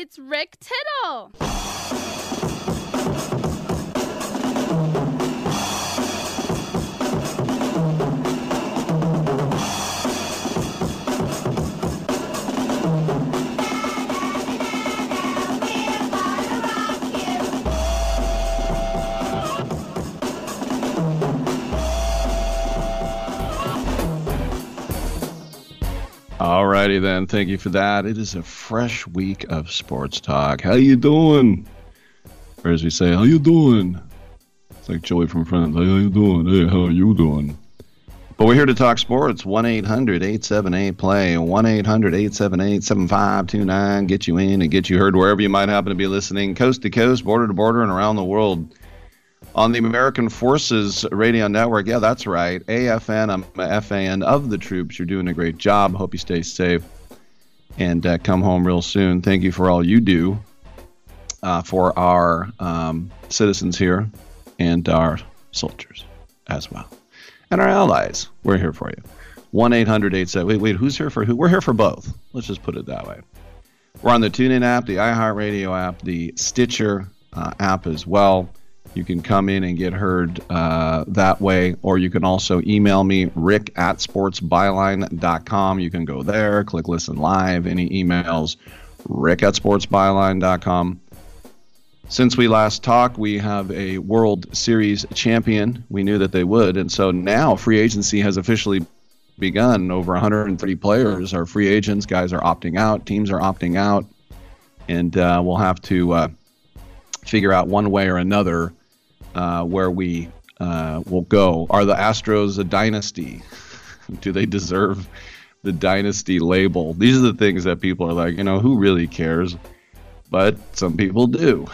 It's Rick Tittle. Alrighty then, thank you for that. It is a fresh week of sports talk. How you doing? Or as we say, how you doing? It's like Joey from Friends. Hey, how you doing? Hey, how are you doing? But we're here to talk sports. 1-800-878-PLAY. 1-800-878-7529. Get you in and get you heard wherever you might happen to be listening. Coast to coast, border to border, and around the world on the American Forces Radio Network. Yeah, that's right. AFN, I'm a FAN of the troops. You're doing a great job. Hope you stay safe and uh, come home real soon. Thank you for all you do uh, for our um, citizens here and our soldiers as well. And our allies. We're here for you. 1 800 87. Wait, wait, who's here for who? We're here for both. Let's just put it that way. We're on the TuneIn app, the iHeartRadio app, the Stitcher uh, app as well. You can come in and get heard uh, that way, or you can also email me, rick at sportsbyline.com. You can go there, click listen live, any emails, rick at sportsbyline.com. Since we last talked, we have a World Series champion. We knew that they would, and so now free agency has officially begun. Over 130 players are free agents. Guys are opting out. Teams are opting out, and uh, we'll have to uh, figure out one way or another uh, where we uh, will go. Are the Astros a dynasty? Do they deserve the dynasty label? These are the things that people are like, you know, who really cares? But some people do.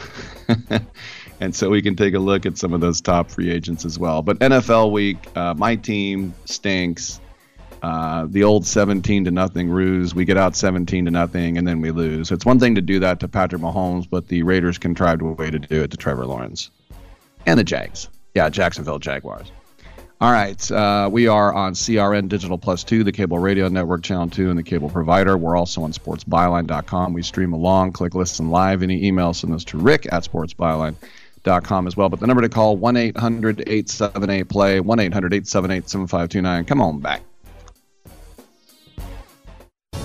and so we can take a look at some of those top free agents as well. But NFL week, uh, my team stinks. Uh, the old 17 to nothing ruse. We get out 17 to nothing and then we lose. It's one thing to do that to Patrick Mahomes, but the Raiders contrived a way to do it to Trevor Lawrence and the Jags. Yeah, Jacksonville Jaguars. All right, uh, we are on CRN Digital Plus 2, the cable radio network, Channel 2, and the cable provider. We're also on sportsbyline.com. We stream along. Click listen live. Any emails, send those to rick at sportsbyline.com as well. But the number to call, 1 800 878 play, 1 800 878 7529. Come on back.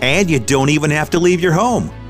And you don't even have to leave your home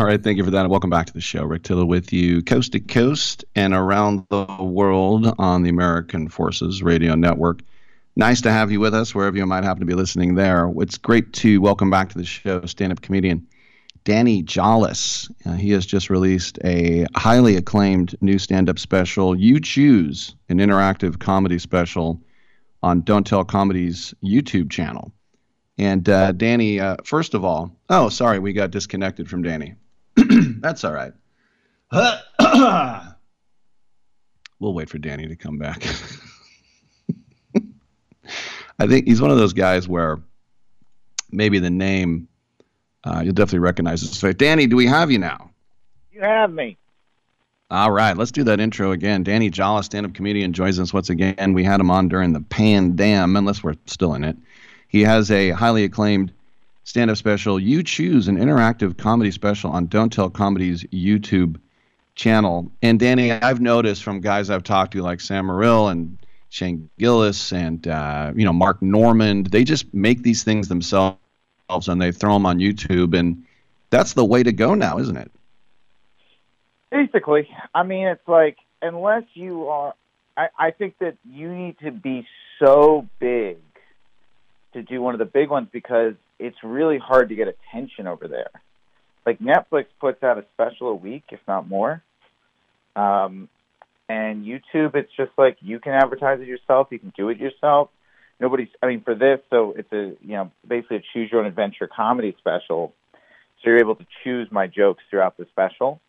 All right, thank you for that, and welcome back to the show. Rick Tittle with you, coast to coast and around the world on the American Forces Radio Network. Nice to have you with us wherever you might happen to be listening there. It's great to welcome back to the show stand up comedian Danny Jolles. Uh, he has just released a highly acclaimed new stand up special, You Choose, an interactive comedy special on Don't Tell Comedy's YouTube channel. And uh, Danny, uh, first of all, oh, sorry, we got disconnected from Danny. That's all right. we'll wait for Danny to come back. I think he's one of those guys where maybe the name uh, you'll definitely recognize his face. Danny, do we have you now? You have me. All right, let's do that intro again. Danny Jolles, stand-up comedian, joins us once again. We had him on during the pandam, unless we're still in it. He has a highly acclaimed stand up special. You choose an interactive comedy special on Don't Tell Comedy's YouTube channel. And Danny, I've noticed from guys I've talked to, like Sam Morril and Shane Gillis and uh, you know Mark Normand, they just make these things themselves and they throw them on YouTube, and that's the way to go now, isn't it? Basically, I mean, it's like unless you are, I, I think that you need to be so big to do one of the big ones because it's really hard to get attention over there. Like Netflix puts out a special a week, if not more. Um, and YouTube, it's just like you can advertise it yourself. You can do it yourself. Nobody's. I mean, for this, so it's a you know basically a choose your own adventure comedy special. So you're able to choose my jokes throughout the special.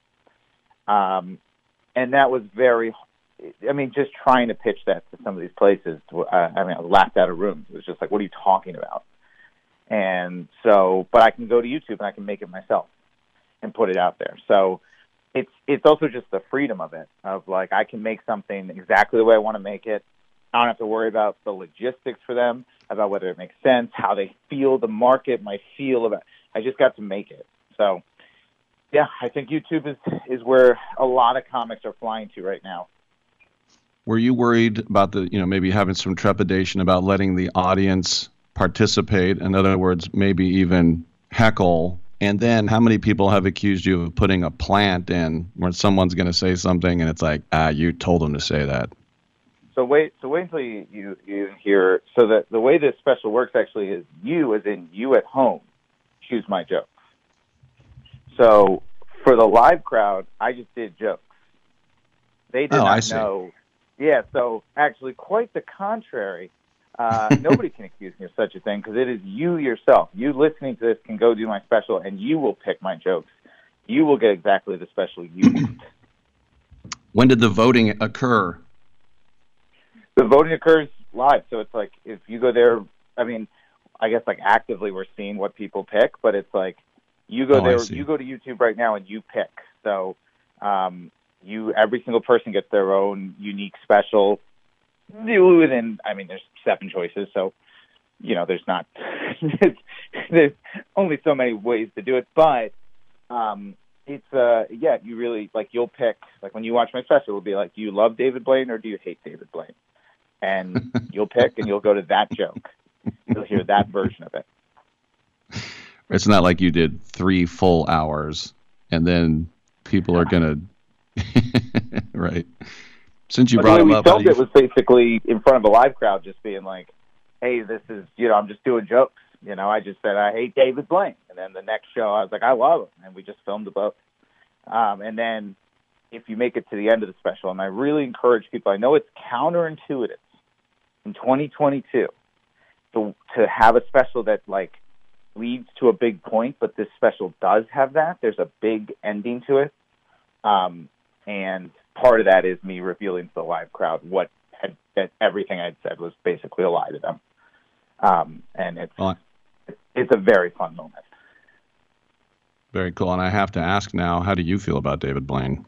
Um, and that was very. I mean, just trying to pitch that to some of these places. Uh, I mean, I laughed out of rooms. It was just like, what are you talking about? And so, but I can go to YouTube and I can make it myself and put it out there. So it's it's also just the freedom of it of like I can make something exactly the way I want to make it. I don't have to worry about the logistics for them, about whether it makes sense, how they feel the market might feel about. I just got to make it. So yeah, I think YouTube is is where a lot of comics are flying to right now. Were you worried about the, you know, maybe having some trepidation about letting the audience participate? In other words, maybe even heckle? And then how many people have accused you of putting a plant in where someone's going to say something and it's like, ah, you told them to say that? So wait, so wait until you, you, you hear. So that the way this special works actually is you, as in you at home, choose my jokes. So for the live crowd, I just did jokes. They did Oh, I not see. know. Yeah, so actually, quite the contrary. Uh, nobody can accuse me of such a thing because it is you yourself. You listening to this can go do my special, and you will pick my jokes. You will get exactly the special you want. When did the voting occur? the voting occurs live, so it's like if you go there. I mean, I guess like actively we're seeing what people pick, but it's like you go Oh, there, you go to YouTube right now and you pick. So um, you every single person gets their own unique special. Within, I mean, there's seven choices, so you know, there's not there's only so many ways to do it, but um, it's uh, yeah, you really like you'll pick like when you watch my special, it'll be like, do you love David Blaine or do you hate David Blaine? And you'll pick and you'll go to that joke. You'll hear that version of it. It's not like you did three full hours and then people are going to, right? Since you brought the way him we up, filmed you it was basically in front of a live crowd, just being like, "Hey, this is you know, I'm just doing jokes." You know, I just said I hate David Blaine, and then the next show I was like, "I love him," and we just filmed the both. Um, and then if you make it to the end of the special, and I really encourage people, I know it's counterintuitive in 2022 to to have a special that like leads to a big point, but this special does have that. There's a big ending to it. Um, and part of that is me revealing to the live crowd what had that everything I'd said was basically a lie to them. Um, and it's Well, it's a very fun moment. Very cool. And I have to ask now, how do you feel about David Blaine?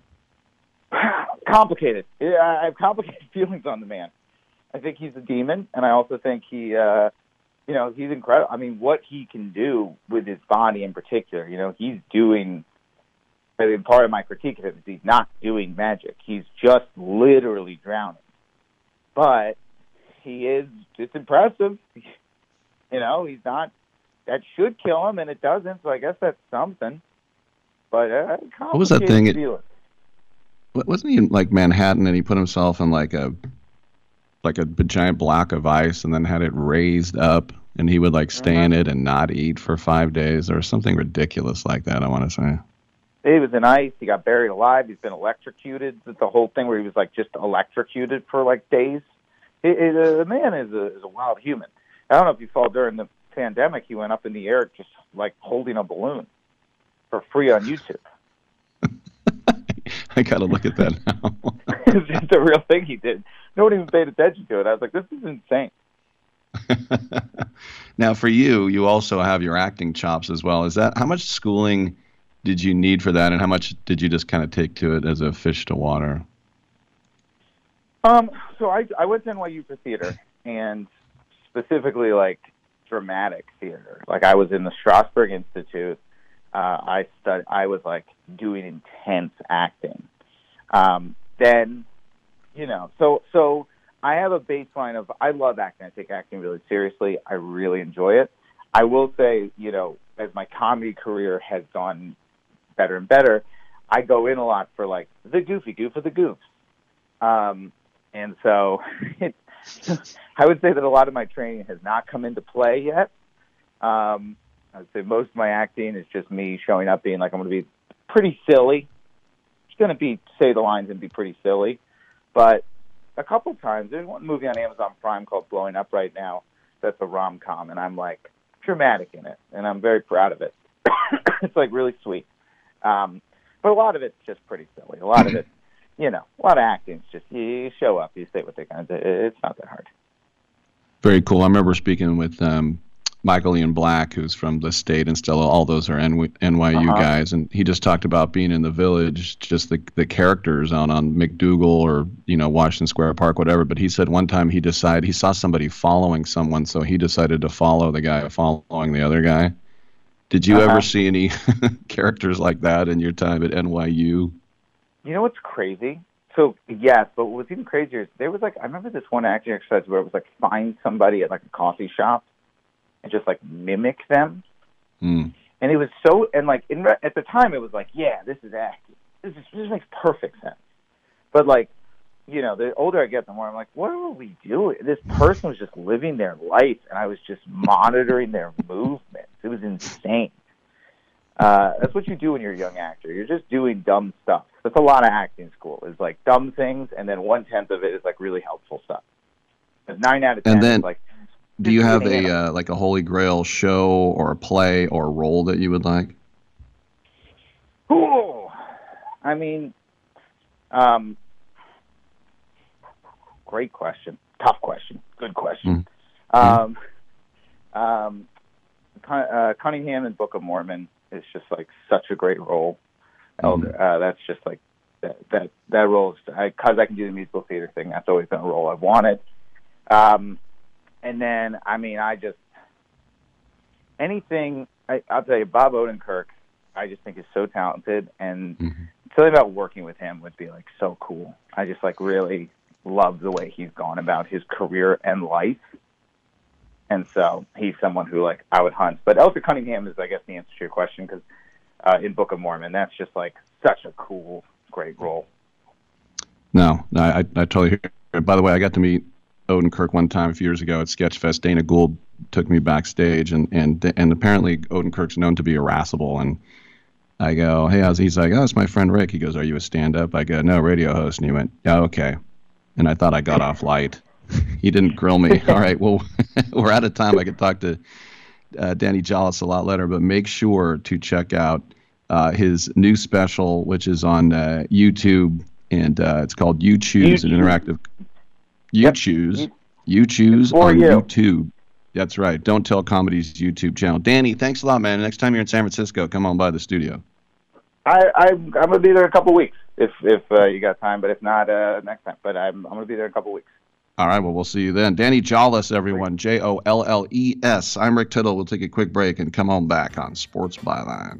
complicated. Yeah, I have complicated feelings on the man. I think he's a demon, and I also think he, uh, you know, he's incredible. I mean, what he can do with his body in particular, you know, he's doing. Part of my critique of him is he's not doing magic. He's just literally drowning. But he is. It's impressive. You know, he's not. That should kill him, and it doesn't. So I guess that's something. But uh, What was that thing it- Wasn't he in like Manhattan and he put himself in like a like a giant block of ice and then had it raised up and he would like stay in it and not eat for five days or something ridiculous like that, I want to say. He was in ice. He got buried alive. He's been electrocuted. The whole thing where he was like just electrocuted for like days. He, he, the man is a, is a wild human. I don't know if you saw during the pandemic, he went up in the air just like holding a balloon for free on YouTube. I got to look at that now. it's just a real thing he did. No one even paid attention to it. I was like, this is insane. now, for you, you also have your acting chops as well. Is that how much schooling did you need for that, and how much did you just kind of take to it as a fish to water? Um, so I I went to NYU for theater and specifically like dramatic theater. Like I was in the Strasberg Institute. Uh, I stud I was like doing intense acting. Um, then, you know, so so I have a baseline of I love acting. I take acting really seriously. I really enjoy it. I will say, you know, as my comedy career has gone better and better, I go in a lot for like the goofy goof of the goofs. Um, and so it, I would say that a lot of my training has not come into play yet. Um, I would say most of my acting is just me showing up being like I'm going to be pretty silly. It's going to be say the lines and be pretty silly, but a couple times there's one movie on Amazon Prime called Blowing Up right now. That's a rom com, and I'm like dramatic in it, and I'm very proud of it. it's like really sweet, um, but a lot of it's just pretty silly. A lot of it you know, a lot of acting. It's just you show up, you say what they're going to do. It's not that hard. Very cool. I remember speaking with um, Michael Ian Black, who's from the state, and Stella. all those are N- NYU Uh-huh. guys, and he just talked about being in the village, just the the characters on on MacDougal or you know Washington Square Park, whatever. But he said one time he decided he saw somebody following someone, so he decided to follow the guy following the other guy. Did you Uh-huh. ever see any characters like that in your time at NYU? You know what's crazy? So yes, but what's even crazier is there was like I remember this one acting exercise where it was like find somebody at like a coffee shop and just like mimic them. Hmm. and it was so and like in re- at the time it was like yeah this is acting this is, this makes perfect sense but like you know the older i get the more i'm like what are we doing this person was just living their life and i was just monitoring their movements it was insane uh that's what you do when you're a young actor you're just doing dumb stuff that's a lot of acting school is like dumb things and then one tenth of it is like really helpful stuff but nine out of ten And then- is like Do you have a uh, like a holy grail show or a play or a role that you would like? Ooh, I mean, um, great question. Tough question. Good question. Um, um, Cun- uh, Cunningham in Book of Mormon is just like such a great role. Elder, uh, that's just like that. That that role is because I, can do the musical theater thing. That's always been a role I've wanted. Um, and then I mean, I just anything. I, I'll tell you, Bob Odenkirk. I just think is so talented, and something about working with him would be like so cool. I just like really love the way he's gone about his career and life, and so he's someone who like I would hunt. But Elder Cunningham is, I guess, the answer to your question because uh, in Book of Mormon, that's just like such a cool, great role. No, no, I, I totally hear. By the way, I got to meet Odenkirk one time a few years ago at Sketchfest. Dana Gould took me backstage, and and and apparently Odenkirk's known to be irascible. And I go, hey, how's he's like, oh, it's my friend Rick. He goes, are you a stand-up? I go, no, radio host. And he went, yeah, okay. And I thought I got off light. He didn't grill me. All right, well, we're out of time. I could talk to uh, Danny Jolles a lot later, but make sure to check out uh, his new special, which is on uh, YouTube, and uh, it's called You Choose, an interactive. You choose. You choose on you. YouTube. That's right. Don't Tell Comedy's YouTube channel. Danny, thanks a lot, man. Next time you're in San Francisco, come on by the studio. I, I I'm gonna be there in a couple weeks if if uh, you got time, but if not, uh, next time. But I'm I'm gonna be there in a couple weeks. All right, well, we'll see you then. Danny Jolles, everyone. J O L L E S. I'm Rick Tittle. We'll take a quick break and come on back on Sports Byline.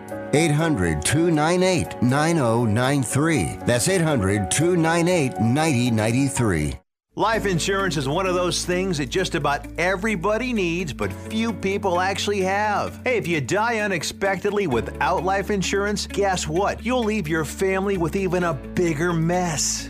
800 298 9093. That's 800 298 9093. Life insurance is one of those things that just about everybody needs, but few people actually have. Hey, if you die unexpectedly without life insurance, guess what? You'll leave your family with even a bigger mess.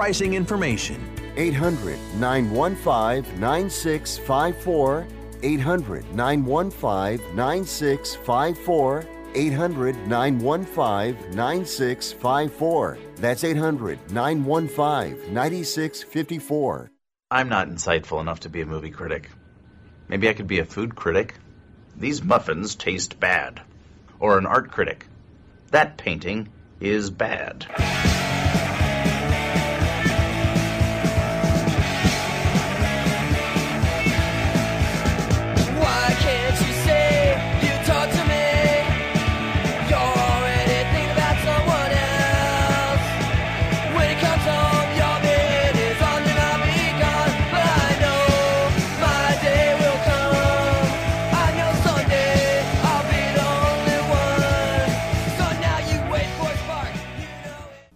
information. 800 915 9654. 800 915 9654. 800 915 9654. That's 800 915 9654. I'm not insightful enough to be a movie critic. Maybe I could be a food critic. These muffins taste bad. Or an art critic. That painting is bad.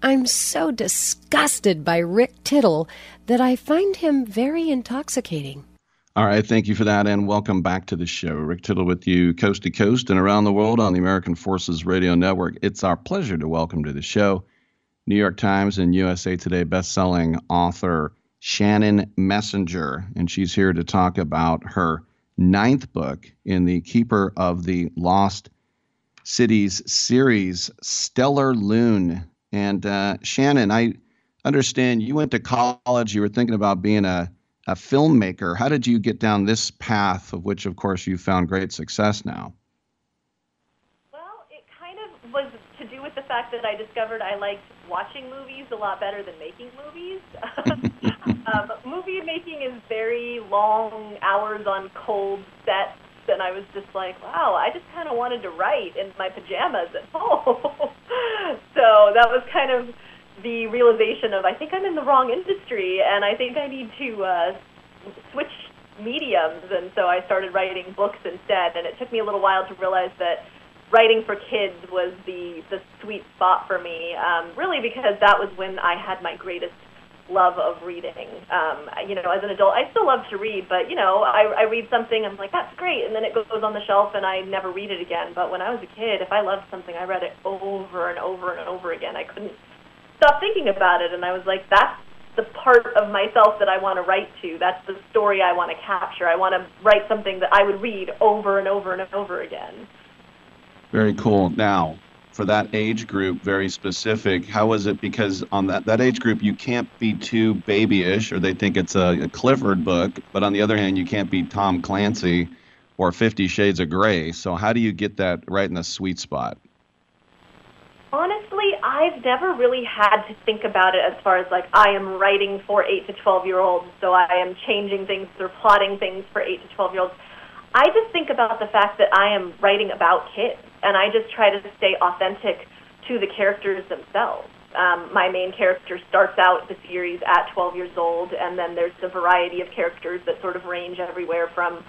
I'm so disgusted by Rick Tittle that I find him very intoxicating. All right, thank you for that, and welcome back to the show. Rick Tittle with you, coast to coast and around the world on the American Forces Radio Network. It's our pleasure to welcome to the show New York Times and USA Today best-selling author Shannon Messenger, and she's here to talk about her ninth book in the Keeper of the Lost Cities series, Stellarlune. And uh, Shannon, I understand you went to college. You were thinking about being a a filmmaker. How did you get down this path, of which, of course, you found great success now? Well, it kind of was to do with the fact that I discovered I liked watching movies a lot better than making movies. um, movie making is very long hours on cold sets, and I was just like, wow, I just kind of wanted to write in my pajamas at home. so that was kind of the realization of I think I'm in the wrong industry, and I think I need to uh, switch mediums. And so I started writing books instead. And it took me a little while to realize that writing for kids was the the sweet spot for me. Um, really, because that was when I had my greatest love of reading. Um, you know, as an adult, I still love to read, but you know, I, I read something, I'm like, that's great, and then it goes on the shelf, and I never read it again. But when I was a kid, if I loved something, I read it over and over and over again. I couldn't stop thinking about it, and I was like, that's the part of myself that I want to write to. That's the story I want to capture. I want to write something that I would read over and over and over again. Very cool. Now, for that age group, very specific, how was it? Because on that, that age group, you can't be too babyish or they think it's a, a Clifford book. But on the other hand, you can't be Tom Clancy or Fifty Shades of Grey. So, how do you get that right in the sweet spot? Honestly, I've never really had to think about it as far as like I am writing for 8 to 12 year olds, so I am changing things or plotting things for 8 to 12 year olds. I just think about the fact that I am writing about kids, and I just try to stay authentic to the characters themselves. Um, my main character starts out the series at 12 years old, and then there's a variety of characters that sort of range everywhere from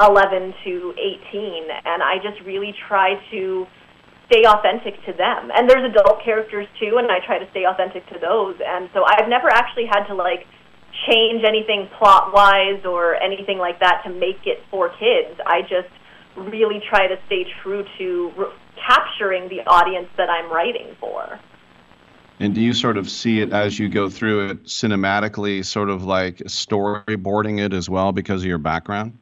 11 to 18, and I just really try to stay authentic to them. And there's adult characters too, and I try to stay authentic to those. And so I've never actually had to like change anything plot wise or anything like that to make it for kids. I just really try to stay true to re- capturing the audience that I'm writing for. And do you sort of see it as you go through it cinematically, sort of like storyboarding it as well because of your background?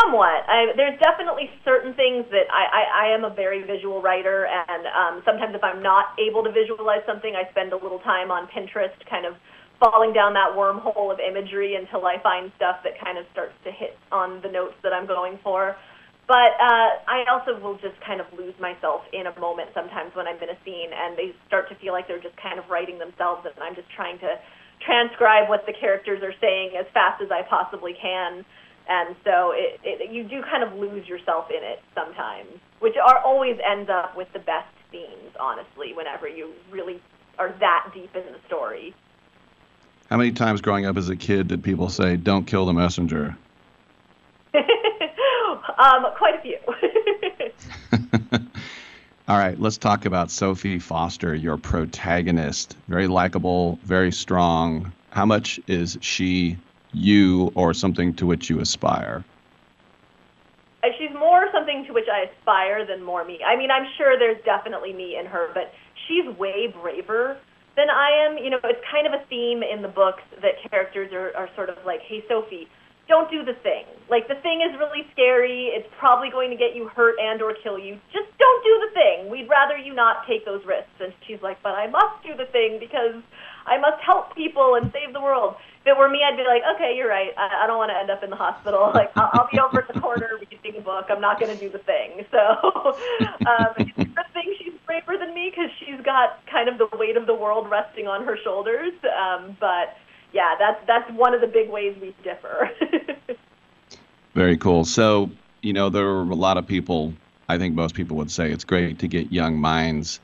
Somewhat. I, there's definitely certain things that I, I, I am a very visual writer, and um, sometimes if I'm not able to visualize something, I spend a little time on Pinterest, kind of falling down that wormhole of imagery until I find stuff that kind of starts to hit on the notes that I'm going for. But uh, I also will just kind of lose myself in a moment sometimes when I'm in a scene, and they start to feel like they're just kind of writing themselves, and I'm just trying to transcribe what the characters are saying as fast as I possibly can. And so it, it, you do kind of lose yourself in it sometimes, which are always ends up with the best scenes, honestly, whenever you really are that deep in the story. How many times growing up as a kid did people say, "Don't kill the messenger"? um, quite a few. All right, let's talk about Sophie Foster, your protagonist. Very likable, very strong. How much is she you or something to which you aspire? Uh, She's more something to which I aspire than more me. I mean, I'm sure there's definitely me in her, but she's way braver than I am. You know, it's kind of a theme in the books that characters are, are sort of like, hey, Sophie, don't do the thing. Like, the thing is really scary. It's probably going to get you hurt and or kill you. Just don't do the thing. We'd rather you not take those risks. And she's like, but I must do the thing because I must help people and save the world. If it were me, I'd be like, okay, you're right. I, I don't want to end up in the hospital. Like, I'll, I'll be over at the corner reading a book. I'm not going to do the thing. So, um, a thing she's braver than me because she's got kind of the weight of the world resting on her shoulders. Um, but yeah, that's that's one of the big ways we differ. Very cool. So, you know, there are a lot of people, I think most people would say it's great to get young minds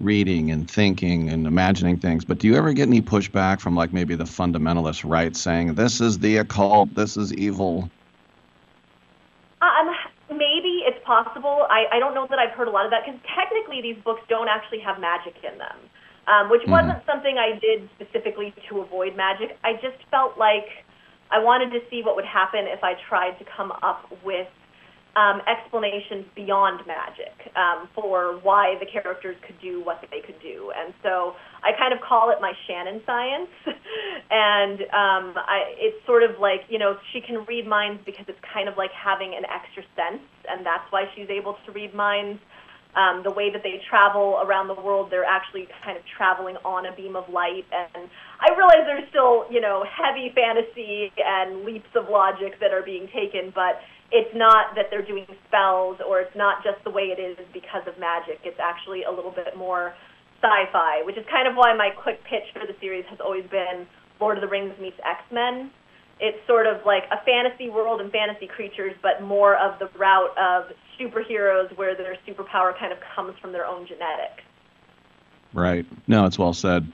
reading and thinking and imagining things. But do you ever get any pushback from, like, maybe the fundamentalist right saying, this is the occult, this is evil? Um, possible. I, I don't know that I've heard a lot of that because technically these books don't actually have magic in them, um, which wasn't something I did specifically to avoid magic. I just felt like I wanted to see what would happen if I tried to come up with um, explanations beyond magic um, for why the characters could do what they could do. And so I kind of call it my Shannon science. and um, I, it's sort of like, you know, she can read minds because it's kind of like having an extra sense, and that's why she's able to read minds. Um, the way that they travel around the world, they're actually kind of traveling on a beam of light. And I realize there's still, you know, heavy fantasy and leaps of logic that are being taken, but it's not that they're doing spells or it's not just the way it is because of magic. It's actually a little bit more sci-fi, which is kind of why my quick pitch for the series has always been Lord of the Rings meets X-Men. It's sort of like a fantasy world and fantasy creatures, but more of the route of superheroes where their superpower kind of comes from their own genetics. Right. No, it's well said.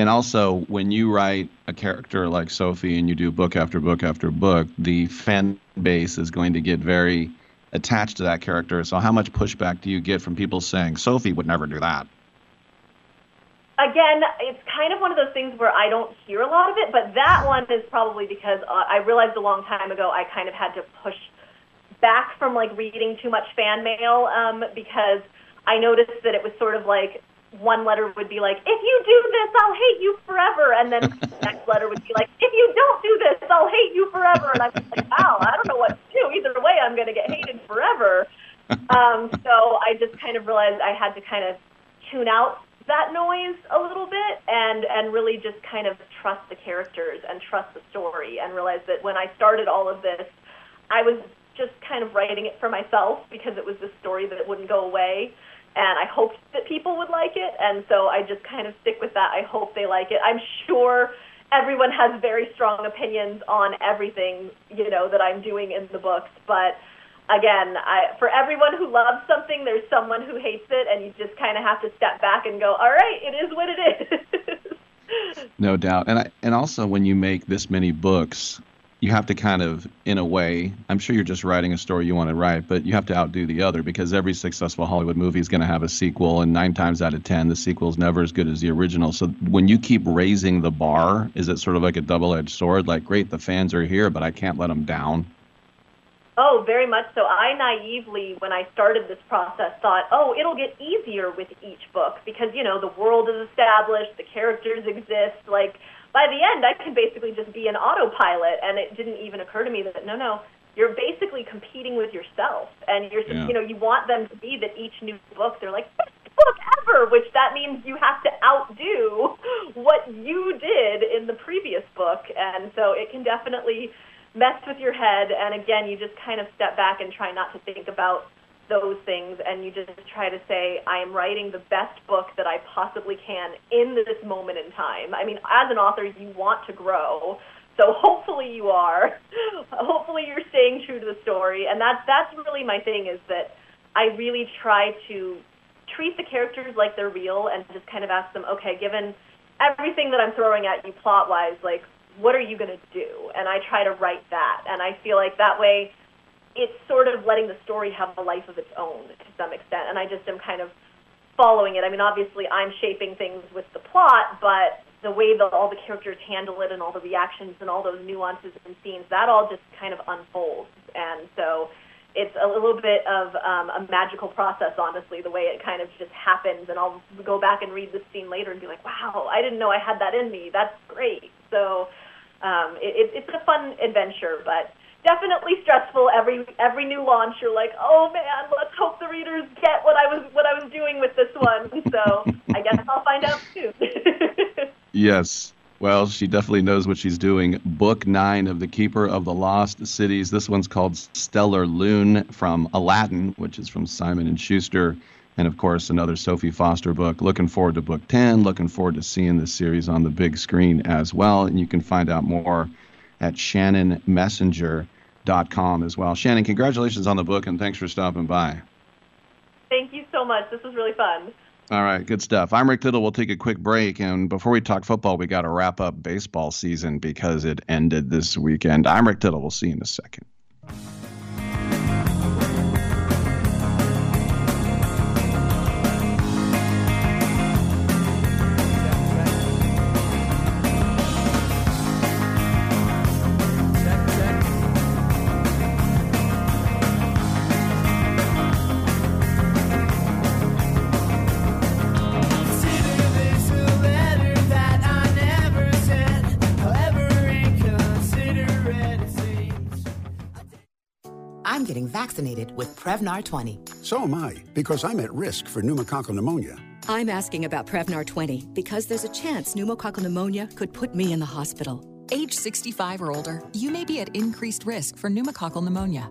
And also, when you write a character like Sophie and you do book after book after book, the fan base is going to get very attached to that character. So, how much pushback do you get from people saying Sophie would never do that? Again, it's kind of one of those things where I don't hear a lot of it, but that one is probably because uh, I realized a long time ago I kind of had to push back from like reading too much fan mail um, because I noticed that it was sort of like one letter would be like, if you do this, I'll hate you forever. And then the next letter would be like, if you don't do this, I'll hate you forever. And I'm like, wow, I don't know what to do. Either way, I'm going to get hated forever. Um, so I just kind of realized I had to kind of tune out that noise a little bit and, and really just kind of trust the characters and trust the story and realize that when I started all of this, I was just kind of writing it for myself because it was this story that wouldn't go away and I hoped that people would like it, and so I just kind of stick with that. I hope they like it. I'm sure everyone has very strong opinions on everything, you know, that I'm doing in the books, but again, I, for everyone who loves something, there's someone who hates it, and you just kind of have to step back and go, all right, it is what it is. No doubt. And I, and also when you make this many books, you have to kind of in a way, I'm sure you're just writing a story you want to write, but you have to outdo the other because every successful Hollywood movie is going to have a sequel and 9 times out of 10 the sequel is never as good as the original. So when you keep raising the bar, is it sort of like a double-edged sword like great the fans are here, but I can't let them down? Oh, very much so. I naively, when I started this process, thought, oh, it'll get easier with each book because, you know, the world is established, the characters exist. Like, by the end, I can basically just be an autopilot. And it didn't even occur to me that, no, no, you're basically competing with yourself. And you're, Yeah. you know, you want them to be that each new book, they're like, best book ever, which that means you have to outdo what you did in the previous book. And so it can definitely mess with your head. And again, you just kind of step back and try not to think about those things and you just try to say, I am writing the best book that I possibly can in this moment in time. I mean, as an author, you want to grow. So hopefully you are. hopefully you're staying true to the story. And that's, that's really my thing is that I really try to treat the characters like they're real and just kind of ask them, okay, given everything that I'm throwing at you plot wise, like, what are you going to do? And I try to write that. And I feel like that way it's sort of letting the story have a life of its own to some extent. And I just am kind of following it. I mean, obviously, I'm shaping things with the plot, but the way that all the characters handle it and all the reactions and all those nuances and scenes, that all just kind of unfolds. And so it's a little bit of um, a magical process, honestly, the way it kind of just happens. And I'll go back and read the scene later and be like, wow, I didn't know I had that in me. That's great. So um, it, it's a fun adventure, but definitely stressful. Every every new launch, you're like, oh man, let's hope the readers get what I was what I was doing with this one. So I guess I'll find out soon. yes. Well, she definitely knows what she's doing. Book nine of The Keeper of the Lost Cities. This one's called Stellarlune from Aladdin, which is from Simon and Schuster. And of course, another Sophie Foster book. Looking forward to book 10. Looking forward to seeing this series on the big screen as well. And you can find out more at shannonmessenger.com as well. Shannon, congratulations on the book and thanks for stopping by. Thank you so much. This was really fun. All right, good stuff. I'm Rick Tittle. We'll take a quick break. And before we talk football, we got to wrap up baseball season because it ended this weekend. I'm Rick Tittle. We'll see you in a second. Vaccinated with Prevnar 20. So am I, because I'm at risk for pneumococcal pneumonia. I'm asking about Prevnar 20 because there's a chance pneumococcal pneumonia could put me in the hospital. Age 65 or older, you may be at increased risk for pneumococcal pneumonia.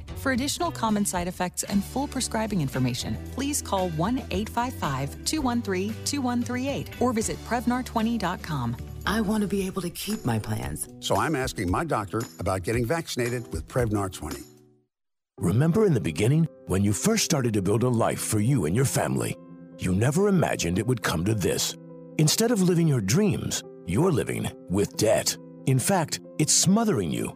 For additional common side effects and full prescribing information, please call 1 855 213 2138 or visit Prevnar20.com. I want to be able to keep my plans. So I'm asking my doctor about getting vaccinated with Prevnar 20. Remember in the beginning, when you first started to build a life for you and your family, you never imagined it would come to this. Instead of living your dreams, you're living with debt. In fact, it's smothering you.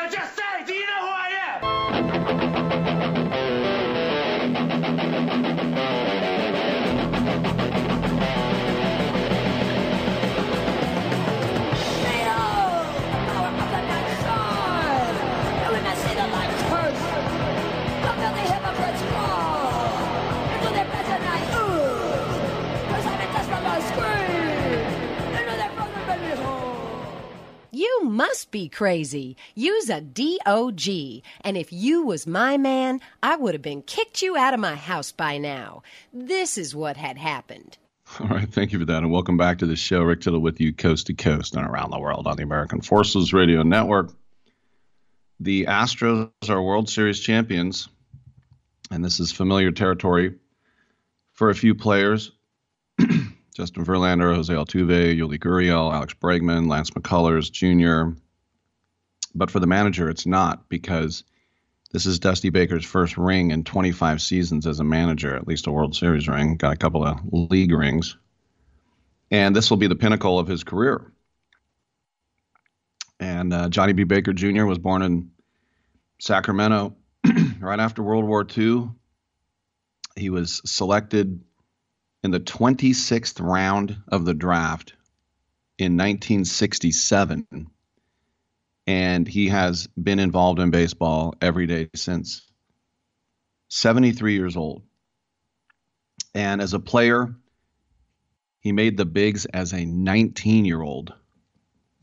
You must be crazy. Use a DOG. And if you was my man, I would have been kicked you out of my house by now. This is what had happened. All right, thank you for that, and welcome back to the show. Rick Tittle with you, coast to coast and around the world on the American Forces Radio Network. The Astros are World Series champions, and this is familiar territory for a few players. Justin Verlander, Jose Altuve, Yuli Gurriel, Alex Bregman, Lance McCullers Jr. But for the manager, it's not because this is Dusty Baker's first ring in 25 seasons as a manager, at least a World Series ring. Got a couple of league rings. And this will be the pinnacle of his career. And uh, Johnny B. Baker Jr. was born in Sacramento right after World War II. He was selected in the 26th round of the draft in 1967 and he has been involved in baseball every day since 73 years old. And as a player he made the bigs as a 19 year old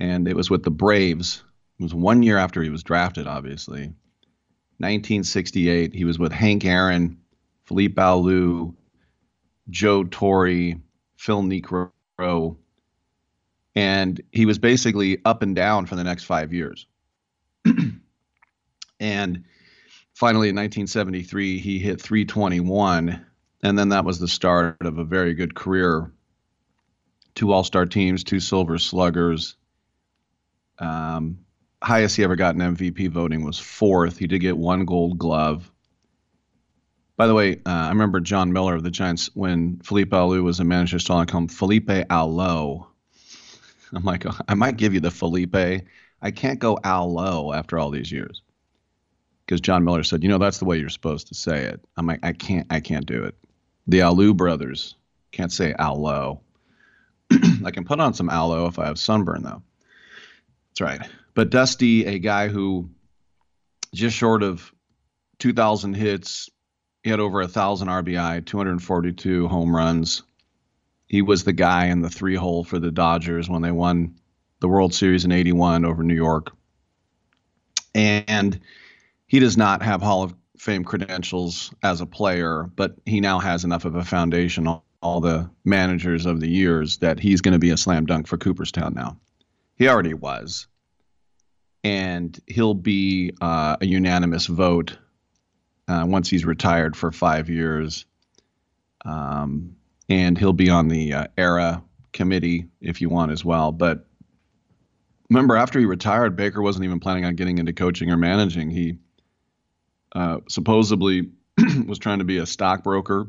and it was with the braves. It was one year after he was drafted obviously. 1968 he was with hank aaron felipe alou joe torre phil niekro and he was basically up and down for the next five years. and finally, in 1973, he hit 321, and then that was the start of a very good career. Two All Star teams, two Silver Sluggers. Um, highest he ever got in MVP voting was fourth. He did get one Gold Glove. By the way, uh, I remember Jon Miller of the Giants when Felipe Alou was a manager, to call him Felipe Alou. I'm like, "Oh, I might give you the Felipe. I can't go Alou after all these years. Because Jon Miller said, you know, that's the way you're supposed to say it. I'm like, I can't, I can't do it. The Alou brothers can't say Alou. I can put on some aloe if I have sunburn, though. That's right. But Dusty, a guy who just short of 2,000 hits, he had over a 1,000 RBI, 242 home runs. He was the guy in the three hole for the Dodgers when they won the World Series in 81 over New York. And he does not have Hall of Fame credentials as a player, but he now has enough of a foundation, all, all the managers of the years, that he's going to be a slam dunk for Cooperstown now. He already was. And he'll be uh, a unanimous vote uh, once he's retired for five years. Um, and he'll be on the uh, ERA committee if you want as well. But remember, after he retired, Baker wasn't even planning on getting into coaching or managing. He uh, supposedly was trying to be a stockbroker,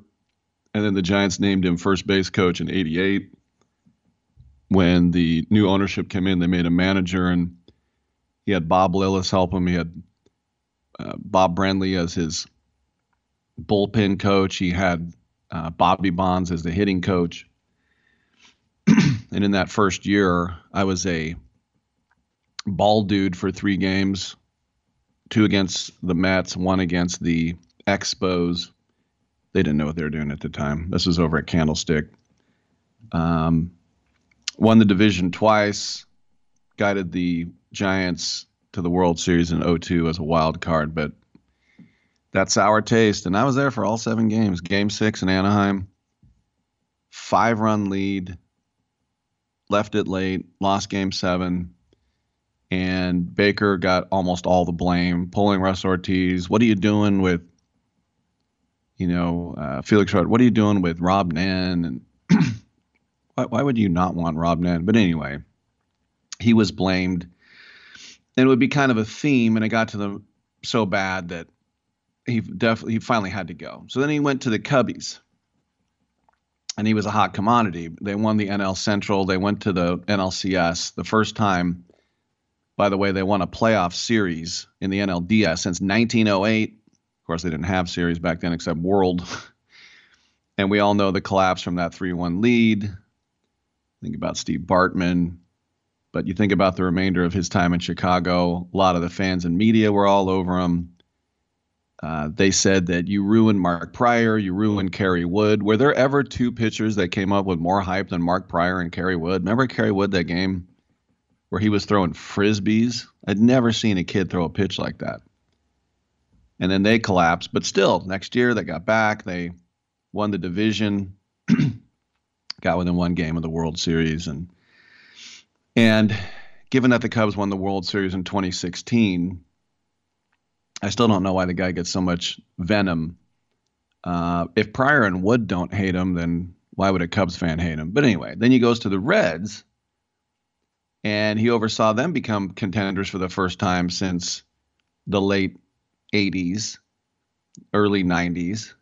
and then the Giants named him first base coach in '88. When the new ownership came in, they made him manager, and he had Bob Lillis help him. He had uh, Bob Brenly as his bullpen coach. He had uh, Bobby Bonds as the hitting coach. and in that first year, I was a ball dude for three games two against the Mets, one against the Expos. They didn't know what they were doing at the time. This was over at Candlestick. Um, won the division twice, guided the Giants to the World Series in 02 as a wild card, but that's our taste. And I was there for all seven games. Game six in Anaheim, five run lead, left it late, lost game seven. And Baker got almost all the blame, pulling Russ Ortiz. What are you doing with you know, uh, Felix wrote, "What are you doing with Rob Nen?" And why, why would you not want Rob Nen? But anyway, he was blamed, it would be kind of a theme, and it got to them so bad that he definitely he finally had to go. So then he went to the Cubbies, and he was a hot commodity. They won the NL Central. They went to the NLCS the first time. By the way, they won a playoff series in the NLDS since 1908. Of course, they didn't have series back then except World. and we all know the collapse from that 3 1 lead. Think about Steve Bartman. But you think about the remainder of his time in Chicago, a lot of the fans and media were all over him. Uh, they said that you ruined Mark Prior, you ruined Kerry Wood. Were there ever two pitchers that came up with more hype than Mark Prior and Kerry Wood? Remember Kerry Wood that game where he was throwing frisbees? I'd never seen a kid throw a pitch like that. And then they collapsed, but still, next year they got back. They won the division, got within one game of the World Series, and and given that the Cubs won the World Series in 2016 I still don't know why the guy gets so much venom. Uh, if Prior and Wood don't hate him, then why would a Cubs fan hate him? But anyway, then he goes to the Reds, and he oversaw them become contenders for the first time since the late 80s, early 90s.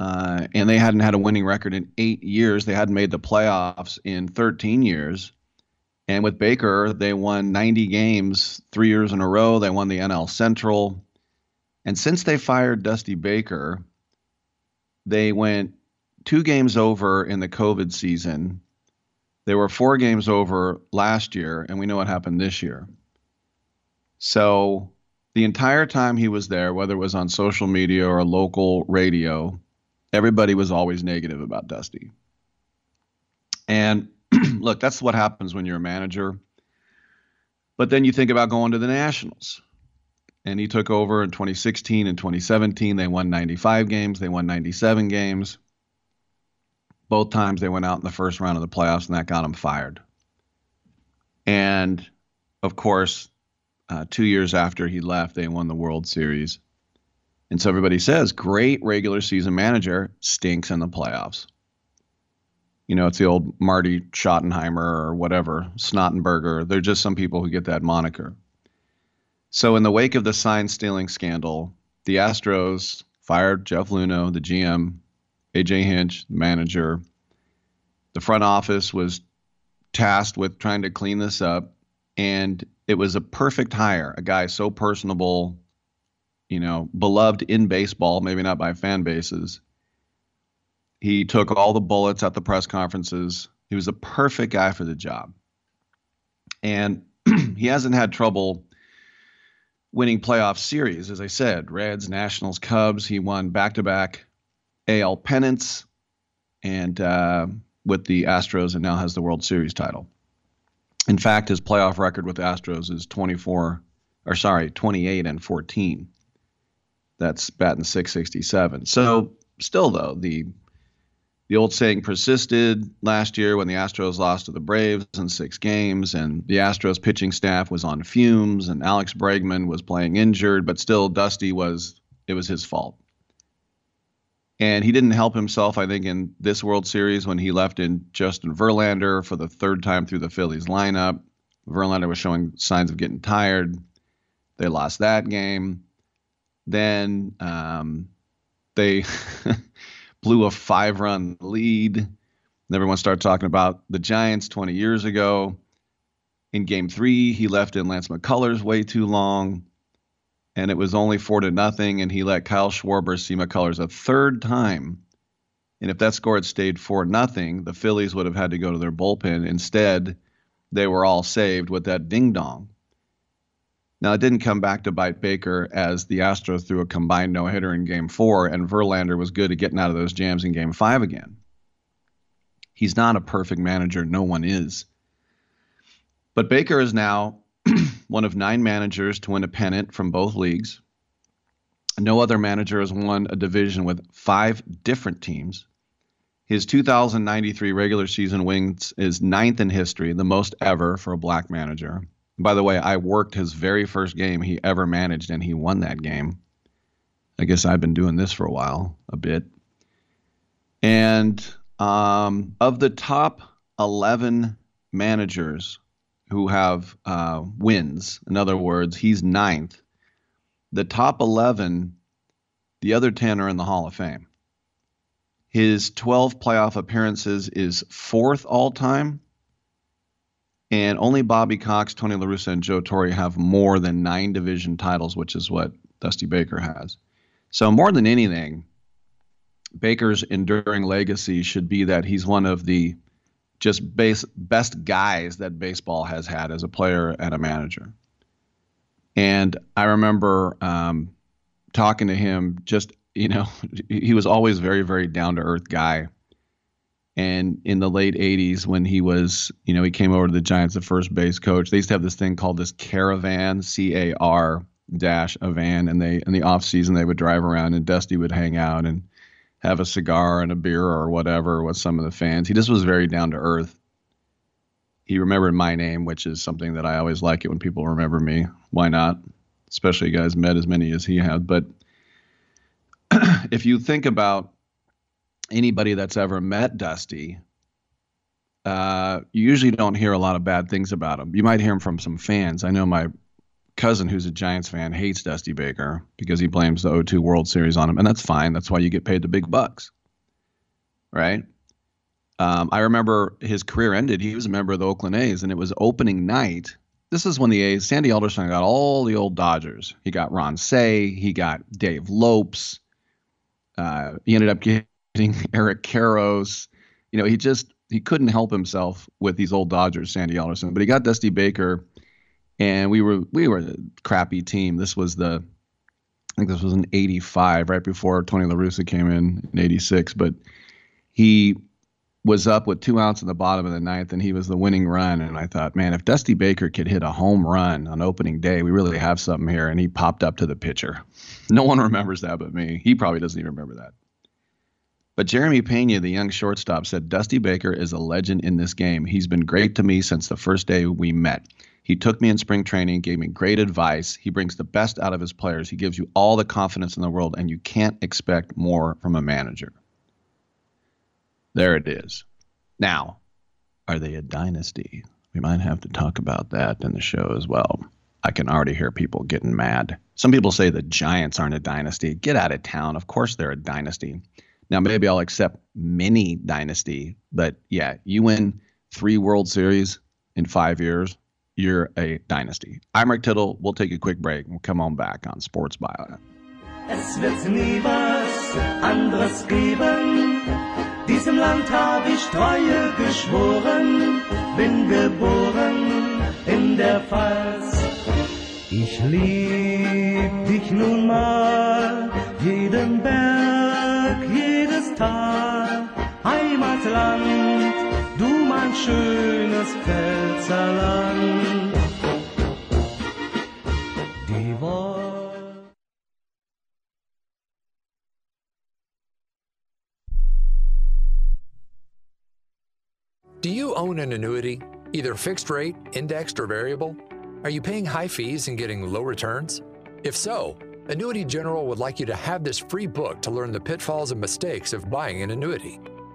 Uh, and they hadn't had a winning record in eight years. They hadn't made the playoffs in 13 years. And with Baker, they won 90 games three years in a row. They won the NL Central. And since they fired Dusty Baker, they went two games over in the COVID season. They were four games over last year, and we know what happened this year. So the entire time he was there, whether it was on social media or local radio, everybody was always negative about Dusty. And look, that's what happens when you're a manager. But then you think about going to the Nationals. And he took over in 2016 and 2017. They won 95 games, they won 97 games. Both times they went out in the first round of the playoffs, and that got him fired. And of course, uh, two years after he left, they won the World Series. And so everybody says, great regular season manager stinks in the playoffs you know, it's the old Marty Schottenheimer or whatever, Snottenberger. They're just some people who get that moniker. So, in the wake of the sign stealing scandal, the Astros fired Jeff Luhnow, the GM, AJ Hinch, the manager. The front office was tasked with trying to clean this up, and it was a perfect hire. A guy so personable, you know, beloved in baseball, maybe not by fan bases, he took all the bullets at the press conferences. He was a perfect guy for the job. And he hasn't had trouble winning playoff series, as I said Reds, Nationals, Cubs. He won back to back AL pennants and uh, with the Astros and now has the World Series title. In fact, his playoff record with the Astros is 24, or sorry, 28 and 14. That's batting 667. So, still, though, the the old saying persisted last year when the Astros lost to the Braves in six games, and the Astros pitching staff was on fumes, and Alex Bregman was playing injured, but still Dusty was it was his fault. And he didn't help himself, I think, in this World Series when he left in Justin Verlander for the third time through the Phillies lineup. Verlander was showing signs of getting tired. They lost that game. Then um, they blew a five run lead. And everyone started talking about the Giants 20 years ago. In game three, he left in Lance McCullers way too long. And it was only four to nothing. And he let Kyle Schwarber see McCullers a third time. And if that score had stayed four nothing, the Phillies would have had to go to their bullpen. Instead, they were all saved with that ding dong. Now, it didn't come back to bite Baker as the Astros threw a combined no hitter in game four, and Verlander was good at getting out of those jams in game five again. He's not a perfect manager. No one is. But Baker is now one of nine managers to win a pennant from both leagues. No other manager has won a division with five different teams. His 2093 regular season wins is ninth in history, the most ever for a black manager. By the way, I worked his very first game he ever managed, and he won that game. I guess I've been doing this for a while, a bit. And um, of the top 11 managers who have uh, wins, in other words, he's ninth. The top 11, the other 10 are in the Hall of Fame. His 12 playoff appearances is fourth all time. And only Bobby Cox, Tony La Russa, and Joe Torre have more than nine division titles, which is what Dusty Baker has. So, more than anything, Baker's enduring legacy should be that he's one of the just base, best guys that baseball has had as a player and a manager. And I remember um, talking to him, just, you know, he was always very, very down to earth guy. And in the late 80s, when he was, you know, he came over to the Giants, the first base coach, they used to have this thing called this caravan, C A R dash a van. And they, in the off season, they would drive around and Dusty would hang out and have a cigar and a beer or whatever with some of the fans. He just was very down to earth. He remembered my name, which is something that I always like it when people remember me. Why not? Especially guys met as many as he had. But if you think about anybody that's ever met Dusty, uh, you usually don't hear a lot of bad things about him. You might hear him from some fans. I know my cousin, who's a Giants fan, hates Dusty Baker because he blames the 02 World Series on him, and that's fine. That's why you get paid the big bucks, right? Um, I remember his career ended. He was a member of the Oakland A's, and it was opening night. This is when the A's, Sandy Alderson got all the old Dodgers. He got Ron Cey, he got Dave Lopes. Uh, he ended up getting Eric Karros. You know, he just he couldn't help himself with these old Dodgers, Sandy Alderson. But he got Dusty Baker, and we were we were a crappy team. This was the I think this was in '85, right before Tony La Russa came in in '86. But he was up with two outs in the bottom of the ninth, and he was the winning run. And I thought, man, if Dusty Baker could hit a home run on opening day, we really have something here. And he popped up to the pitcher. No one remembers that but me. He probably doesn't even remember that. But Jeremy Pena, the young shortstop, said Dusty Baker is a legend in this game. He's been great to me since the first day we met. He took me in spring training, gave me great advice. He brings the best out of his players. He gives you all the confidence in the world, and you can't expect more from a manager. There it is. Now, are they a dynasty? We might have to talk about that in the show as well. I can already hear people getting mad. Some people say the Giants aren't a dynasty. Get out of town. Of course they're a dynasty. Now, maybe I'll accept mini dynasty, but yeah, you win three World Series in five years, you're a dynasty. I'm Rick Tittle. We'll take a quick break. We'll come on back on Sports Bio. Es wird nie was anderes geben. Diesem Land hab ich Treue geschworen, bin geboren in der Pfalz. Ich lieb dich nun mal, jeden Berg, Heimatland, du mein schönes Pfälzerland. Die Do you own an annuity, either fixed rate, indexed, or variable? Are you paying high fees and getting low returns? If so, Annuity General would like you to have this free book to learn the pitfalls and mistakes of buying an annuity.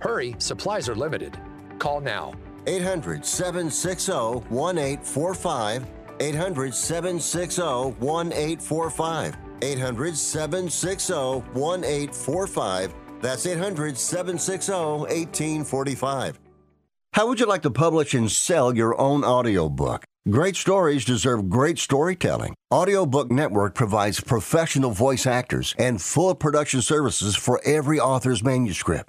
Hurry, supplies are limited. Call now. 800 760 1845. 800 760 1845. 800 760 1845. That's 800 760 1845. How would you like to publish and sell your own audiobook? Great stories deserve great storytelling. Audiobook Network provides professional voice actors and full production services for every author's manuscript.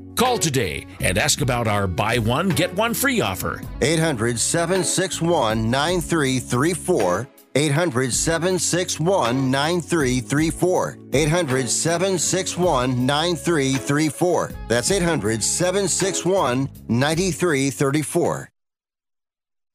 Call today and ask about our buy one, get one free offer. 800 761 9334. 800 761 9334. 800 761 9334. That's 800 761 9334.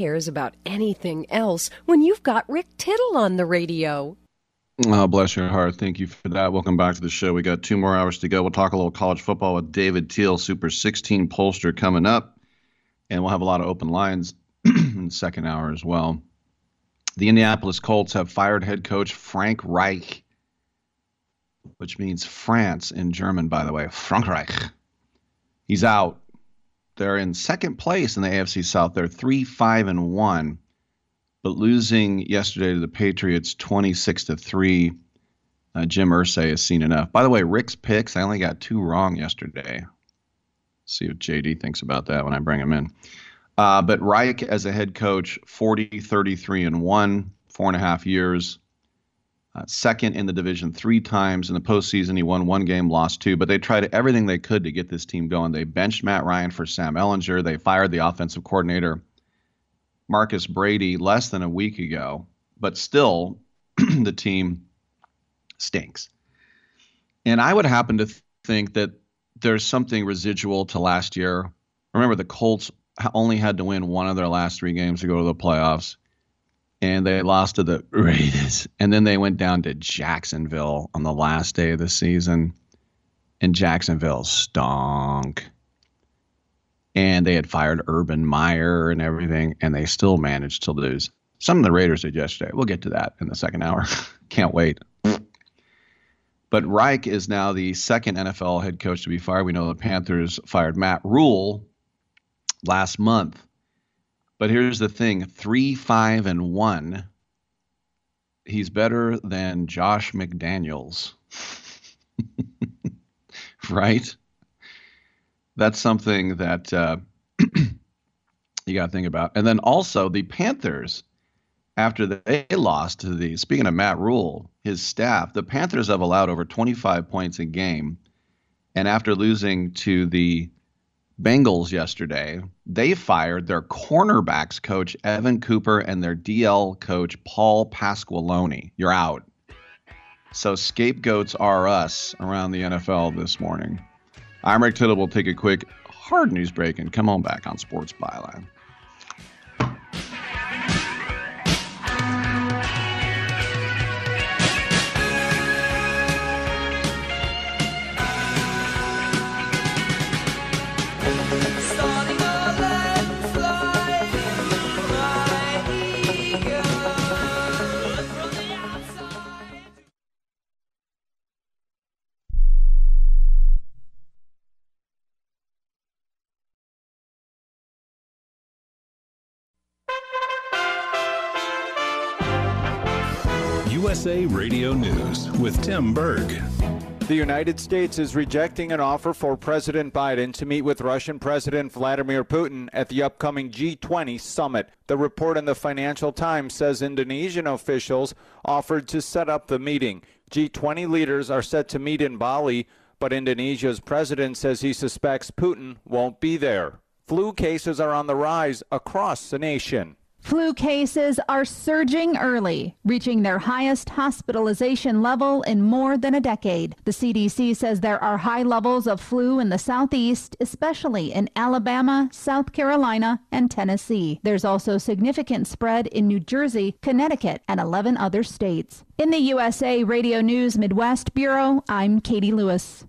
Cares about anything else when you've got Rick Tittle on the radio? Oh, bless your heart. Thank you for that. Welcome back to the show. We got two more hours to go. We'll talk a little college football with David Teal, Super 16 pollster, coming up. And we'll have a lot of open lines in the second hour as well. The Indianapolis Colts have fired head coach Frank Reich, which means France in German, by the way. Frankreich. He's out. They're in second place in the AFC South. They're 3 5 and 1 but losing yesterday to the Patriots 26 to 3. Uh, Jim Irsay has seen enough. By the way, Rick's picks, I only got two wrong yesterday. See what JD thinks about that when I bring him in. Uh, but Reich, as a head coach, 40, 33, and 1, four and a half years. Uh, second in the division three times. In the postseason, he won one game, lost two. But they tried everything they could to get this team going. They benched Matt Ryan for Sam Ehlinger. They fired the offensive coordinator Marcus Brady less than a week ago, but still the team stinks. And I would happen to th- think that there's something residual to last year. Remember, the Colts only had to win one of their last three games to go to the playoffs, and they lost to the Raiders. And then they went down to Jacksonville on the last day of the season, and Jacksonville stunk and they had fired Urban Meyer and everything, and they still managed to lose. Some of the Raiders did yesterday. We'll get to that in the second hour. Can't wait. But Reich is now the second NFL head coach to be fired. We know the Panthers fired Matt Rhule last month. But here's the thing three, five, and one. He's better than Josh McDaniels. right? that's something that uh, you got to think about. And then also the Panthers, after they lost to the, speaking of Matt Rhule, his staff, the Panthers have allowed over 25 points a game. And after losing to the Bengals yesterday, they fired their cornerbacks coach, Evan Cooper, and their DL coach, Paul Pasqualoni. You're out. So scapegoats are us around the NFL this morning. I'm Rick Tittle. We'll take a quick hard news break and Come on back on Sports Byline. USA Radio News with Tim Berg. The United States is rejecting an offer for President Biden to meet with Russian President Vladimir Putin at the upcoming G20 summit. The report in the Financial Times says Indonesian officials offered to set up the meeting. G20 leaders are set to meet in Bali, but Indonesia's president says he suspects Putin won't be there. Flu cases are on the rise across the nation. Flu cases are surging early, reaching their highest hospitalization level in more than a decade. The CDC says there are high levels of flu in the southeast, especially in Alabama, South Carolina, and Tennessee. There's also significant spread in New Jersey, Connecticut, and 11 other states. In the USA Radio News Midwest Bureau, I'm Katie Lewis.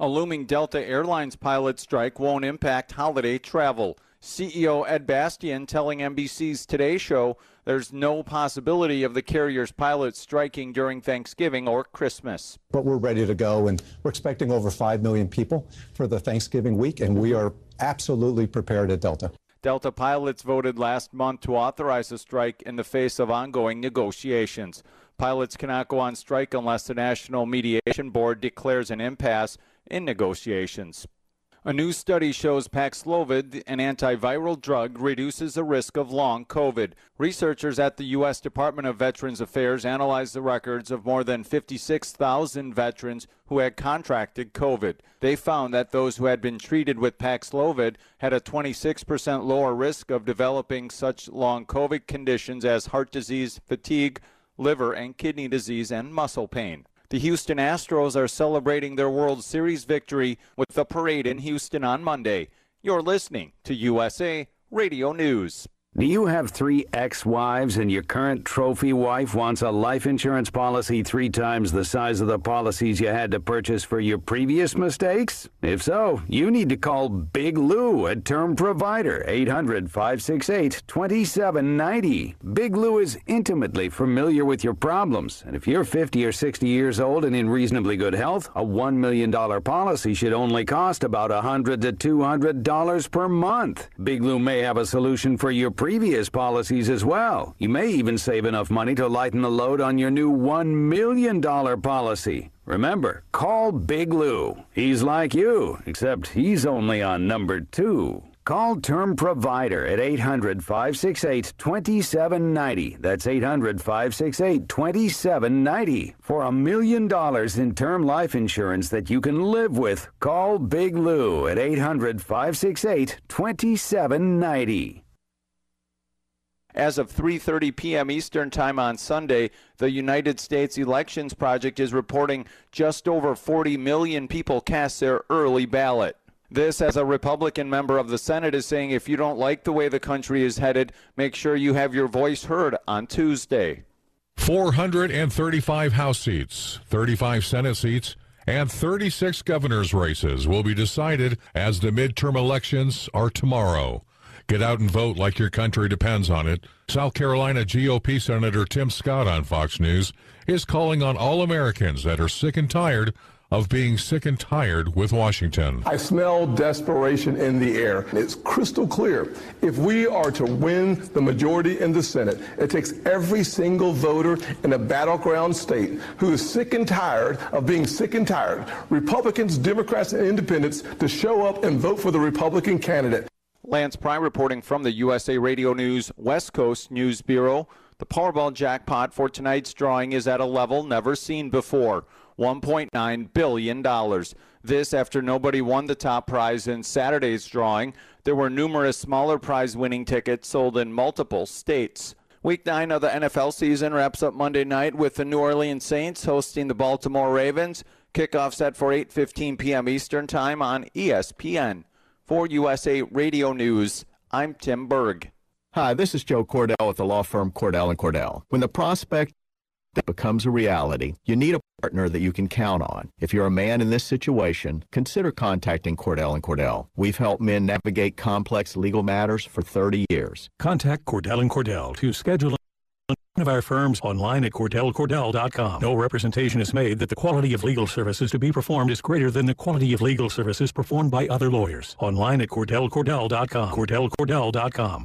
A looming Delta Airlines pilot strike won't impact holiday travel. CEO Ed Bastian telling NBC's Today Show there's no possibility of the carrier's pilots striking during Thanksgiving or Christmas. But we're ready to go, and we're expecting over 5 million people for the Thanksgiving week, and we are absolutely prepared at Delta. Delta pilots voted last month to authorize a strike in the face of ongoing negotiations. Pilots cannot go on strike unless the National Mediation Board declares an impasse in negotiations. A new study shows Paxlovid, an antiviral drug, reduces the risk of long COVID. Researchers at the U.S. Department of Veterans Affairs analyzed the records of more than 56,000 veterans who had contracted COVID. They found that those who had been treated with Paxlovid had a 26% lower risk of developing such long COVID conditions as heart disease, fatigue, liver and kidney disease, and muscle pain. The Houston Astros are celebrating their World Series victory with a parade in Houston on Monday. You're listening to USA Radio News. Do you have three ex wives and your current trophy wife wants a life insurance policy three times the size of the policies you had to purchase for your previous mistakes? If so, you need to call Big Lou at Term Provider, 800 568 2790. Big Lou is intimately familiar with your problems, and if you're 50 or 60 years old and in reasonably good health, a $1 million policy should only cost about 100 to $200 per month. Big Lou may have a solution for your previous policies as well. You may even save enough money to lighten the load on your new $1 million policy. Remember, call Big Lou. He's like you, except he's only on number two. Call Term Provider at 800 568 2790. That's 800 568 2790. For a million dollars in term life insurance that you can live with, call Big Lou at 800 568 2790. As of 3:30 p.m. Eastern Time on Sunday, the United States Elections Project is reporting just over 40 million people cast their early ballot. This, as a Republican member of the Senate, is saying if you don't like the way the country is headed, make sure you have your voice heard on Tuesday. 435 House seats, 35 Senate seats, and 36 governor's races will be decided as the midterm elections are tomorrow. Get out and vote like your country depends on it. South Carolina GOP Senator Tim Scott on Fox News is calling on all Americans that are sick and tired of being sick and tired with Washington. I smell desperation in the air. It's crystal clear. If we are to win the majority in the Senate, it takes every single voter in a battleground state who is sick and tired of being sick and tired, Republicans, Democrats, and independents, to show up and vote for the Republican candidate. Lance Pry reporting from the USA Radio News West Coast News Bureau. The Powerball jackpot for tonight's drawing is at a level never seen before. $1.9 billion. This after nobody won the top prize in Saturday's drawing. There were numerous smaller prize winning tickets sold in multiple states. Week 9 of the NFL season wraps up Monday night with the New Orleans Saints hosting the Baltimore Ravens. Kickoff set for 8:15 p.m. Eastern Time on ESPN. For USA Radio News, I'm Tim Berg. Hi, this is Joe Cordell with the law firm Cordell and Cordell. When the prospect becomes a reality, you need a partner that you can count on. If you're a man in this situation, consider contacting Cordell and Cordell. We've helped men navigate complex legal matters for 30 years. Contact Cordell and Cordell to schedule one of our firms online at CordellCordell.com. No representation is made that the quality of legal services to be performed is greater than the quality of legal services performed by other lawyers. Online at CordellCordell.com. CordellCordell.com.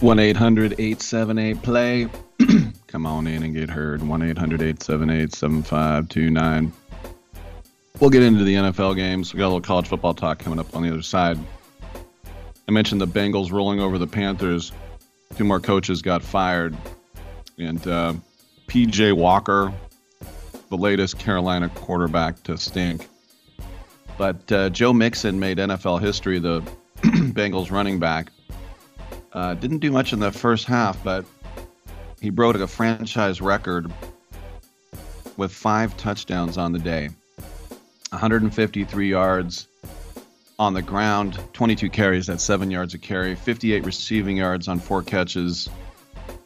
One 878 play. Come on in and get heard. 1 800 878 7529. We'll get into the NFL games. We got a little college football talk coming up on the other side. I mentioned the Bengals rolling over the Panthers. Two more coaches got fired. And uh, PJ Walker, the latest Carolina quarterback to stink. But uh, Joe Mixon made NFL history, the Bengals running back. Uh, didn't do much in the first half, but he broke a franchise record with five touchdowns on the day 153 yards on the ground, 22 carries, that's seven yards a carry, 58 receiving yards on four catches,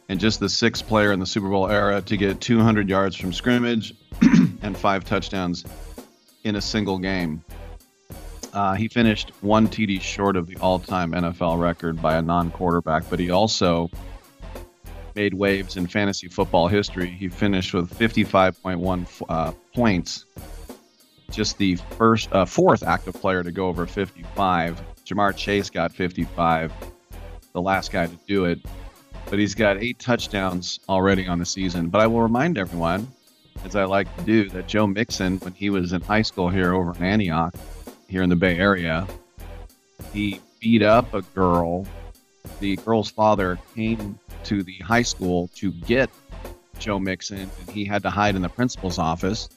and just the sixth player in the Super Bowl era to get 200 yards from scrimmage and five touchdowns in a single game. Uh, he finished one TD short of the all-time NFL record by a non-quarterback, but he also made waves in fantasy football history. He finished with 55.1 uh, points, just the first, uh, fourth active player to go over 55. Ja'Marr Chase got 55, the last guy to do it, but he's got eight touchdowns already on the season. But I will remind everyone, as I like to do, that Joe Mixon, when he was in high school here over in Antioch, here in the Bay Area. He beat up a girl. The girl's father came to the high school to get Joe Mixon, and he had to hide in the principal's office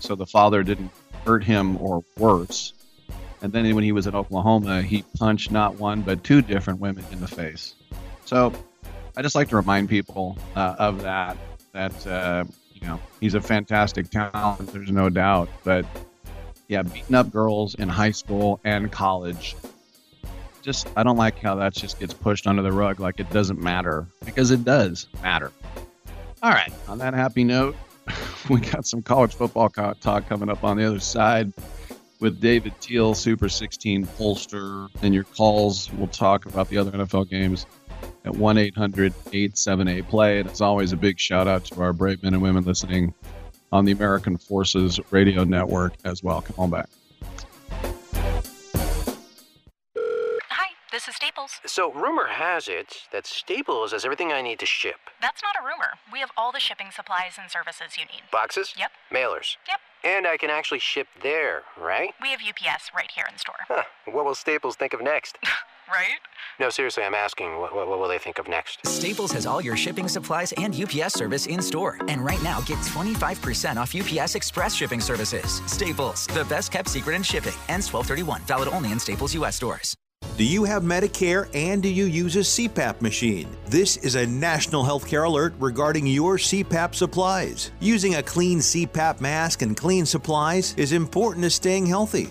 so the father didn't hurt him or worse. And then when he was in Oklahoma, he punched not one but two different women in the face. So I just like to remind people uh, of that. That uh, you know he's a fantastic talent. There's no doubt, but yeah, beating up girls in high school and college. Just, I don't like how that just gets pushed under the rug like it doesn't matter because it does matter. All right, on that happy note, we got some college football talk coming up on the other side with David Teel, Super 16 pollster, and your calls. We'll talk about the other NFL games at 1 800 878 play. And as always, a big shout out to our brave men and women listening on the American Forces Radio Network as well. Come on back. Hi, this is Staples. So, rumor has it that Staples has everything I need to ship That's not a rumor. We have all the shipping supplies and services you need. boxes, Yep. mailers. Yep. And I can actually ship there, right? We have UPS right here in store. Huh. What will Staples think of next? right? No, seriously, I'm asking, what, what, what will they think of next? Staples has all your shipping supplies and UPS service in store. And right now, get 25% off UPS Express shipping services. Staples, the best kept secret in shipping. Ends 1231. Valid only in Staples U.S. stores. Do you have Medicare and do you use a CPAP machine? This is a national healthcare alert regarding your CPAP supplies. Using a clean CPAP mask and clean supplies is important to staying healthy.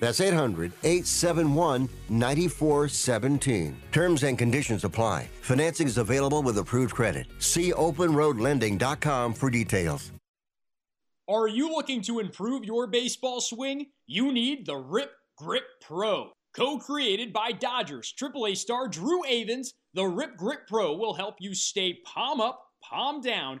That's 800 871 9417. Terms and conditions apply. Financing is available with approved credit. See openroadlending.com for details. Are you looking to improve your baseball swing? You need the Rip Grip Pro. Co created by Dodgers AAA star Drew Avans, the Rip Grip Pro will help you stay palm up, palm down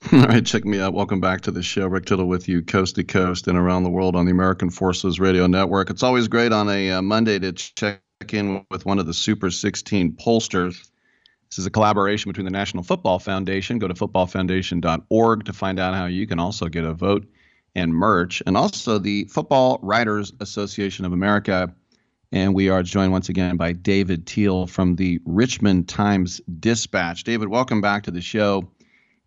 All right, check me out. Welcome back to the show. Rick Tittle with you, coast to coast and around the world on the American Forces Radio Network. It's always great on a uh, Monday to check in with one of the Super 16 pollsters. This is a collaboration between the National Football Foundation. Go to footballfoundation.org to find out how you can also get a vote and merch, and also the Football Writers Association of America. And we are joined once again by David Teel from the Richmond Times Dispatch. David, welcome back to the show.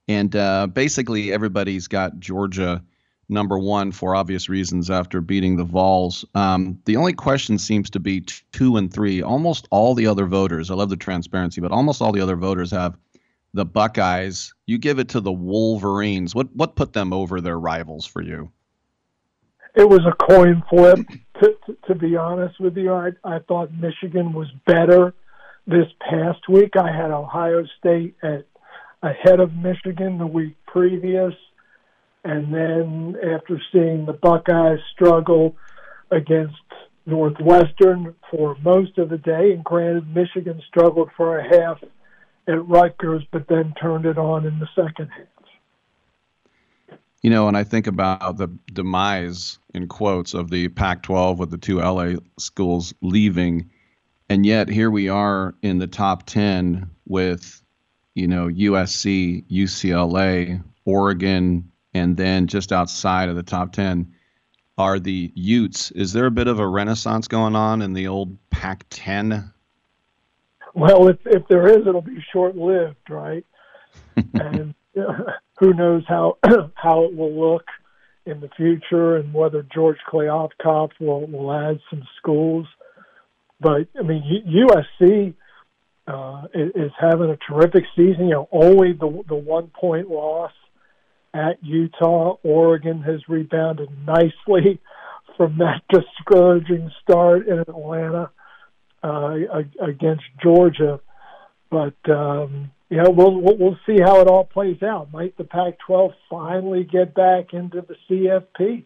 And uh, basically, everybody's got Georgia number one for obvious reasons after beating the Vols. Um, the only question seems to be two and three. Almost all the other voters, I love the transparency, but almost all the other voters have the Buckeyes. You give it to the Wolverines. What what put them over their rivals for you? It was a coin flip. To, to, to be honest with you, I, I thought Michigan was better this past week. I had Ohio State at ahead of Michigan the week previous. And then after seeing the Buckeyes struggle against Northwestern for most of the day, and granted, Michigan struggled for a half at Rutgers, but then turned it on in the second half. You know, and I think about the demise, in quotes, of the Pac 12 with the two LA schools leaving. And yet here we are in the top 10 with you know, USC, UCLA, Oregon, and then just outside of the top 10 are the Utes. Is there a bit of a renaissance going on in the old Pac 10? Well, if if there is, it'll be short lived, right? and uh, who knows how how it will look in the future, and whether George Kliavkoff will will add some schools. But I mean, USC uh, is, is having a terrific season. You know, only the the one point loss at Utah. Oregon has rebounded nicely from that discouraging start in Atlanta uh, against Georgia. But um, we'll, we'll we'll see how it all plays out. Might the Pac-12 finally get back into the CFP?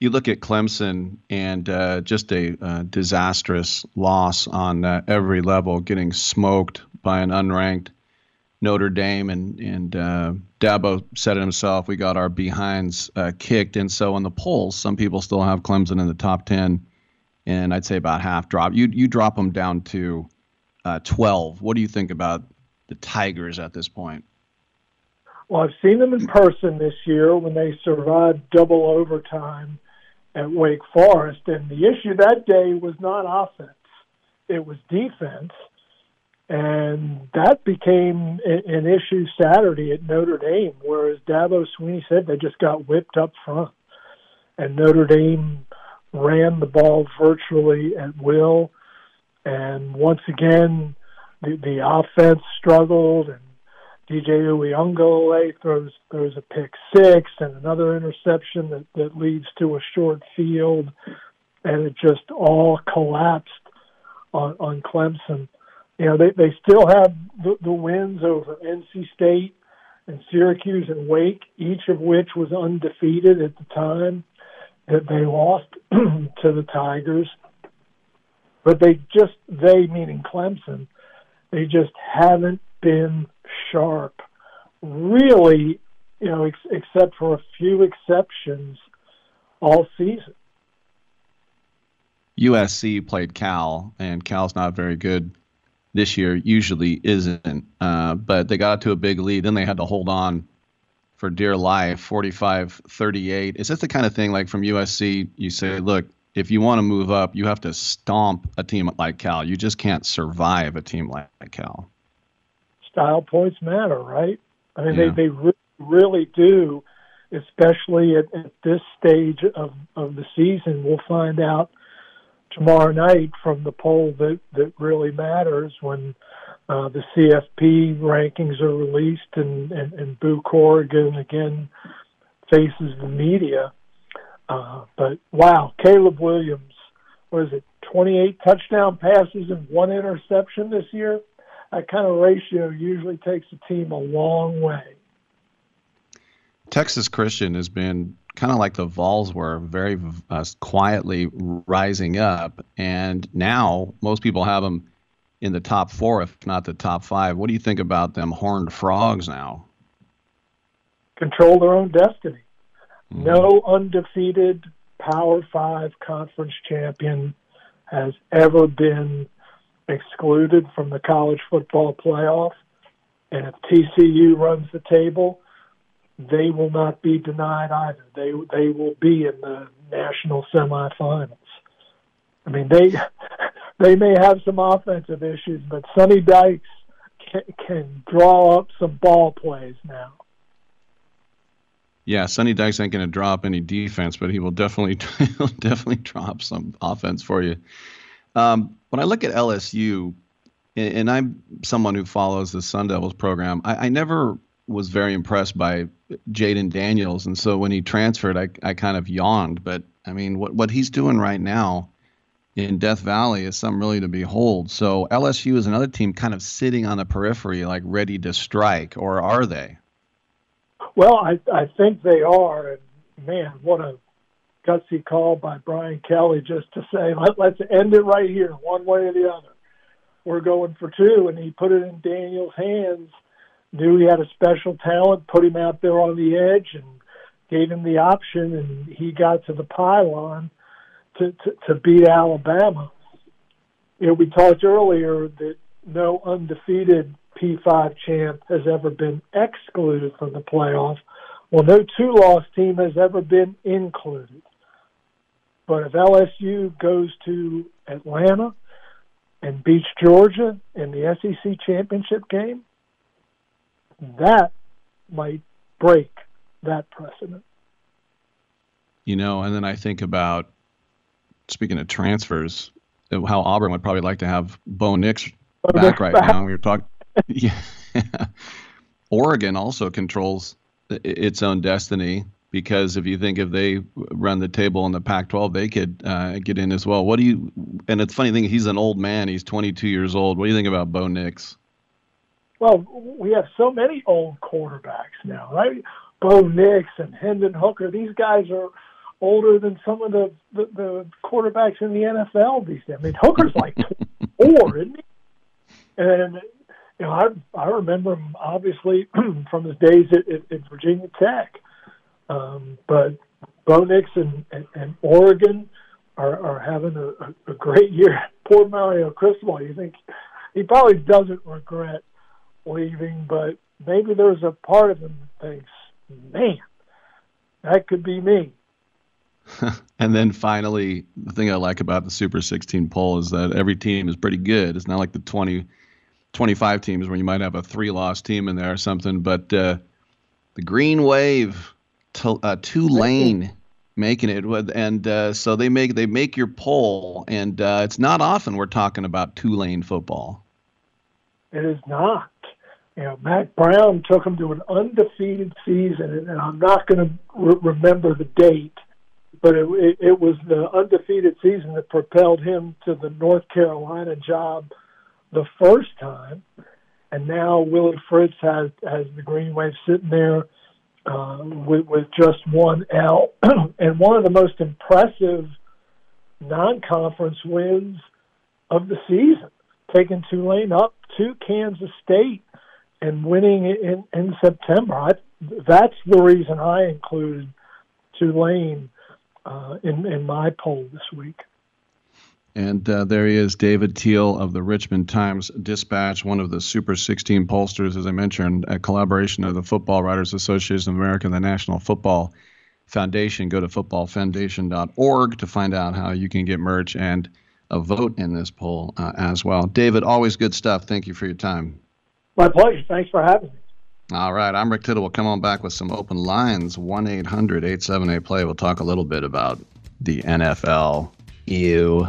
You look at Clemson and uh, just a uh, disastrous loss on uh, every level, getting smoked by an unranked Notre Dame, and and uh, Dabo said it himself. We got our behinds uh, kicked, and so in the polls, some people still have Clemson in the top ten, and I'd say about half drop. You you drop them down to uh, 12. What do you think about the Tigers at this point? Well, I've seen them in person this year when they survived double overtime at Wake Forest, and the issue that day was not offense; it was defense, and that became an issue Saturday at Notre Dame. Whereas Dabo Swinney said they just got whipped up front, and Notre Dame ran the ball virtually at will and once again, the, the offense struggled, and DJ Uiagalelei throws throws a pick six and another interception that, that leads to a short field, and it just all collapsed on, on Clemson. You know, they, they still have the, the wins over NC State and Syracuse and Wake, each of which was undefeated at the time that they lost to the Tigers but they just they meaning Clemson, they just haven't been sharp, really. You know, ex- except for a few exceptions, all season. USC played Cal, and Cal's not very good this year. Usually isn't, uh, but they got to a big lead. Then they had to hold on for dear life, 45-38. Is this the kind of thing like from USC? You say, look, if you want to move up, you have to stomp a team like Cal. You just can't survive a team like, Cal. Style points matter, right? I mean, yeah. they they re- really do, especially at, at this stage of of the season. We'll find out tomorrow night from the poll that that really matters when uh, the CFP rankings are released and and, and Boo Corrigan again faces the media. Uh, but wow, Caleb Williams, what is it, 28 touchdown passes and one interception this year? That kind of ratio usually takes a team a long way. Texas Christian has been kind of like the Vols were, very uh, quietly rising up, and now most people have them in the top four, if not the top five. What do you think about them Horned Frogs now? Control their own destiny. No undefeated Power Five conference champion has ever been excluded from the college football playoff. And if TCU runs the table, they will not be denied either. They they will be in the national semifinals. I mean, they they may have some offensive issues, but Sonny Dykes can, can draw up some ball plays now yeah, Sonny Dykes ain't going to drop any defense, but he will definitely definitely drop some offense for you. Um, when I look at LSU, and I'm someone who follows the Sun Devils program, I, I never was very impressed by Jayden Daniels, and so when he transferred, I, I kind of yawned. But I mean, what what he's doing right now in Death Valley is something really to behold. So LSU is another team kind of sitting on the periphery, like ready to strike, or are they? Well, I I think they are, and man, what a gutsy call by Brian Kelly just to say Let, let's end it right here, one way or the other. We're going for two, and he put it in Daniel's hands. Knew he had a special talent, put him out there on the edge, and gave him the option, and he got to the pylon to to, to beat Alabama. You know, we talked earlier that no undefeated P5 champ has ever been excluded from the playoff. Well, no two loss team has ever been included. But if LSU goes to Atlanta and beats Georgia in the SEC championship game, that might break that precedent. You know, and then I think about speaking of transfers, how Auburn would probably like to have Bo Nix back right now. We were talking. yeah. Oregon also controls its own destiny because if you think if they run the table in the Pac-12, they could uh, get in as well. What do you? And it's funny thing, he's an old man. He's 22 years old. What do you think about Bo Nix? Well, we have so many old quarterbacks now, right? Bo Nix and Hendon Hooker. These guys are older than some of the, the, the quarterbacks in the NFL these days. I mean, Hooker's like four, isn't he? And you know, I I remember him obviously from his days at, at, at Virginia Tech. Um, but Bo Nix and, and, and Oregon are, are having a, a great year. Poor Mario Cristobal. You think he probably doesn't regret leaving, but maybe there's a part of him that thinks, man, that could be me. and then finally, the thing I like about the Super 16 poll is that every team is pretty good. It's not like the 20, 25 teams where you might have a three loss team in there or something, but uh, the Green Wave, to, uh, Tulane making it with, and uh, so they make they make your poll and uh, it's not often we're talking about Tulane football. It is not. You know, Mack Brown took them to an undefeated season, and I'm not going to re- remember the date, but it, it, it was the undefeated season that propelled him to the North Carolina job the first time. And now Willie Fritz has has the Green Wave sitting there uh, with, with just one L, and one of the most impressive non-conference wins of the season, taking Tulane up to Kansas State and winning in in September. I, that's the reason I included Tulane uh, in in my poll this week. And uh, there he is, David Teel of the Richmond Times Dispatch, one of the Super 16 pollsters, as I mentioned, a collaboration of the Football Writers Association of America and the National Football Foundation. Go to footballfoundation.org to find out how you can get merch and a vote in this poll uh, as well. David, always good stuff. Thank you for your time. My pleasure. Thanks for having me. All right. I'm Rick Tittle. We'll come on back with some open lines 1 800 878 play. We'll talk a little bit about the NFL. Ew.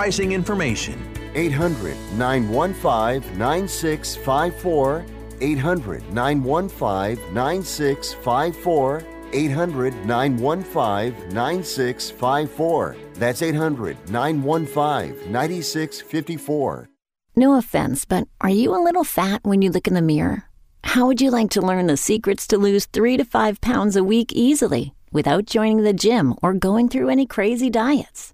pricing information. 800 915 9654. 800 915 9654. 800 915 9654. That's 800 915 9654. No offense, but are you a little fat when you look in the mirror? How would you like to learn the secrets to lose three to five pounds a week easily without joining the gym or going through any crazy diets?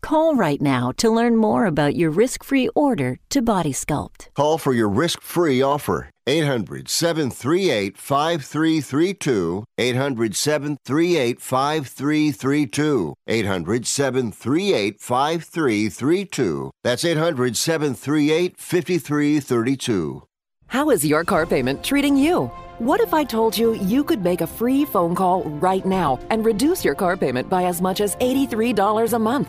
call right now to learn more about your risk free order to Body Sculpt. Call for your risk free offer. 800 738 5332. 800 738 5332. 800 738 5332. That's 800 738 5332. How is your car payment treating you? What if I told you you could make a free phone call right now and reduce your car payment by as much as $83 a month?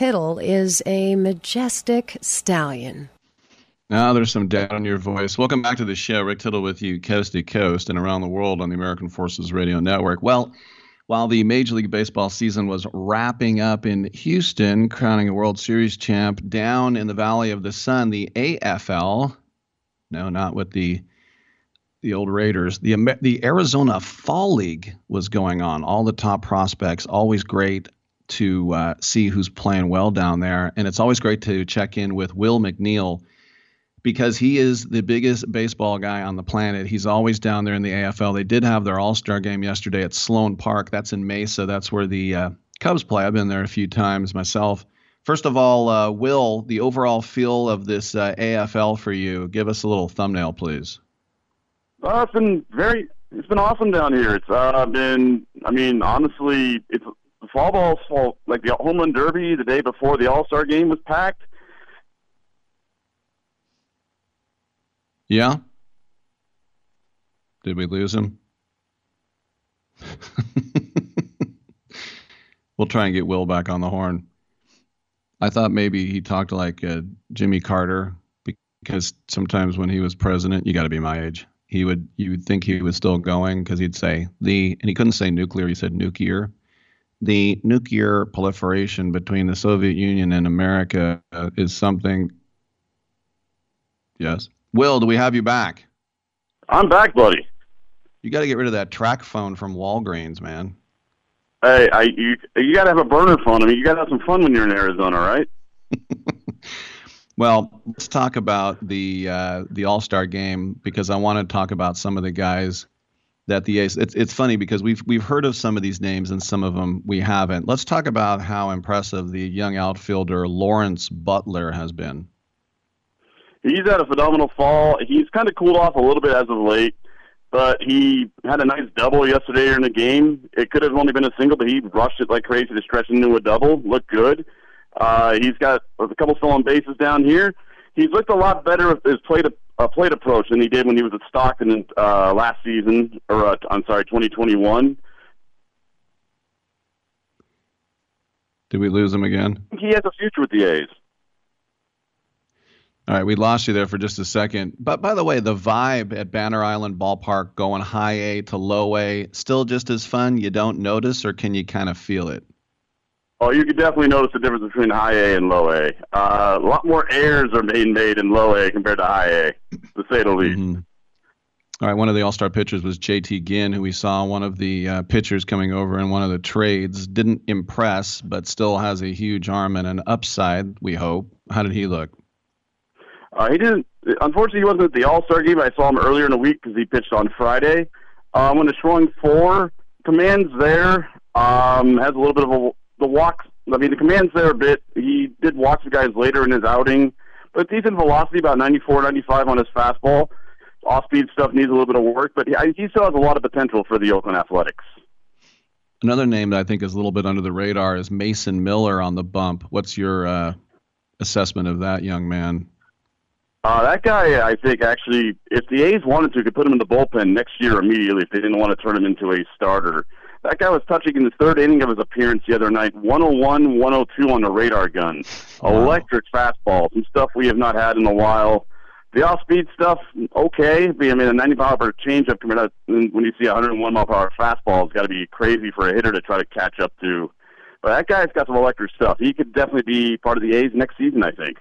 Tittle is a majestic stallion. Now there's some doubt in your voice. Welcome back to the show. Rick Tittle with you, coast to coast and around the world on the American Forces Radio Network. Well, while the Major League Baseball season was wrapping up in Houston, crowning a World Series champ down in the Valley of the Sun, the AFL, no, not with the the old Raiders, the the Arizona Fall League was going on. All the top prospects, always great to uh, see who's playing well down there, and it's always great to check in with Will McNeil because he is the biggest baseball guy on the planet. He's always down there in the AFL. They did have their All Star game yesterday at Sloan Park. That's in Mesa. That's where the uh, Cubs play. I've been there a few times myself. First of all, uh, Will, the overall feel of this uh, AFL for you. Give us a little thumbnail, please. Uh, it's been very, it's been awesome down here. It's uh, been, I mean, honestly, it's fall ball, fall, like the home run derby the day before the All Star game was packed. Yeah. Did we lose him? we'll try and get Will back on the horn. I thought maybe he talked like uh, Jimmy Carter because sometimes when he was president, you got to be my age. He would you would think he was still going because he'd say the and he couldn't say nuclear. He said nuclear. The nuclear proliferation between the Soviet Union and America is something. Yes, Will, do we have you back? I'm back, buddy. You got to get rid of that track phone from Walgreens, man. Hey, I you you got to have a burner phone. I mean, you got to have some fun when you're in Arizona, right? Well, let's talk about the uh, the All Star game because I want to talk about some of the guys that the ace. It's it's funny because we've we've heard of some of these names and some of them we haven't. Let's talk about how impressive the young outfielder Lawrence Butler has been. He's had a phenomenal fall. He's kind of cooled off a little bit as of late, but he had a nice double yesterday in the game. It could have only been a single, but he rushed it like crazy to stretch into a double. Looked good. Uh, he's got a couple stolen bases down here. He's looked a lot better his plate uh, plate approach than he did when he was at Stockton uh, last season, or uh, I'm sorry, 2021. Did we lose him again? He has a future with the A's. All right, we lost you there for just a second. But by the way, the vibe at Banner Island Ballpark going high A to low A, still just as fun? You don't notice, or can you kind of feel it? Oh, you can definitely notice the difference between high A and low A. Uh, a lot more errors are being made in low A compared to high A, to say the least. Mm-hmm. All right, one of the All Star pitchers was JT Ginn, who we saw one of the uh, pitchers coming over in one of the trades. Didn't impress, but still has a huge arm and an upside, we hope. How did he look? Uh, he didn't. Unfortunately, he wasn't at the All Star game. I saw him earlier in the week because he pitched on Friday. Um, when the throwing four commands there, um, has a little bit of a the walks. I mean, the commands there a bit. He did walk the guys later in his outing, but decent velocity, about 94, 95 on his fastball. Off speed stuff needs a little bit of work, but he, he still has a lot of potential for the Oakland Athletics. Another name that I think is a little bit under the radar is Mason Miller on the bump. What's your uh, assessment of that young man? Uh, that guy, I think, actually, if the A's wanted to, could put him in the bullpen next year immediately if they didn't want to turn him into a starter. That guy was touching in the third inning of his appearance the other night, 101, 102 on the radar gun. Electric fastball, some stuff we have not had in a while. The off-speed stuff, okay. I mean, a 90 mile per hour changeup coming out when you see a 101 mile per hour fastball, it's got to be crazy for a hitter to try to catch up to. But that guy's got some electric stuff. He could definitely be part of the A's next season, I think.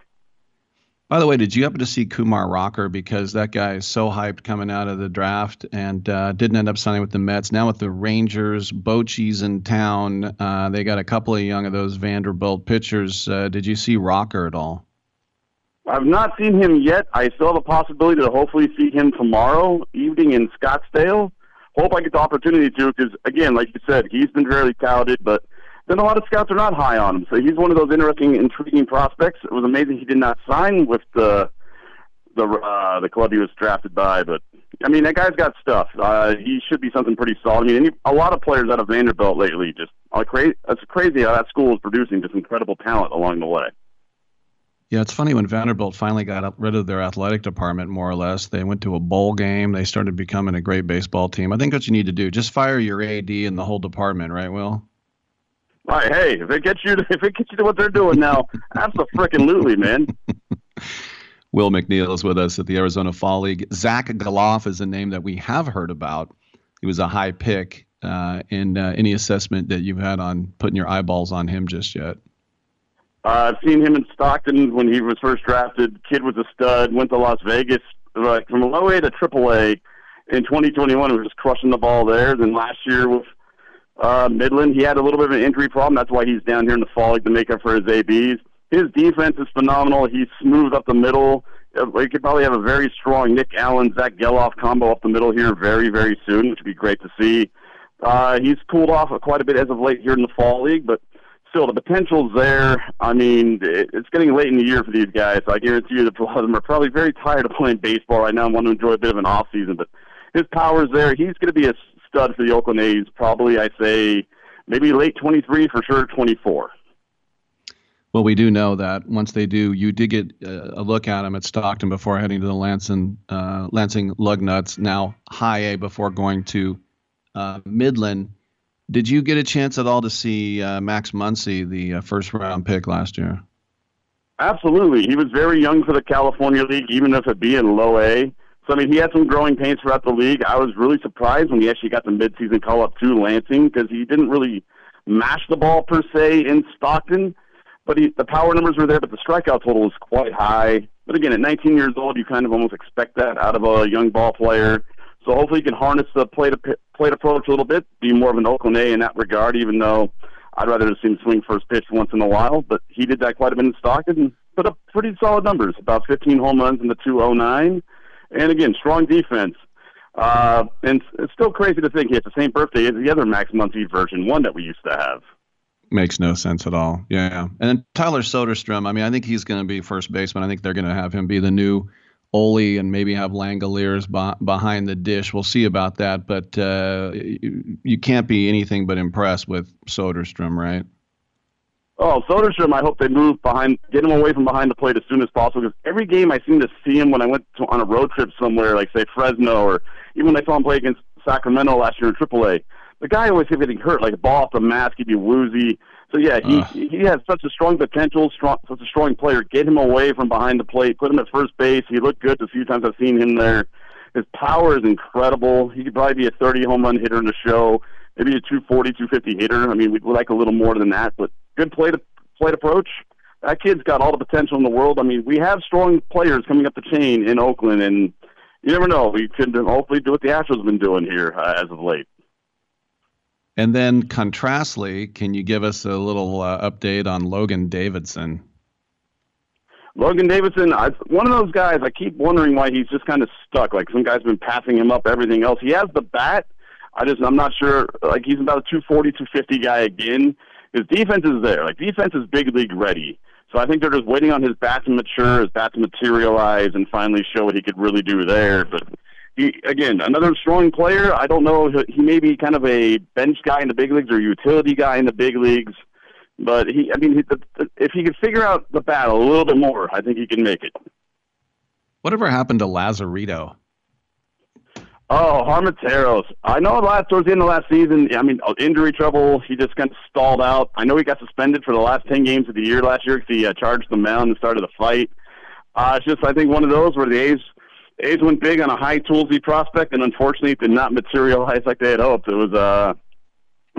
By the way, did you happen to see Kumar Rocker? Because that guy is so hyped coming out of the draft and uh, didn't end up signing with the Mets. Now with the Rangers, Bochy's in town. Uh, they got a couple of young of those Vanderbilt pitchers. Uh, did you see Rocker at all? I've not seen him yet. I still have a possibility to hopefully see him tomorrow evening in Scottsdale. Hope I get the opportunity to because, again, like you said, he's been very touted, but then a lot of scouts are not high on him. So he's one of those interesting, intriguing prospects. It was amazing he did not sign with the the uh, the club he was drafted by, but I mean that guy's got stuff. Uh, he should be something pretty solid. I mean, any, a lot of players out of Vanderbilt lately just uh, crazy. It's crazy how that school is producing just incredible talent along the way. Yeah, it's funny when Vanderbilt finally got rid of their athletic department, more or less. They went to a bowl game. They started becoming a great baseball team. I think what you need to do, just fire your AD and the whole department, right, Will? Right, hey, if it gets you, if it gets you to what they're doing now, absolutely, man. Will McNeil is with us at the Arizona Fall League. Zach Gelof is a name that we have heard about. He was a high pick. Uh, in uh, any assessment that you've had on putting your eyeballs on him just yet? Uh, I've seen him in Stockton when he was first drafted. Kid was a stud. Went to Las Vegas, like from low A to triple A in 2021. He was just crushing the ball there. Then last year with uh, Midland, he had a little bit of an injury problem. That's why he's down here in the fall league to make up for his ABs. His defense is phenomenal. He's smooth up the middle. Uh, We could probably have a very strong Nick Allen, Zach Gelof combo up the middle here very, very soon, which would be great to see. Uh, he's cooled off quite a bit as of late here in the fall league, but still the potential's there. I mean, it's getting late in the year for these guys. So I guarantee you that a lot of them are probably very tired of playing baseball right now and want to enjoy a bit of an off season. But his power's there. He's going to be a stud for the Oakland A's. Probably, I say, maybe late 23 for sure, 24. Well, we do know that once they do, you did get uh, a look at him at Stockton before heading to the Lansing, uh, Lansing Lugnuts, now High A before going to uh, Midland. Did you get a chance at all to see uh, Max Muncy, the uh, first round pick last year? Absolutely. He was very young for the California League, even if it be in low A. So, I mean, he had some growing pains throughout the league. I was really surprised when he actually got the midseason call up to Lansing because he didn't really mash the ball per se in Stockton. But he, the power numbers were there, but the strikeout total was quite high. But again, at 19 years old, you kind of almost expect that out of a young ball player. So hopefully he can harness the plate, plate approach a little bit, be more of an Oakland A in that regard, even though I'd rather see him swing first pitch once in a while. But he did that quite a bit in Stockton put up pretty solid numbers, about 15 home runs in the 209. And again, strong defense. Uh, and it's still crazy to think he has the same birthday as the other Max Muncy version one that we used to have. Makes no sense at all. Yeah. And Tyler Soderstrom, I mean, I think he's going to be first baseman. I think they're going to have him be the new Ole and maybe have Langeliers be- behind the dish. We'll see about that. But uh, you, you can't be anything but impressed with Soderstrom, right? Oh, Soderstrom, I hope they move behind, get him away from behind the plate as soon as possible. Because every game I seem to see him when I went to, on a road trip somewhere, like say Fresno, or even when I saw him play against Sacramento last year in AAA. The guy always kept getting hurt, like a ball off the mask, he'd be woozy. So yeah, he Ugh. he has such a strong potential, strong, such a strong player. Get him away from behind the plate, put him at first base. He looked good the few times I've seen him there. His power is incredible. He could probably be a 30 home run hitter in the show, maybe a 240, 250 hitter. I mean, we'd like a little more than that, but good plate plate approach. That kid's got all the potential in the world. I mean, we have strong players coming up the chain in Oakland, and you never know. We could hopefully do what the Astros have been doing here uh, as of late. And then contrastly, can you give us a little uh, update on Logan Davidson? Logan Davidson, I, one of those guys. I keep wondering why he's just kind of stuck. Like some guys been passing him up everything else. He has the bat. I just I'm not sure. Like he's about a 240, 250 guy again. His defense is there. Like defense is big league ready. So I think they're just waiting on his bat to mature, his bat to materialize, and finally show what he could really do there. But he, again, another strong player. I don't know. He- may be kind of a bench guy in the big leagues or utility guy in the big leagues. But he, I mean, he, if he could figure out the bat a little bit more, I think he can make it. Whatever happened to Lazarito? Oh, Armenteros. I know last towards the end of last season, I mean, uh, injury trouble. He just kind of stalled out. I know he got suspended for the last ten games of the year last year because he uh, charged the mound and started the fight. Uh, it's just, I think, one of those where the A's A's went big on a high toolsy prospect, and unfortunately, it did not materialize like they had hoped. It was uh,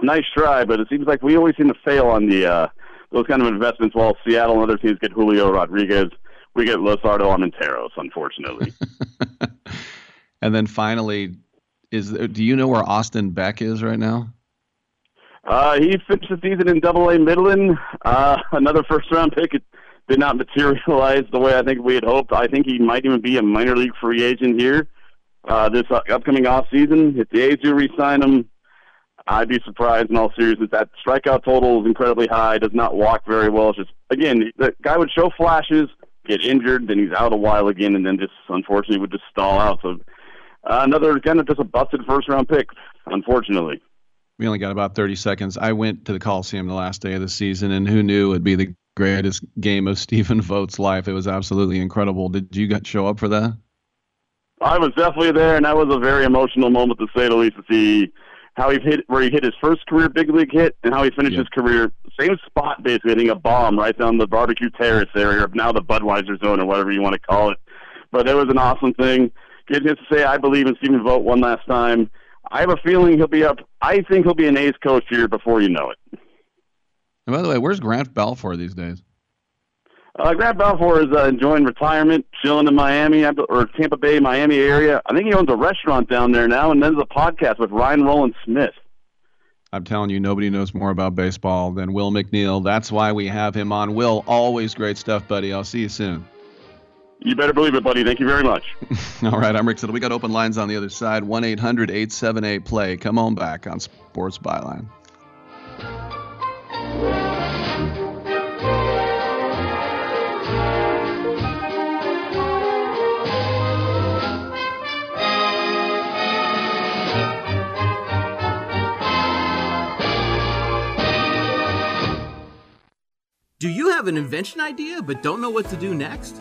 a nice try, but it seems like we always seem to fail on the uh, those kind of investments. While Seattle and other teams get Julio Rodriguez, we get Lazaro Armenteros, unfortunately. And then finally, is do you know where Austin Beck is right now? Uh, he finished the season in Double A Midland. Uh, another first round pick. It did not materialize the way I think we had hoped. I think he might even be a minor league free agent here uh, this upcoming off season. If the A's do re-sign him, I'd be surprised. In all seriousness, that strikeout total is incredibly high. Does not walk very well. It's just again, the guy would show flashes, get injured, then he's out a while again, and then just unfortunately would just stall out. So uh, another kind of just a busted first round pick, unfortunately. We only got about 30 seconds. I went to the Coliseum the last day of the season, and who knew it'd be the greatest game of Stephen Vogt's life? It was absolutely incredible. Did you show up for that? I was definitely there, and that was a very emotional moment to say the least. To see how he hit, where he hit his first career big league hit, and how he finished his career same spot, basically hitting a bomb right down the barbecue terrace area, or now the Budweiser zone, or whatever you want to call it. But it was an awesome thing. Get to say I believe in Stephen Vogt one last time. I have a feeling he'll be up. I think he'll be an A's coach here before you know it. And by the way, where's Grant Balfour these days? Uh, Grant Balfour is uh, enjoying retirement, chilling in Miami or Tampa Bay, Miami area. I think he owns a restaurant down there now, and then there's a podcast with Ryan Roland Smith. I'm telling you, nobody knows more about baseball than Will McNeil. That's why we have him on. Will, always great stuff, buddy. I'll see you soon. You better believe it, buddy. Thank you very much. All right, I'm Rick Tittle. We got open lines on the other side. 1 800 878 play. Come on back on Sports Byline. Do you have an invention idea but don't know what to do next?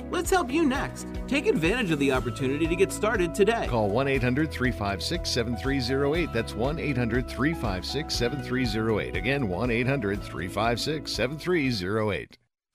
Let's help you next. Take advantage of the opportunity to get started today. Call 1 800 356 7308. That's 1 800 356 7308. Again, 1 800 356 7308.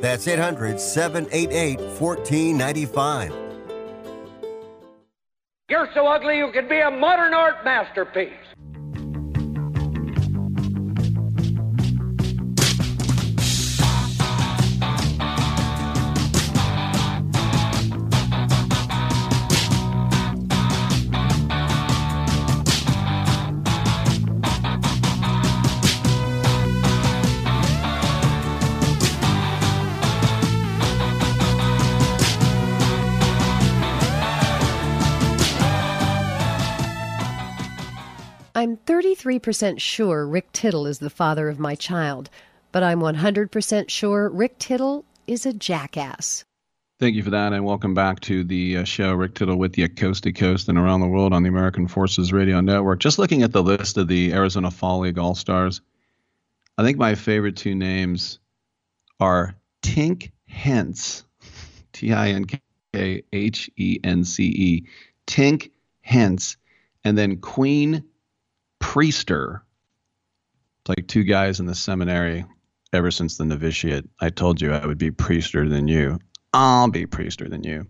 That's 800 788 1495. You're so ugly you could be a modern art masterpiece. I'm 33% sure Rick Tittle is the father of my child, but I'm 100% sure Rick Tittle is a jackass. Thank you for that, and welcome back to the uh, show. Rick Tittle with you, coast to coast and around the world on the American Forces Radio Network. Just looking at the list of the Arizona Fall League All Stars, I think my favorite two names are Tink Hence, T I N K H E N C E, Tink Hence, and then Quinn Priester. It's like two guys in the seminary ever since the novitiate. I told you I would be priester than you. I'll be priester than you.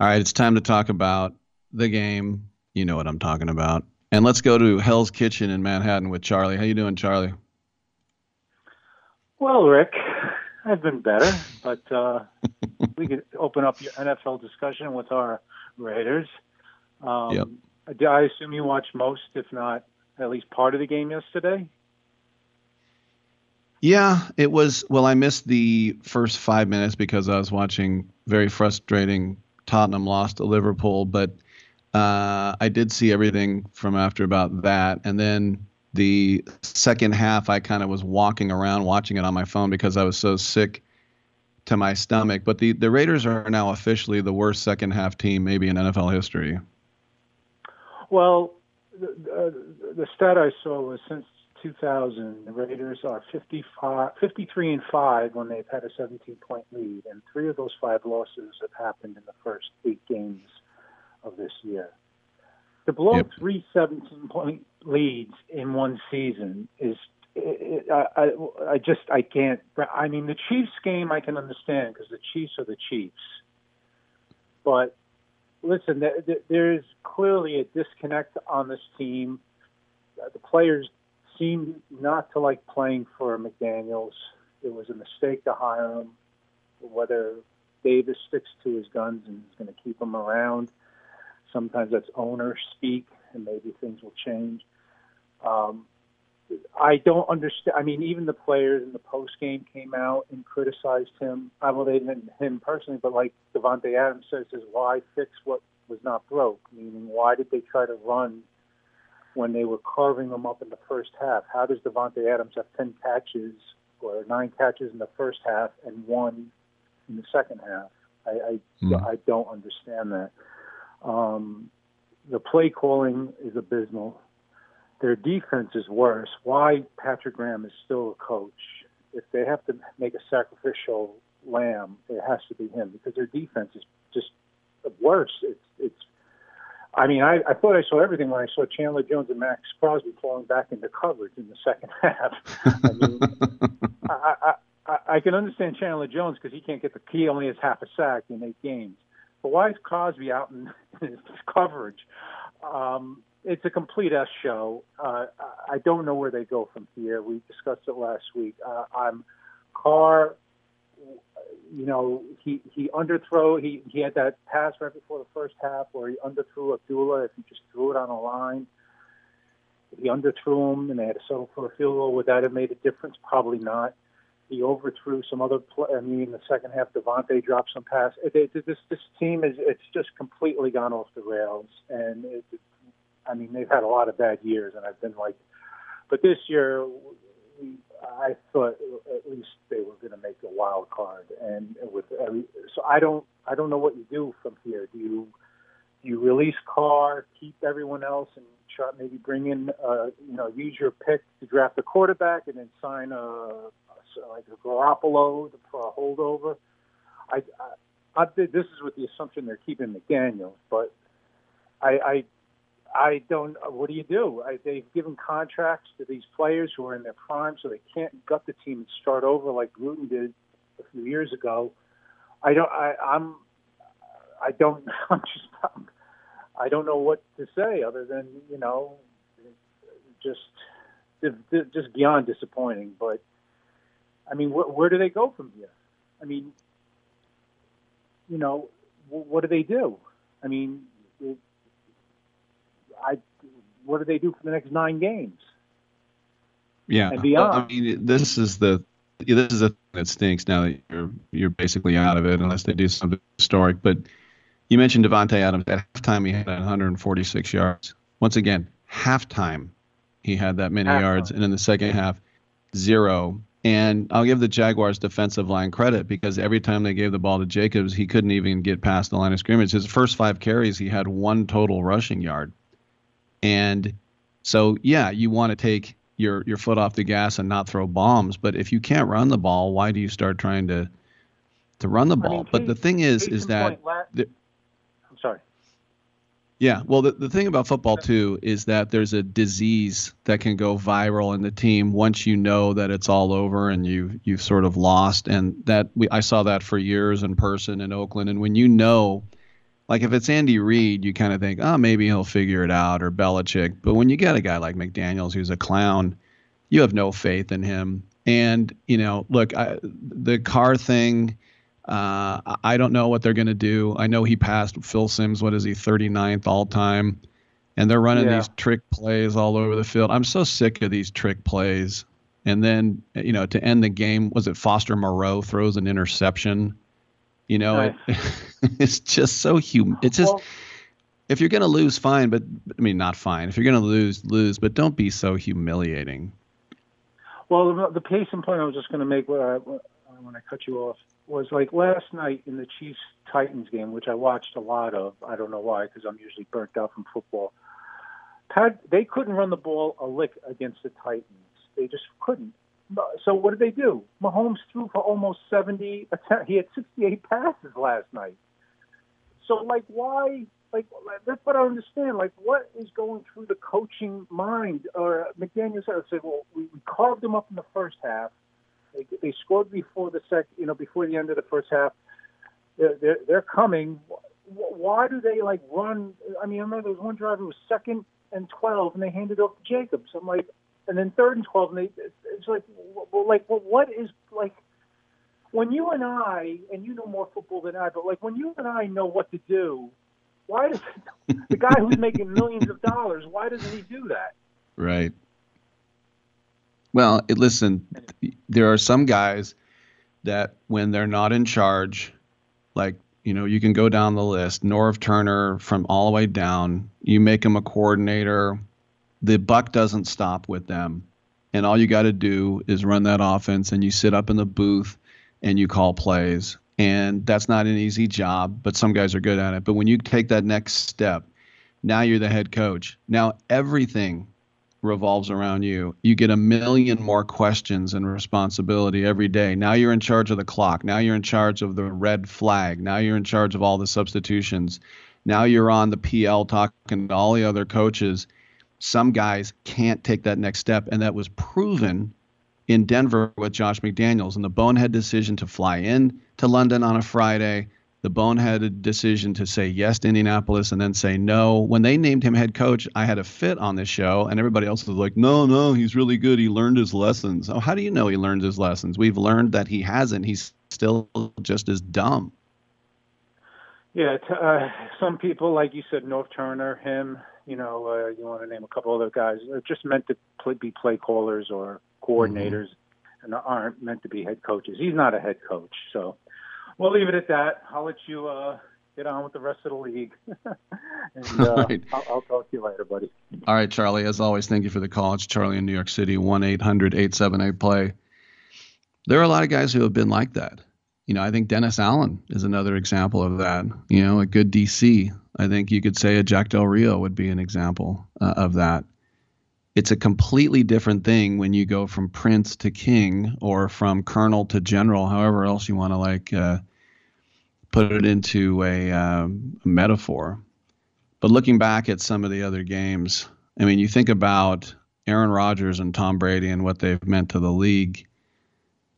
All right, it's time to talk about the game. You know what I'm talking about. And let's go to Hell's Kitchen in Manhattan with Charlie. How you doing, Charlie? Well, Rick, I've been better, but uh, we could open up your NFL discussion with our Raiders. Um, Yep. I assume you watch most, if not at least part of the game yesterday. Yeah, it was. Well, I missed the first five minutes because I was watching very frustrating Tottenham lost to Liverpool, but uh, I did see everything from after about that. And then the second half, I kind of was walking around watching it on my phone because I was so sick to my stomach. But the, the Raiders are now officially the worst second half team, maybe in NFL history. Well, the, the, the stat I saw was since 2000, the Raiders are 55, 53 and 5 when they've had a 17 point lead, and three of those five losses have happened in the first eight games of this year. To blow Yep. three 17 point leads in one season is. It, it, I, I, I just I can't. I mean, the Chiefs game I can understand because the Chiefs are the Chiefs, but listen, th- th- there is clearly a disconnect on this team. Uh, The players seem not to like playing for McDaniels. It was a mistake to hire him. Whether Davis sticks to his guns and is going to keep him around, sometimes that's owner speak, and maybe things will change. Um, I don't understand. I mean, even the players in the post game came out and criticized him. I well, they didn't him personally, but like Davante Adams says, is why fix what was not broke? Meaning, why did they try to run when they were carving them up in the first half? How does Davante Adams have ten catches or nine catches in the first half and one in the second half? I I, I don't understand that. Um, the play calling is abysmal. Their defense is worse. Why Patrick Graham is still a coach? If they have to make a sacrificial lamb, it has to be him because their defense is just worse. It's it's. I mean, I, I thought I saw everything when I saw Chandler Jones and Maxx Crosby falling back into coverage in the second half. I mean, I, I, I, I can understand Chandler Jones because he can't get the key; only has half a sack in eight games. But why is Crosby out in his coverage? Um, it's a complete S show. Uh, I don't know where they go from here. We discussed it last week. Uh, I'm Carr you know, he he underthrow. He he had that pass right before the first half where he underthrew Abdullah. If he just threw it on a line, he underthrew him, and they had to settle for a field goal. Would that have made a difference? Probably not. He overthrew some other. Play, I mean, in the second half, Davante dropped some pass. It, it, this this team is it's just completely gone off the rails, and it, I mean they've had a lot of bad years, and I've been like, but this year I thought at least they were going to make a wild card, and with every, so I don't I don't know what you do from here. Do you do you release Carr, keep everyone else, and try maybe bring in uh, you know use your pick to draft a quarterback, and then sign a, like a Garoppolo for a holdover? I, I, I this is with the assumption they're keeping McDaniels, but I, I I don't. What do you do? I, they've given contracts to these players who are in their prime, so they can't gut the team and start over like Gruden did a few years ago. I don't. I, I'm. I don't. I'm just. I'm, I don't know what to say other than you know, just just beyond disappointing. But I mean, wh- where do they go from here? I mean, you know, wh- what do they do? I mean, it, I what do they do for the next nine games? Yeah, and beyond. I mean, this is the this is the thing that stinks now that you're you're basically out of it unless they do something historic. But you mentioned Davante Adams at halftime. He had 146 yards. Once again, halftime he had that many Halftime. yards, and in the second half, zero. And I'll give the Jaguars defensive line credit because every time they gave the ball to Jacobs, he couldn't even get past the line of scrimmage. His first five carries, he had one total rushing yard. And so, yeah, you want to take your your foot off the gas and not throw bombs. But if you can't run the ball, why do you start trying to to run the ball? but the thing is, is that the- I'm sorry. yeah, well, the, the thing about football too is that there's a disease that can go viral in the team once you know that it's all over and you you've sort of lost. And that we I saw that for years in person in Oakland. And when you know, like if it's Andy Reid, you kind of think, oh, maybe he'll figure it out, or Belichick. But when you get a guy like McDaniel's who's a clown, you have no faith in him. And you know, look, I, the Carr thing. Uh, I- don't know what they're going to do. I know he passed Phil Simms. What is he, 39th all time? And they're running Yeah. these trick plays all over the field. I'm so sick of these trick plays. And then, you know, to end the game, was it Foster Moreau throws an interception? You know, it, it's just so hum. It's just if you're going to lose, fine. But I mean, not fine. If you're going to lose, lose. But don't be so humiliating. Well, the, the case in point I was just going to make when I, when I cut you off was like last night in the Chiefs Titans game, which I watched a lot of. I don't know why, because I'm usually burnt out from football. Pat, they couldn't run the ball a lick against the Titans. They just couldn't. So what did they do? Mahomes threw for almost 70. He had 68 passes last night. So like, why? Like that's what I understand. Like, what is going through the coaching mind? Or McDaniel said, said "Well, we, we carved them up in the first half. They, they scored before the sec, you know, before the end of the first half. They're they're, they're coming. Why do they like run? I mean, I remember there was one driver who was second and twelve, and they handed off to Jacobs. I'm like, and then third and twelve, and they it's like, well, like, well, what is like? When you and I, and you know more football than I, but like when you and I know what to do, why does the guy who's making millions of dollars? Why doesn't he do that? Right. Well, it, listen, there are some guys that when they're not in charge, like, you know, you can go down the list, Norv Turner from all the way down, you make him a coordinator, the buck doesn't stop with them. And all you got to do is run that offense and you sit up in the booth and you call plays. And that's not an easy job, but some guys are good at it. But when you take that next step, now you're the head coach. Now everything revolves around you. You get a million more questions and responsibility every day. Now you're in charge of the clock. Now you're in charge of the red flag. Now you're in charge of all the substitutions. Now you're on the PL talking to all the other coaches. Some guys can't take that next step, and that was proven in Denver with Josh McDaniels and the bonehead decision to fly in to London on a Friday, the bonehead decision to say yes to Indianapolis and then say no. When they named him head coach, I had a fit on this show, and everybody else was like, no, no, he's really good. He learned his lessons. Oh, how do you know he learned his lessons? We've learned that he hasn't. He's still just as dumb. Yeah, t- uh, some people, like you said, Norv Turner, him, you know, uh, you want to name a couple other guys, are just meant to play, be play callers or coordinators and aren't meant to be head coaches. He's not a head coach. So we'll leave it at that. I'll let you uh, get on with the rest of the league. and uh, right. I'll, I'll talk to you later, buddy. All right, Charlie. As always, thank you for the call. It's Charlie in New York City, 1 800 878 play. There are a lot of guys who have been like that. You know, I think Dennis Allen is another example of that. You know, a good DC. I think you could say a Jack Del Rio would be an example uh, of that. It's a completely different thing when you go from prince to king or from colonel to general, however else you want to like uh, put it into a um, metaphor. But looking back at some of the other games, I mean, you think about Aaron Rodgers and Tom Brady and what they've meant to the league.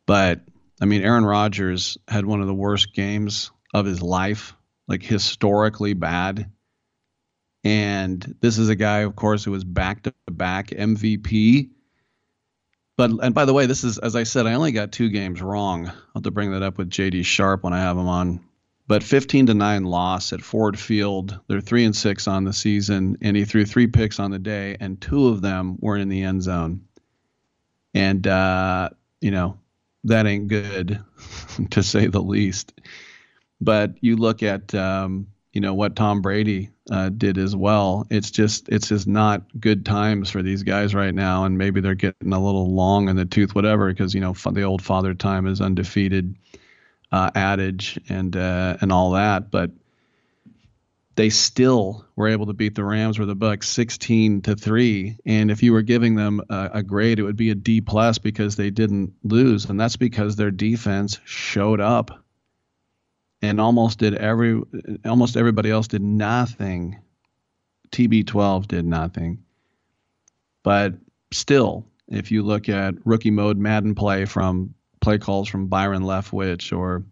But I mean, Aaron Rodgers had one of the worst games of his life, like historically bad. And this is a guy, of course, who was back to back MVP. But and by the way, this is as I said, I only got two games wrong. I'll have to bring that up with JD Sharp when I have him on. But 15 to 9 loss at Ford Field. They're 3 and 6 on the season and he threw three picks on the day and two of them weren't in the end zone. And uh, you know, that ain't good to say the least. But you look at um, you know what Tom Brady uh, did as well. It's just it's just not good times for these guys right now, and maybe they're getting a little long in the tooth, whatever, because you know the old father time is undefeated uh, adage and uh, and all that, but they still were able to beat the Rams or the Bucks 16 to three. And if you were giving them a, a grade, it would be a D plus because they didn't lose, and that's because their defense showed up and almost did every almost everybody else did nothing. TB12 did nothing. But still, if you look at rookie mode Madden play from play calls from Byron Leftwich or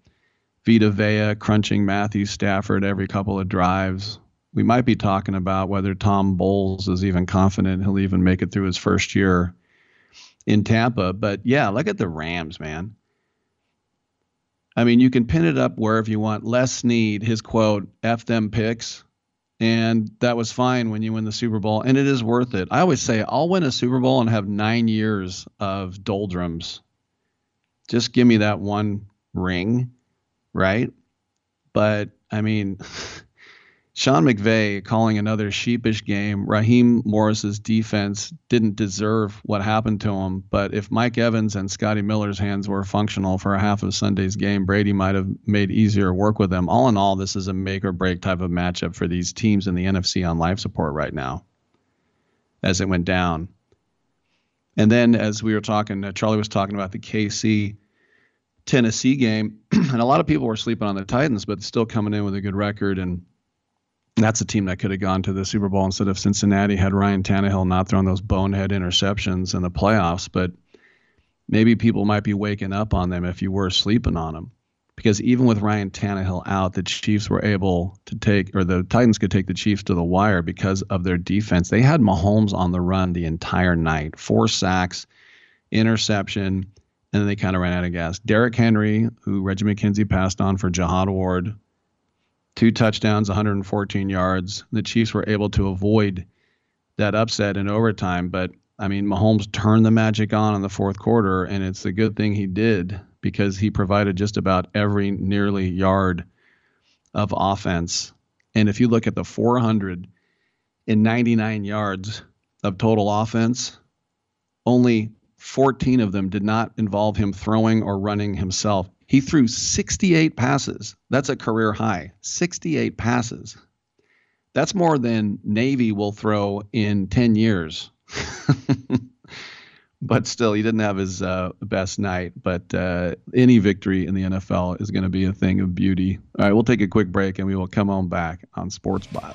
Vita Vea crunching Matthew Stafford every couple of drives, we might be talking about whether Todd Bowles is even confident he'll even make it through his first year in Tampa. But yeah, look at the Rams, man. I mean, you can pin it up wherever you want. Les Snead, his quote, F them picks. And that was fine when you win the Super Bowl. And it is worth it. I always say, I'll win a Super Bowl and have nine years of doldrums. Just give me that one ring, right? But I mean, Sean McVay calling another sheepish game. Raheem Morris's defense didn't deserve what happened to him. But if Mike Evans and Scotty Miller's hands were functional for a half of Sunday's game, Brady might have made easier work with them. All in all, this is a make or break type of matchup for these teams in the NFC on life support right now as it went down. And then, as we were talking, uh, Charlie was talking about the KC Tennessee game, and a lot of people were sleeping on the Titans, but still coming in with a good record. And that's a team that could have gone to the Super Bowl instead of Cincinnati had Ryan Tannehill not thrown those bonehead interceptions in the playoffs. But maybe people might be waking up on them if you were sleeping on them. Because even with Ryan Tannehill out, the Chiefs were able to take, or the Titans could take the Chiefs to the wire because of their defense. They had Mahomes on the run the entire night, four sacks, interception, and then they kind of ran out of gas. Derrick Henry, who Reggie McKenzie passed on for Jihad Ward, two touchdowns, 114 yards. The Chiefs were able to avoid that upset in overtime, but I mean, Mahomes turned the magic on in the fourth quarter, and it's a good thing he did because he provided just about every nearly yard of offense. And if you look at the 499 yards of total offense, only 14 of them did not involve him throwing or running himself. He threw 68 passes. That's a career high. 68 passes. That's more than Navy will throw in 10 years. but still, he didn't have his uh, best night. But uh, any victory in the NFL is going to be a thing of beauty. All right, we'll take a quick break and we will come on back on Sports Bio.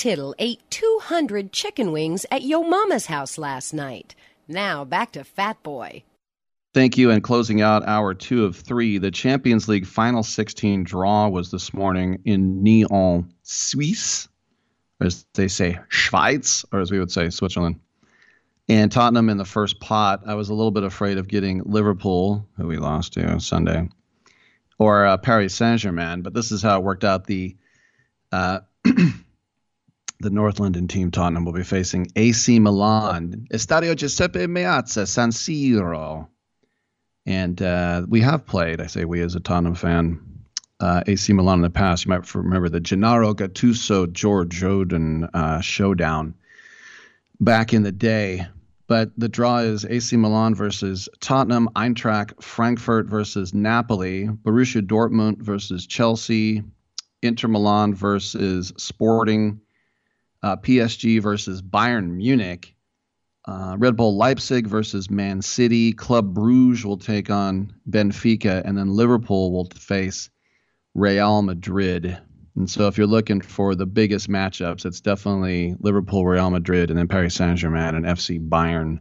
Tittle ate 200 chicken wings at Yo Mama's house last night. Now back to Fat Boy. Thank you. And closing out hour two of three, the Champions League final 16 draw was this morning in Nyon, Suisse, as they say, Schweiz, or as we would say, Switzerland. And Tottenham in the first pot, I was a little bit afraid of getting Liverpool, who we lost to Sunday, or uh, Paris Saint Germain. But this is how it worked out. The uh, the North London team, Tottenham, will be facing AC Milan, Estadio Giuseppe Meazza, San Siro. And uh, we have played, I say we as a Tottenham fan, uh, AC Milan in the past. You might remember the Gennaro Gattuso Joe Jordan uh, showdown back in the day. But the draw is AC Milan versus Tottenham, Eintracht Frankfurt versus Napoli, Borussia Dortmund versus Chelsea, Inter Milan versus Sporting, uh, PSG versus Bayern Munich, uh, Red Bull Leipzig versus Man City, Club Bruges will take on Benfica, and then Liverpool will face Real Madrid. And so, if you're looking for the biggest matchups, it's definitely Liverpool, Real Madrid, and then Paris Saint Germain and FC Bayern.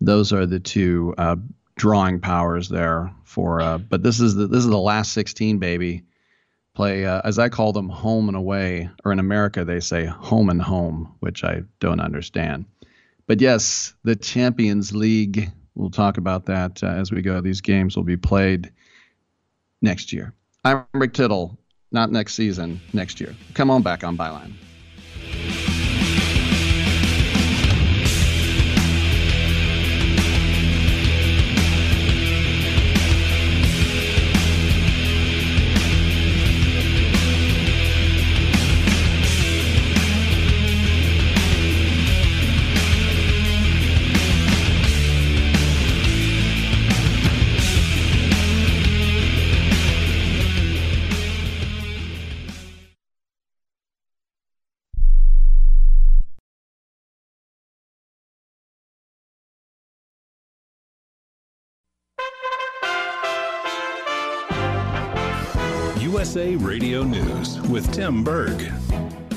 those are the two uh, drawing powers there for. Uh, but this is the this is the last 16, baby. Play uh, as I call them, home and away, or in America they say home and home, which I don't understand. But yes, the Champions League. We'll talk about that uh, as we go. These games will be played next year. I'm Rick Tittle. Not next season, next year. Come on back on Byline. USA Radio News with Tim Berg.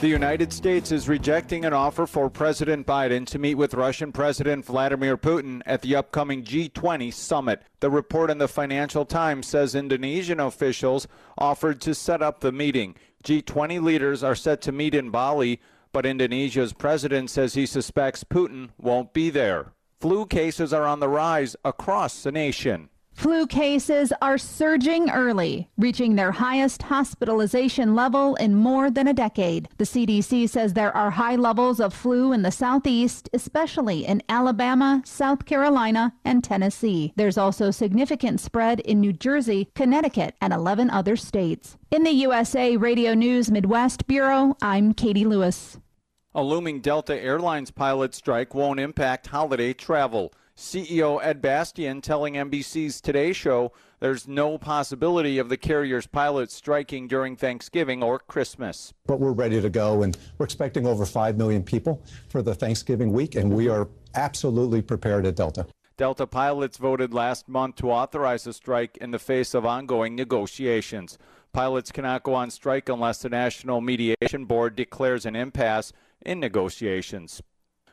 The United States is rejecting an offer for President Biden to meet with Russian President Vladimir Putin at the upcoming G20 summit. The report in the Financial Times says Indonesian officials offered to set up the meeting. G20 leaders are set to meet in Bali, but Indonesia's president says he suspects Putin won't be there. Flu cases are on the rise across the nation. Flu cases are surging early, reaching their highest hospitalization level in more than a decade. The CDC says there are high levels of flu in the southeast, especially in Alabama, South Carolina, and Tennessee. There's also significant spread in New Jersey, Connecticut, and 11 other states. In the USA Radio News Midwest Bureau, I'm Katie Lewis. A looming Delta Airlines pilot strike won't impact holiday travel. CEO Ed Bastian telling NBC's Today Show there's no possibility of the carrier's pilots striking during Thanksgiving or Christmas. But we're ready to go, and we're expecting over 5 million people for the Thanksgiving week, and we are absolutely prepared at Delta. Delta pilots voted last month to authorize a strike in the face of ongoing negotiations. Pilots cannot go on strike unless the National Mediation Board declares an impasse in negotiations.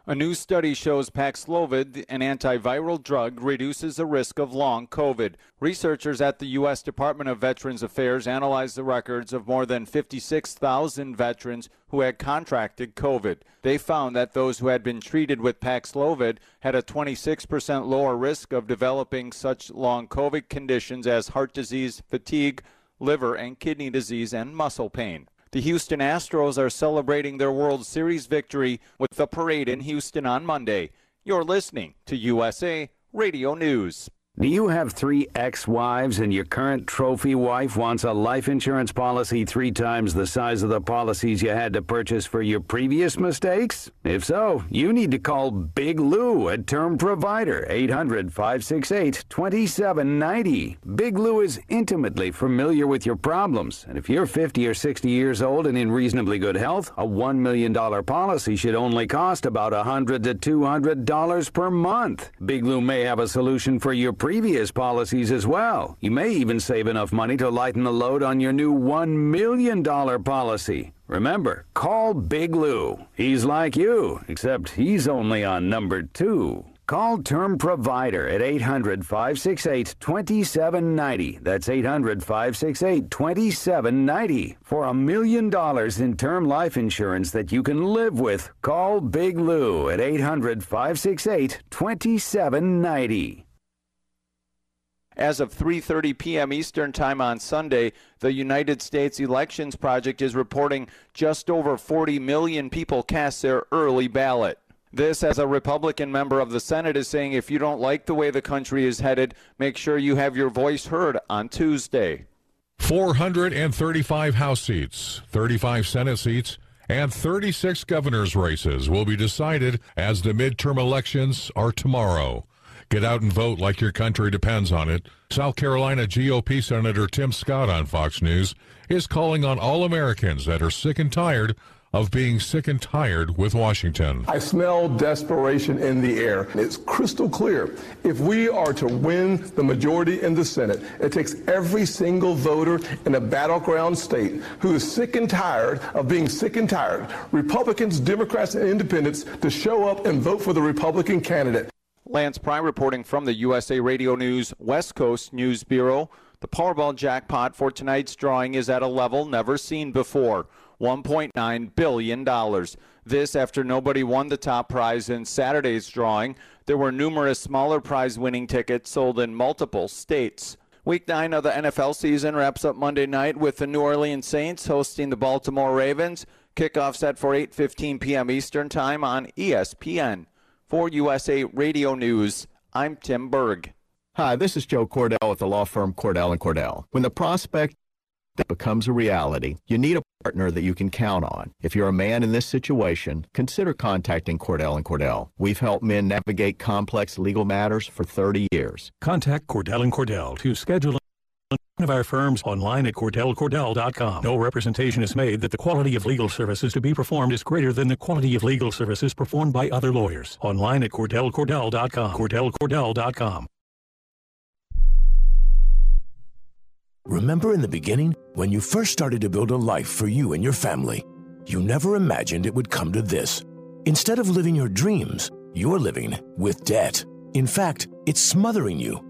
A new study shows Paxlovid, an antiviral drug, reduces the risk of long COVID. Researchers at the U.S. Department of Veterans Affairs analyzed the records of more than 56,000 veterans who had contracted COVID. They found that those who had been treated with Paxlovid had a 26% lower risk of developing such long COVID conditions as heart disease, fatigue, liver and kidney disease, and muscle pain. The Houston Astros are celebrating their World Series victory with a parade in Houston on Monday. You're listening to USA Radio News. Do you have three ex wives and your current trophy wife wants a life insurance policy three times the size of the policies you had to purchase for your previous mistakes? If so, you need to call Big Lou at Term Provider, 800 568 2790. Big Lou is intimately familiar with your problems, and if you're 50 or 60 years old and in reasonably good health, a $1 million policy should only cost about 100 to $200 per month. Big Lou may have a solution for your previous policies as well. You may even save enough money to lighten the load on your new $1 million policy. Remember, call Big Lou. He's like you, except he's only on number two. Call Term Provider at 800 568 2790. That's 800 568 2790. For a million dollars in term life insurance that you can live with, call Big Lou at 800 568 2790. As of 3:30 p.m. Eastern Time on Sunday, the United States Elections Project is reporting just over 40 million people cast their early ballot. This, as a Republican member of the Senate, is saying if you don't like the way the country is headed, make sure you have your voice heard on Tuesday. 435 House seats, 35 Senate seats, and 36 governor's races will be decided as the midterm elections are tomorrow. Get out and vote like your country depends on it. South Carolina GOP Senator Tim Scott on Fox News is calling on all Americans that are sick and tired of being sick and tired with Washington. I smell desperation in the air. It's crystal clear. If we are to win the majority in the Senate, it takes every single voter in a battleground state who is sick and tired of being sick and tired, Republicans, Democrats, and independents, to show up and vote for the Republican candidate. Lance Pry reporting from the USA Radio News West Coast News Bureau. The Powerball jackpot for tonight's drawing is at a level never seen before $1.9 billion. This after nobody won the top prize in Saturday's drawing. There were numerous smaller prize winning tickets sold in multiple states. Week 9 of the NFL season wraps up Monday night with the New Orleans Saints hosting the Baltimore Ravens. Kickoff set for 8:15 p.m. Eastern Time on ESPN. For USA Radio News, I'm Tim Berg. Hi, this is Joe Cordell with the law firm Cordell and Cordell. When the prospect becomes a reality, you need a partner that you can count on. If you're a man in this situation, consider contacting Cordell and Cordell. We've helped men navigate complex legal matters for 30 years. Contact Cordell and Cordell to schedule one of our firms online at cordellcordell.com. No representation is made that the quality of legal services to be performed is greater than the quality of legal services performed by other lawyers. Online at cordellcordell.com. cordellcordell.com. Remember in the beginning, when you first started to build a life for you and your family, you never imagined it would come to this. Instead of living your dreams, you're living with debt. In fact, it's smothering you.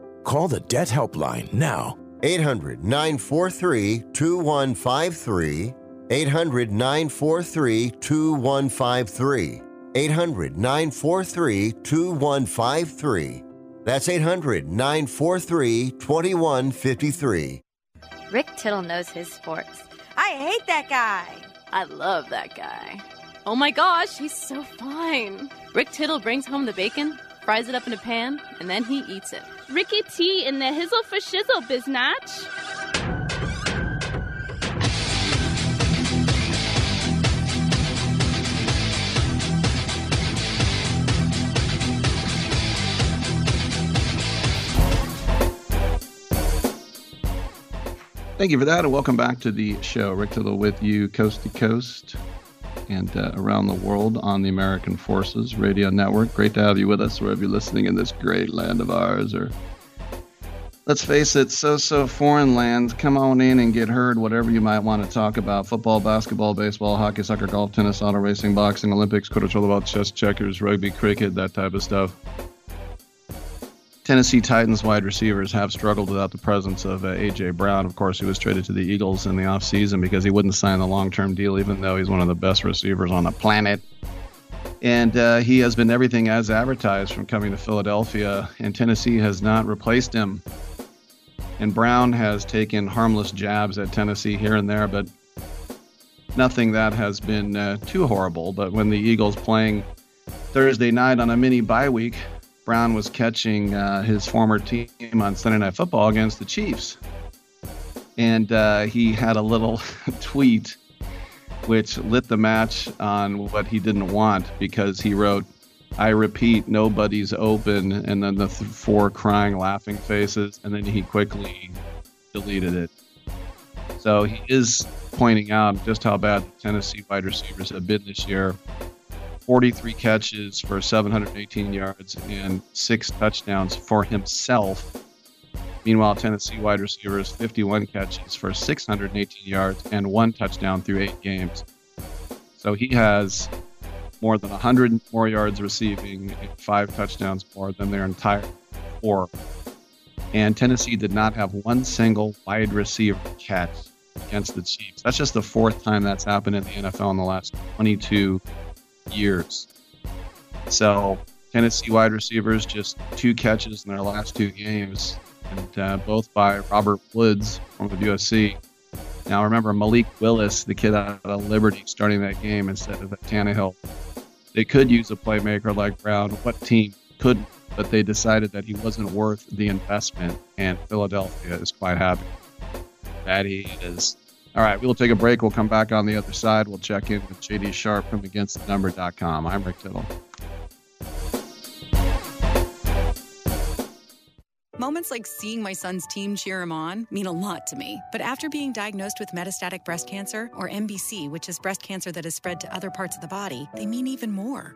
Call the Debt Helpline now. 800 943 2153. 800 943 2153. 800 943 2153. That's 800 943 2153. Rick Tittle knows his sports. I hate that guy. I love that guy. Oh my gosh, he's so fine. Rick Tittle brings home the bacon, fries it up in a pan, and then he eats it. Ricky T in the hizzle for shizzle, biznatch. Thank you for that, and welcome back to the show. Rick Tittle with you, coast to coast and uh, around the world on the American Forces Radio Network. Great to have you with us wherever you're listening in this great land of ours. Or let's face it, so so foreign land. Come on in and get heard. Whatever you might want to talk about: football, basketball, baseball, hockey, soccer, golf, tennis, auto racing, boxing, Olympics, about chess, checkers, rugby, cricket, that type of stuff. Tennessee Titans wide receivers have struggled without the presence of uh, A.J. Brown. Of course, he was traded to the Eagles in the offseason because he wouldn't sign the long term deal, even though he's one of the best receivers on the planet. And uh, he has been everything as advertised from coming to Philadelphia, and Tennessee has not replaced him. And Brown has taken harmless jabs at Tennessee here and there, but nothing that has been uh, too horrible. But when the Eagles playing Thursday night on a mini bye week, Brown was catching uh, his former team on Sunday Night Football against the Chiefs. And uh, he had a little tweet which lit the match on what he didn't want because he wrote, I repeat, nobody's open, and then the th- four crying, laughing faces, and then he quickly deleted it. So he is pointing out just how bad Tennessee wide receivers have been this year. 43 catches for 718 yards and six touchdowns for himself. Meanwhile, Tennessee wide receivers 51 catches for 618 yards and one touchdown through eight games. So he has more than 100 more yards receiving and five touchdowns more than their entire core. And Tennessee did not have one single wide receiver catch against the Chiefs. That's just the fourth time that's happened in the NFL in the last 22 years. So Tennessee wide receivers just two catches in their last two games, and uh, both by Robert Woods from the USC. Now remember Malik Willis, the kid out of Liberty, starting that game instead of Tannehill. They could use a playmaker like Brown. What team couldn't? But they decided that he wasn't worth the investment, and Philadelphia is quite happy that he is. All right, we'll take a break. We'll come back on the other side. We'll check in with JD Sharp from AgainstTheNumber.com. I'm Rick Tittle. Moments like seeing my son's team cheer him on mean a lot to me. But after being diagnosed with metastatic breast cancer, or MBC, which is breast cancer that has spread to other parts of the body, they mean even more.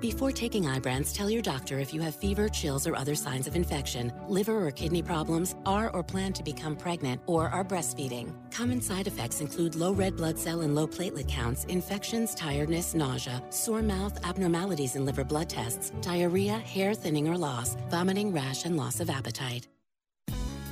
Before taking Ibrance, tell your doctor if you have fever, chills, or other signs of infection, liver or kidney problems, are or plan to become pregnant, or are breastfeeding. Common side effects include low red blood cell and low platelet counts, infections, tiredness, nausea, sore mouth, abnormalities in liver blood tests, diarrhea, hair thinning or loss, vomiting, rash, and loss of appetite.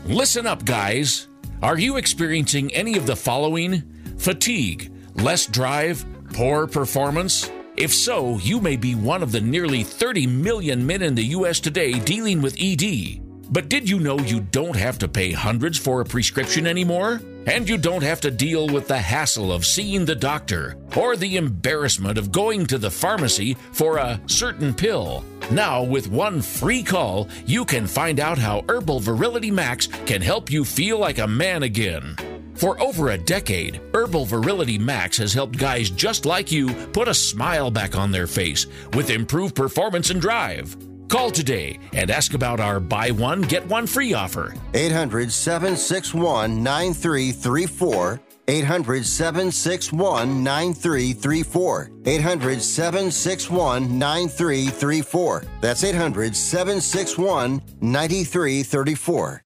Listen up, guys. Are you experiencing any of the following? Fatigue, less drive, poor performance? If so, you may be one of the nearly 30 million men in the U.S. today dealing with ED. But did you know you don't have to pay hundreds for a prescription anymore? And you don't have to deal with the hassle of seeing the doctor or the embarrassment of going to the pharmacy for a certain pill. Now, with one free call, you can find out how Herbal Virility Max can help you feel like a man again. For over a decade, Herbal Virility Max has helped guys just like you put a smile back on their face with improved performance and drive. Call today and ask about our buy one, get one free offer. 800 761 9334. 800 761 9334. 800 761 9334. That's 800 761 9334.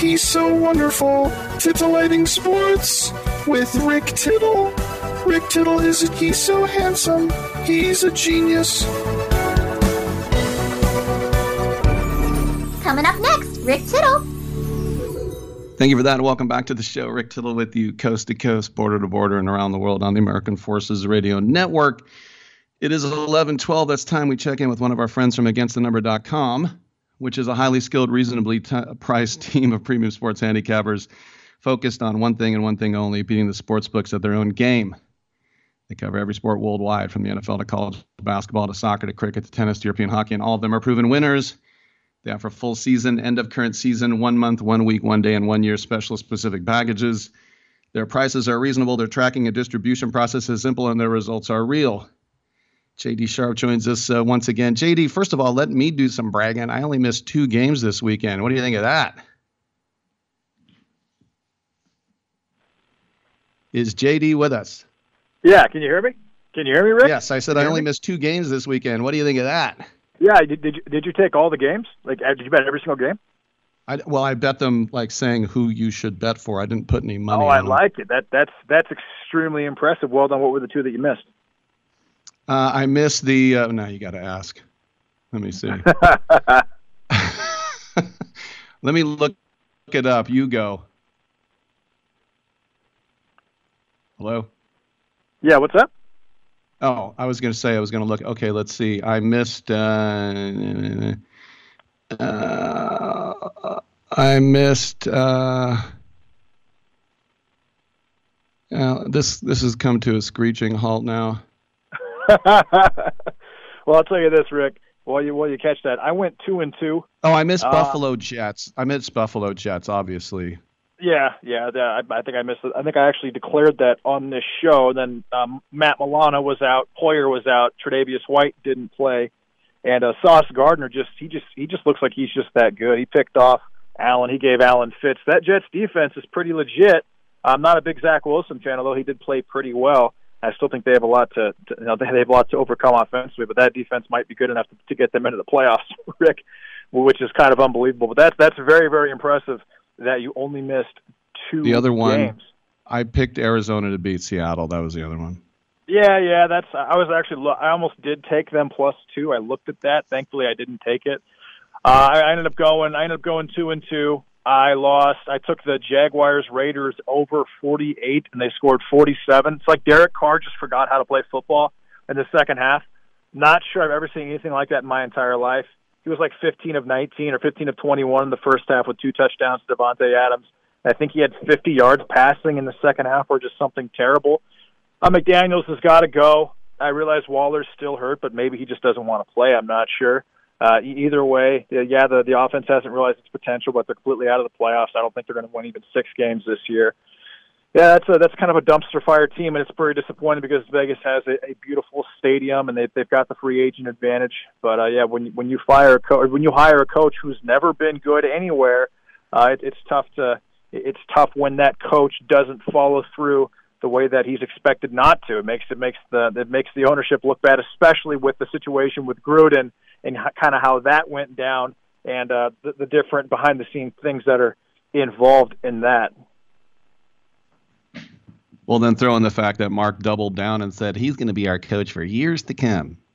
He's so wonderful. Titillating Sports with Rick Tittle. Rick Tittle is a, he's so handsome. He's a genius. Coming up next, Rick Tittle. Thank you for that. Welcome back to the show. Rick Tittle with you, coast to coast, border to border, and around the world on the American Forces Radio Network. It is 11:12. That's time we check in with one of our friends from AgainstTheNumber.com, which is a highly skilled, reasonably t- priced team of premium sports handicappers focused on one thing and one thing only: beating the sports books at their own game. They cover every sport worldwide, from the NFL to college basketball to soccer to cricket to tennis to European hockey, and all of them are proven winners. They offer full season, end of current season, one month, one week, one day, and one year specialist specific packages. Their prices are reasonable, their tracking and distribution process is simple, and their results are real. JD Sharp joins us uh, once again. JD, first of all, let me do some bragging. I only missed two games this weekend. What do you think of that? Is JD with us? Yeah, can you hear me? Can you hear me, Rick? Yes, I said I only missed two games this weekend. What do you think of that? Yeah, did, did you did you take all the games? Like, uh, did you bet every single game? I, well, I bet them like saying who you should bet for. I didn't put any money. Oh, I them. like it. That that's that's extremely impressive. Well done. What were the two that you missed? Uh, I missed the. Uh, now you got to ask. Let me see. Let me look, look it up. You go. Hello. Yeah, what's up? Oh, I was going to say I was going to look. Okay, let's see. I missed. Uh, uh, I missed. Uh, uh, this this has come to a screeching halt now. well, I'll tell you this, Rick. While you while you catch that, I went two and two. Oh, I missed Uh, Buffalo Jets. I missed Buffalo Jets, obviously. Yeah, yeah. I, I think I missed it. I think I actually declared that on this show. Then um, Matt Milano was out, Poyer was out, Tre'Davious White didn't play, and uh, Sauce Gardner just he just he just looks like he's just that good. He picked off Allen. He gave Allen fits. That Jets defense is pretty legit. I'm not a big Zach Wilson fan, although he did play pretty well. I still think they have a lot to, to you know they have a lot to overcome offensively, but that defense might be good enough to, to get them into the playoffs, Rick, which is kind of unbelievable. But that's that's very very impressive that you only missed two The other one, games. I picked Arizona to beat Seattle. That was the other one. Yeah, yeah, that's. I was actually. I almost did take them plus two. I looked at that. Thankfully, I didn't take it. Uh, I I ended up going. I ended up going two and two. I lost. I took the Jaguars Raiders over 48, and they scored 47. It's like Derek Carr just forgot how to play football in the second half. Not sure I've ever seen anything like that in my entire life. He was like 15 of 19 or 15 of 21 in the first half with two touchdowns to Davante Adams. I think he had 50 yards passing in the second half, or just something terrible. Uh, McDaniels has got to go. I realize Waller's still hurt, but maybe he just doesn't want to play. I'm not sure. Uh, either way, yeah, the the offense hasn't realized its potential, but they're completely out of the playoffs. I don't think they're going to win even six games this year. Yeah, that's a that's kind of a dumpster fire team, and it's pretty disappointing because Vegas has a, a beautiful stadium and they they've got the free agent advantage. But uh, yeah, when when you fire a coach, when you hire a coach who's never been good anywhere, uh, it, it's tough to it's tough when that coach doesn't follow through the way that he's expected not to. It makes it makes the it makes the ownership look bad, especially with the situation with Gruden and kind of how that went down and uh, the, the different behind the scenes things that are involved in that. Well, then throw in the fact that Mark doubled down and said he's going to be our coach for years to come.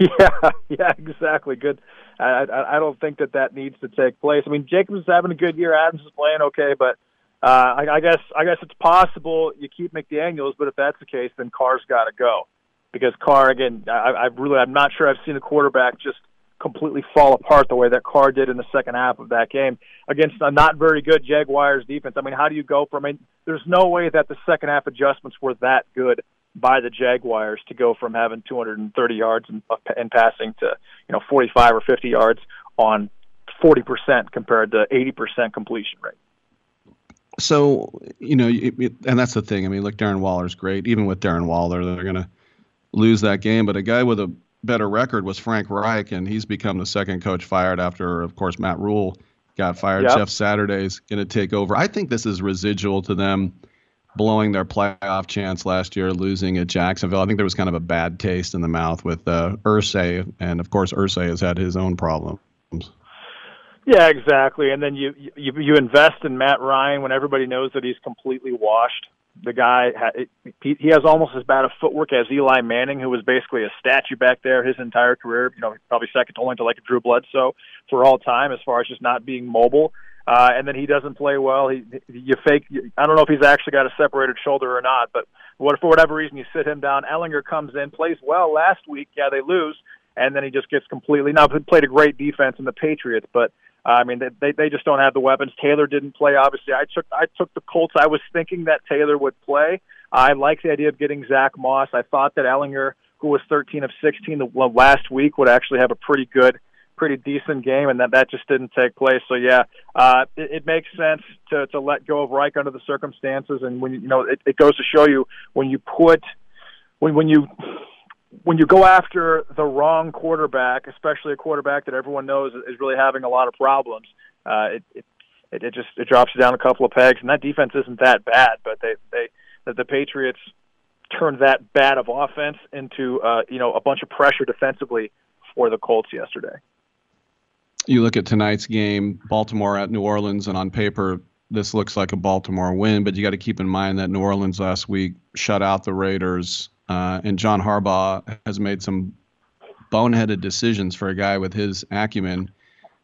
Yeah, yeah, exactly. Good. I, I I don't think that that needs to take place. I mean, Jacobs is having a good year. Adams is playing okay, but uh, I, I guess I guess it's possible you keep McDaniels, but if that's the case, then Carr's got to go because Carr again. I, I really I'm not sure I've seen a quarterback just completely fall apart the way that Carr did in the second half of that game against a not very good Jaguars defense. I mean, how do you go from? I mean, there's no way that the second half adjustments were that good by the Jaguars to go from having 230 yards in, in passing to you know 45 or 50 yards on 40% compared to 80% completion rate. So you know, it, it, and that's the thing. I mean, look, Darren Waller's great. Even with Darren Waller, they're going to lose that game. But a guy with a better record was Frank Reich, and he's become the second coach fired after, of course, Matt Rhule got fired. Yep. Jeff Saturday's going to take over. I think this is residual to them blowing their playoff chance last year, losing at Jacksonville. I think there was kind of a bad taste in the mouth with uh, Irsay, and of course, Irsay has had his own problems. Yeah, exactly. And then you you you invest in Matt Ryan when everybody knows that he's completely washed. The guy he has almost as bad a footwork as Eli Manning, who was basically a statue back there his entire career. You know, probably second only to like Drew Bledsoe for all time as far as just not being mobile. Uh, and then he doesn't play well. He you fake. I don't know if he's actually got a separated shoulder or not, but what for whatever reason you sit him down. Ehlinger comes in, plays well last week. Yeah, they lose, and then he just gets completely. Now he played a great defense in the Patriots, but I mean, they, they just don't have the weapons. Taylor didn't play. Obviously, I took I took the Colts. I was thinking that Taylor would play. I like the idea of getting Zach Moss. I thought that Ehlinger, who was 13 of 16 the last week, would actually have a pretty good, pretty decent game, and that that just didn't take place. So yeah, uh, it, it makes sense to to let go of Reich under the circumstances. And when you know, it, it goes to show you when you put when when you when you go after the wrong quarterback, especially a quarterback that everyone knows is really having a lot of problems, uh, it, it it it just it drops you down a couple of pegs. And that defense isn't that bad, but they they that the Patriots turned that bad of offense into uh, you know a bunch of pressure defensively for the Colts yesterday. You look at tonight's game, Baltimore at New Orleans, and on paper, this looks like a Baltimore win, but you got to keep in mind that New Orleans last week shut out the Raiders, uh, and John Harbaugh has made some boneheaded decisions for a guy with his acumen.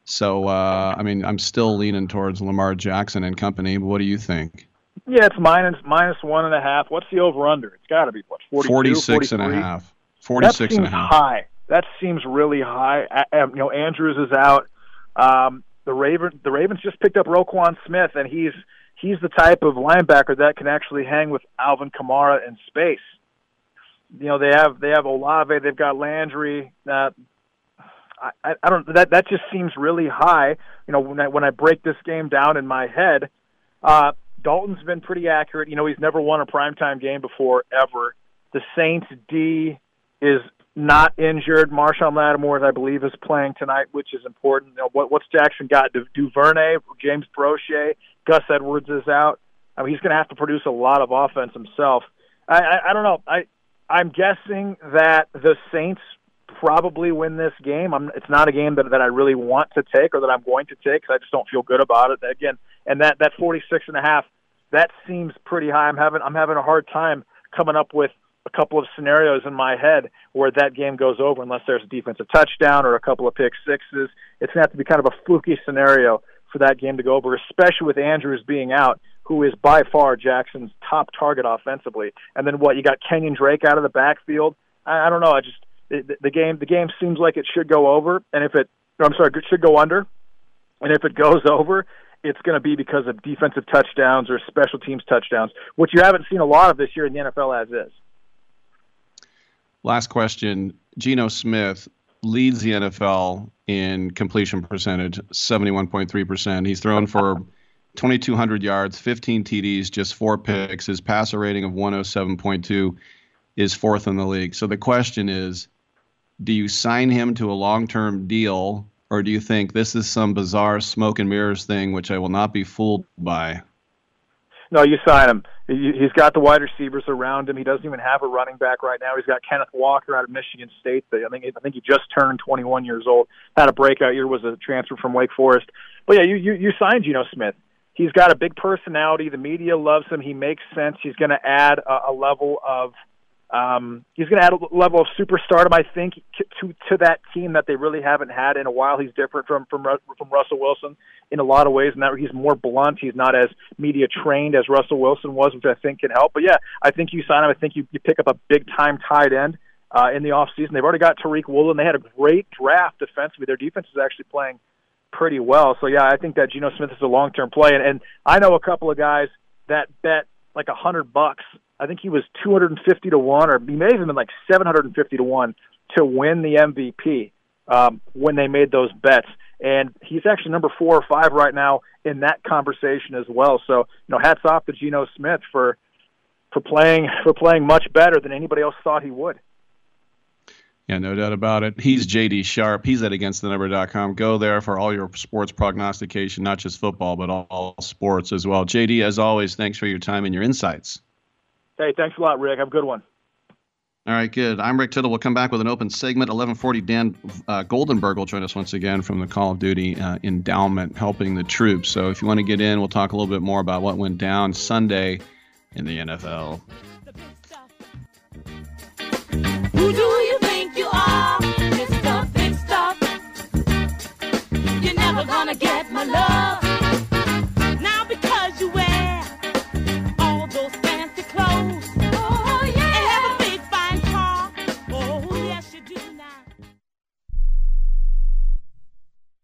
So, uh, I mean, I'm still leaning towards Lamar Jackson and company. But what do you think? Yeah, it's minus minus one and a half. What's the over under? It's got to be what 42, 46 and a half. 46 that seems and a half. high. That seems really high. Um, you know, Andrews is out. Um, the Raven the Ravens just picked up Roquan Smith, and he's he's the type of linebacker that can actually hang with Alvin Kamara in space. You know, they have they have Olave, they've got Landry. Uh, I, I don't that that just seems really high. You know, when I when I break this game down in my head, uh, Dalton's been pretty accurate. You know, he's never won a primetime game before ever. The Saints D is not injured. Marshon Lattimore, I believe, is playing tonight, which is important. You know, what, what's Jackson got? Du- Duvernay, James Proche, Gus Edwards is out. I mean, he's going to have to produce a lot of offense himself. I, I, I don't know. I I'm guessing that the Saints probably win this game. I'm, it's not a game that, that I really want to take or that I'm going to take because I just don't feel good about it. Again, and that that 46 and a half, that seems pretty high. I'm having I'm having a hard time coming up with a couple of scenarios in my head where that game goes over unless there's a defensive touchdown or a couple of pick sixes. It's going to have to be kind of a fluky scenario for that game to go over, especially with Andrews being out, who is by far Jackson's top target offensively. And then what? You got Kenyan Drake out of the backfield. I, I don't know. I just the, the game the game seems like it should go over, and if it I'm sorry, it should go under, and if it goes over, it's going to be because of defensive touchdowns or special teams touchdowns, which you haven't seen a lot of this year in the NFL as is. Last question. Geno Smith leads the NFL in completion percentage, 71.3%. He's thrown for 2,200 yards, 15 TDs, just four picks. His passer rating of 107.2 is fourth in the league. So the question is do you sign him to a long term deal, or do you think this is some bizarre smoke and mirrors thing, which I will not be fooled by? No, you sign him. He's got the wide receivers around him. He doesn't even have a running back right now. He's got Kenneth Walker out of Michigan State. I think I think he just turned 21 years old. Had a breakout year. Was a transfer from Wake Forest. But yeah, you you, you signed Geno Smith. He's got a big personality. The media loves him. He makes sense. He's going to add a, a level of um, he's going to add a level of superstardom, I think, to to that team that they really haven't had in a while. He's different from from from Russell Wilson in a lot of ways, and that he's more blunt. He's not as media trained as Russell Wilson was, which I think can help. But yeah, I think you sign him. I think you you pick up a big time tight end uh, in the off season. They've already got Tariq Woolen. They had a great draft defensively. Their defense is actually playing pretty well. So yeah, I think that Geno Smith is a long term play, and, and I know a couple of guys that bet like a hundred bucks I think he was 250 to one, or he may have been like 750 to one to win the MVP um, when they made those bets. And he's actually number four or five right now in that conversation as well. So, you know, hats off to Geno Smith for for playing for playing much better than anybody else thought he would. Yeah, no doubt about it. He's JD Sharp. He's at againstthenumber.com. Go there for all your sports prognostication, not just football, but all, sports as well. JD, as always, thanks for your time and your insights. Hey, thanks a lot, Rick. Have a good one. All right, good. I'm Rick Tittle. We'll come back with an open segment. 1140, Dan uh, Goldenberg will join us once again from the Call of Duty uh, endowment, helping the troops. So if you want to get in, we'll talk a little bit more about what went down Sunday in the NFL.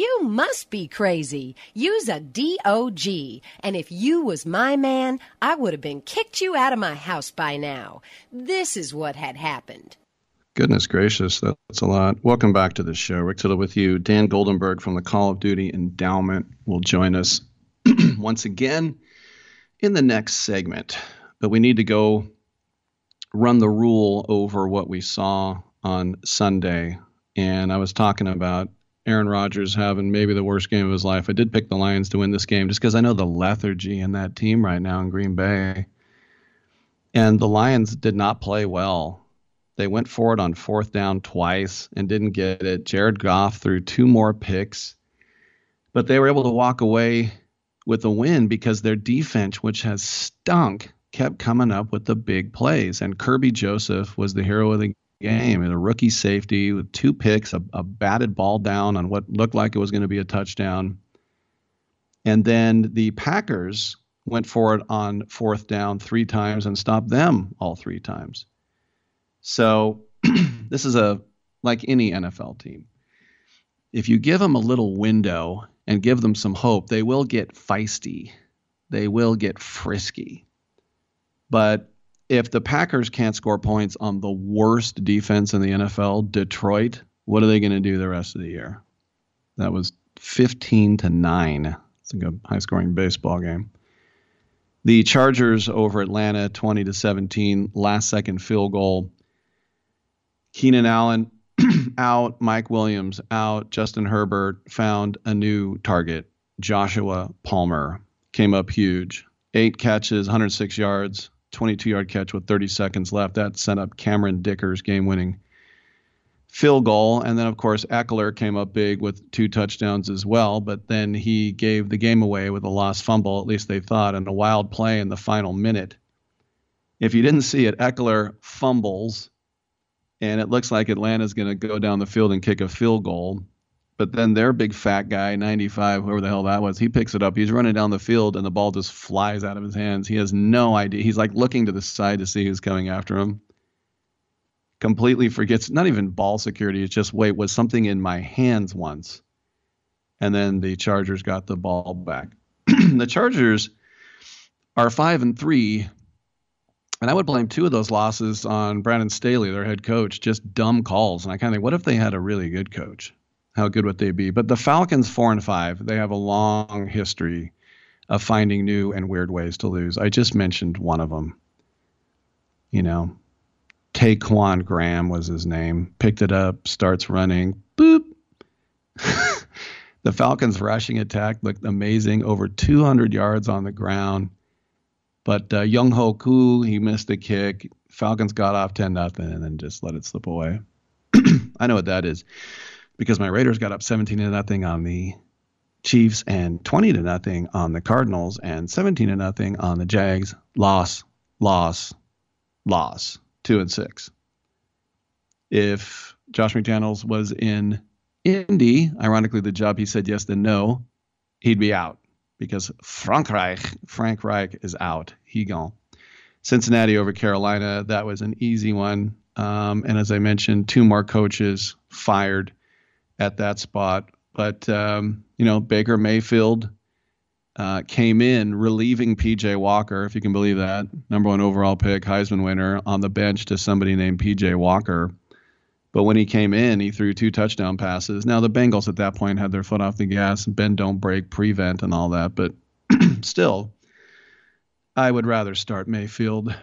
You must be crazy. Use a DOG. And if you was my man, I would have been kicked you out of my house by now. This is what had happened. Goodness gracious, that's a lot. Welcome back to the show. Rick Tittle with you. Dan Goldenberg from the Call of Duty Endowment will join us once again in the next segment. But we need to go run the rule over what we saw on Sunday. And I was talking about Aaron Rodgers having maybe the worst game of his life. I did pick the Lions to win this game just because I know the lethargy in that team right now in Green Bay. And the Lions did not play well. They went for it on fourth down twice and didn't get it. Jared Goff threw two more picks, but they were able to walk away with a win because their defense, which has stunk, kept coming up with the big plays. And Kerby Joseph was the hero of the game. And a rookie safety with two picks, a, a batted ball down on what looked like it was going to be a touchdown. And then the Packers went for it on fourth down three times and stopped them all three times. So this is a like any NFL team. If you give them a little window and give them some hope, they will get feisty. They will get frisky. But if the Packers can't score points on the worst defense in the NFL, Detroit, what are they going to do the rest of the year? That was 15 to 9. It's a good high scoring baseball game. The Chargers over Atlanta 20 to 17, last second field goal. Keenan Allen out, Mike Williams out, Justin Herbert found a new target. Joshua Palmer came up huge. Eight catches, 106 yards, 22 yard catch with 30 seconds left. That sent up Cameron Dicker's game winning field goal. And then, of course, Ekeler came up big with two touchdowns as well. But then he gave the game away with a lost fumble, at least they thought, and a wild play in the final minute. If you didn't see it, Ekeler fumbles, and it looks like Atlanta's going to go down the field and kick a field goal. But then their big fat guy, 95, whoever the hell that was, he picks it up. He's running down the field, and the ball just flies out of his hands. He has no idea. He's like looking to the side to see who's coming after him completely forgets not even ball security. It's just wait, was something in my hands once? And then the Chargers got the ball back. the Chargers are five and three And I would blame two of those losses on Brandon Staley, their head coach, just dumb calls. And I kind of think, what if they had a really good coach? How good would they be? But the Falcons, four and five, they have a long history of finding new and weird ways to lose. I just mentioned one of them. You know, Ta'Quon Graham was his name. Picked it up, starts running. Boop. the Falcons' rushing attack looked amazing, over 200 yards on the ground. But uh, Younghoe Koo, he missed a kick. Falcons got off 10 nothing and then just let it slip away. I know what that is because my Raiders got up 17 to nothing on the Chiefs and 20 to nothing on the Cardinals and 17 to nothing on the Jags. Loss, loss, loss. 2 and 6. If Josh McDaniels was in Indy, ironically the job he said yes to no, he'd be out because Frank Reich, Frank Reich is out. He gone. Cincinnati over Carolina, that was an easy one. Um, and as I mentioned, two more coaches fired at that spot. But um, you know, Baker Mayfield uh, came in relieving PJ Walker, if you can believe that, number one overall pick, Heisman winner, on the bench to somebody named PJ Walker. But when he came in, he threw two touchdown passes. Now the Bengals at that point had their foot off the gas, and bend don't break, prevent, and all that. But still, I would rather start Mayfield.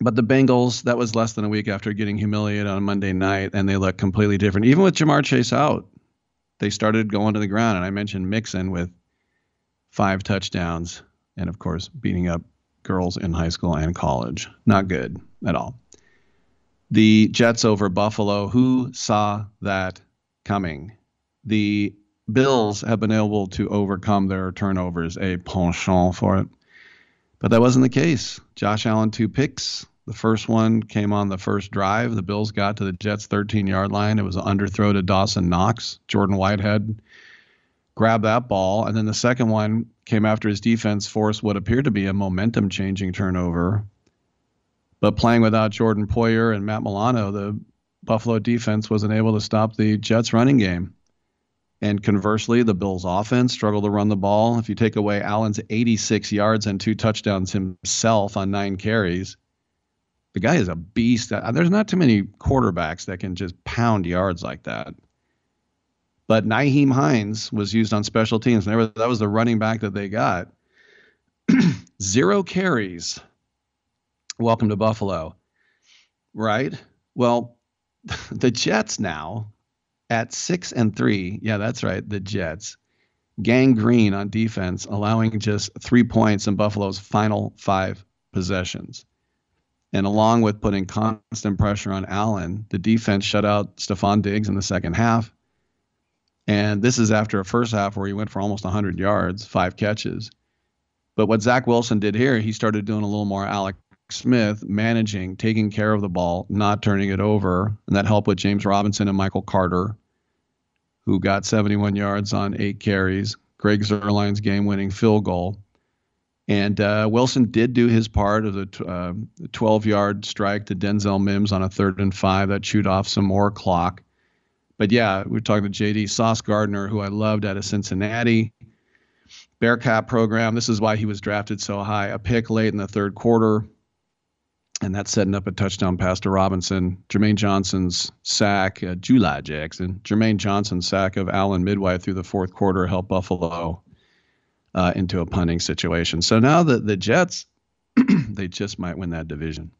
But the Bengals, that was less than a week after getting humiliated on Monday night, and they look completely different. Even with Ja'Marr Chase out, they started going to the ground. And I mentioned Mixon with five touchdowns, and of course, beating up girls in high school and college. Not good at all the Jets over Buffalo. Who saw that coming? The Bills have been able to overcome their turnovers, a penchant for it. But that wasn't the case. Josh Allen, two picks. The first one came on the first drive. The Bills got to the Jets' 13 yard line. It was an underthrow to Dawson Knox. Jordan Whitehead grabbed that ball. And then the second one came after his defense forced what appeared to be a momentum changing turnover but playing without Jordan Poyer and Matt Milano, the Buffalo defense wasn't able to stop the Jets running game. And conversely, the Bills offense struggled to run the ball. If you take away Allen's 86 yards and two touchdowns himself on nine carries, the guy is a beast. Uh, there's not too many quarterbacks that can just pound yards like that. But Nyheim Hines was used on special teams. That was the running back that they got. Zero carries welcome to Buffalo. Right? Well, the Jets now at six and three. Yeah, that's right. The Jets. Gang green on defense, allowing just three points in Buffalo's final five possessions. And along with putting constant pressure on Allen, the defense shut out Stefon Diggs in the second half. And this is after a first half where he went for almost 100 yards, five catches. But what Zach Wilson did here, he started doing a little more Alex Smith managing, taking care of the ball, not turning it over, and that helped with James Robinson and Michael Carter, who got 71 yards on eight carries. Greg Zuerlein's game-winning field goal, and uh, Wilson did do his part of the 12-yard uh, strike to Denzel Mims on a third and five that chewed off some more clock. But yeah, we are talking to JD Sauce Gardner, who I loved out of Cincinnati. Bearcat program. This is why he was drafted so high. A pick late in the third quarter and that's setting up a touchdown pass to Robinson. Jermaine Johnson's sack, uh, July Jackson. Jermaine Johnson's sack of Allen Midway through the fourth quarter helped Buffalo uh, into a punting situation. So now the the Jets, they just might win that division.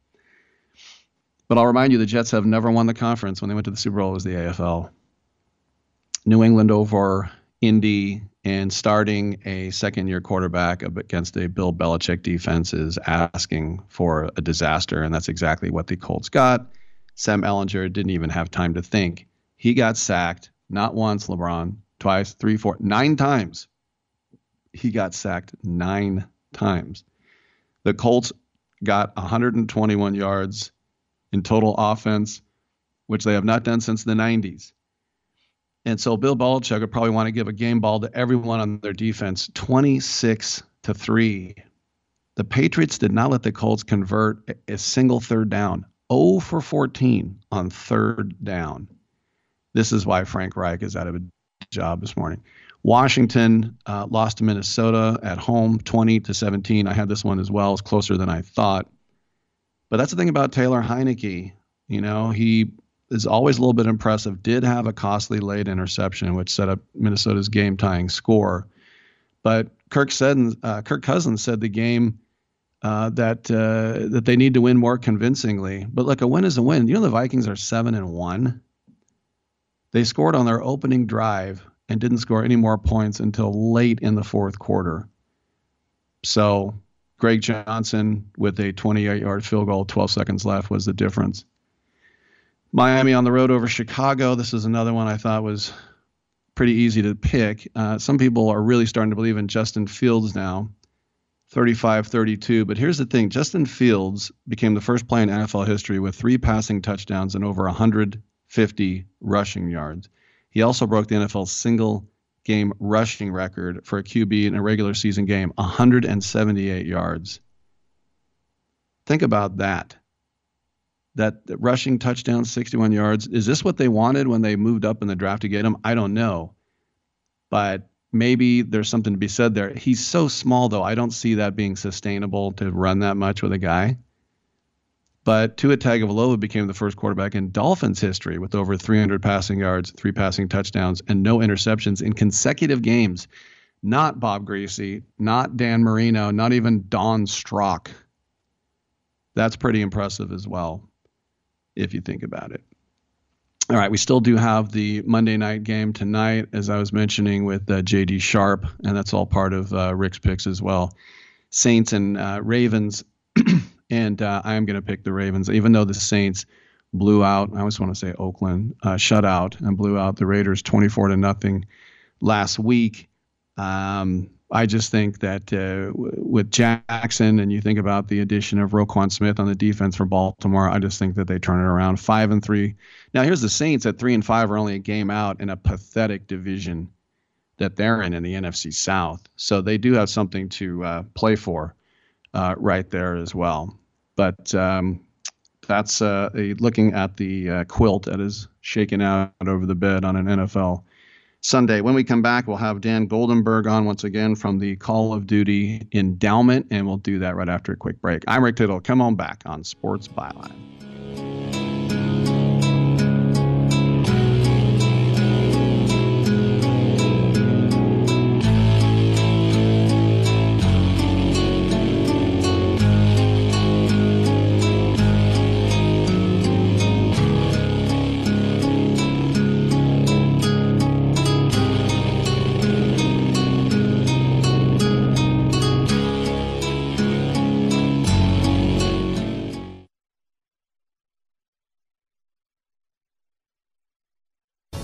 But I'll remind you, the Jets have never won the conference. When they went to the Super Bowl, it was the AFL. New England over Indy and starting a second year quarterback against a Bill Belichick defense is asking for a disaster. And that's exactly what the Colts got. Sam Ehlinger didn't even have time to think. He got sacked not once, LeBron, twice, three, four, nine times. He got sacked nine times. The Colts got 121 yards in total offense, which they have not done since the 90s. And so Bill Belichick would probably want to give a game ball to everyone on their defense, 26 to 3. The Patriots did not let the Colts convert a single third down. 0 for 14 on third down. This is why Frank Reich is out of a job this morning. Washington uh, lost to Minnesota at home, 20 to 17. I had this one as well. It's closer than I thought. But that's the thing about Taylor Heinicke. You know, he is always a little bit impressive. Did have a costly late interception, which set up Minnesota's game tying score. But Kirk said, uh, Kirk Cousins said the game uh, that uh, that they need to win more convincingly. But look, a win is a win. You know the Vikings are seven and one. They scored on their opening drive and didn't score any more points until late in the fourth quarter. So Greg Johnson with a 28 yard field goal, 12 seconds left was the difference. Miami on the road over Chicago. This is another one I thought was pretty easy to pick. Uh, some people are really starting to believe in Justin Fields now, 35 32. But here's the thing Justin Fields became the first player in NFL history with three passing touchdowns and over 150 rushing yards. He also broke the NFL single game rushing record for a QB in a regular season game 178 yards. Think about that that rushing touchdown, 61 yards. Is this what they wanted when they moved up in the draft to get him? I don't know. But maybe there's something to be said there. He's so small, though. I don't see that being sustainable to run that much with a guy. But Tua Tagovailoa became the first quarterback in Dolphins history with over 300 passing yards, three passing touchdowns, and no interceptions in consecutive games. Not Bob Griese, not Dan Marino, not even Don Strock. That's pretty impressive as well if you think about it. All right, we still do have the Monday night game tonight, as I was mentioning with uh, JD Sharp, and that's all part of uh, Rick's picks as well. Saints and uh, Ravens, and uh, I am going to pick the Ravens, even though the Saints blew out. I always want to say Oakland uh, shut out and blew out the Raiders 24 to nothing last week. Um, I just think that uh, with Jackson and you think about the addition of Roquan Smith on the defense for Baltimore, I just think that they turn it around. Five and three. Now here's the Saints at three and five are only a game out in a pathetic division that they're in in the NFC South. So they do have something to uh, play for uh, right there as well. But um, that's uh, looking at the uh, quilt that is shaken out over the bed on an NFL Sunday. When we come back, we'll have Dan Goldenberg on once again from the Call of Duty Endowment, and we'll do that right after a quick break. I'm Rick Tittle. Come on back on Sports Byline.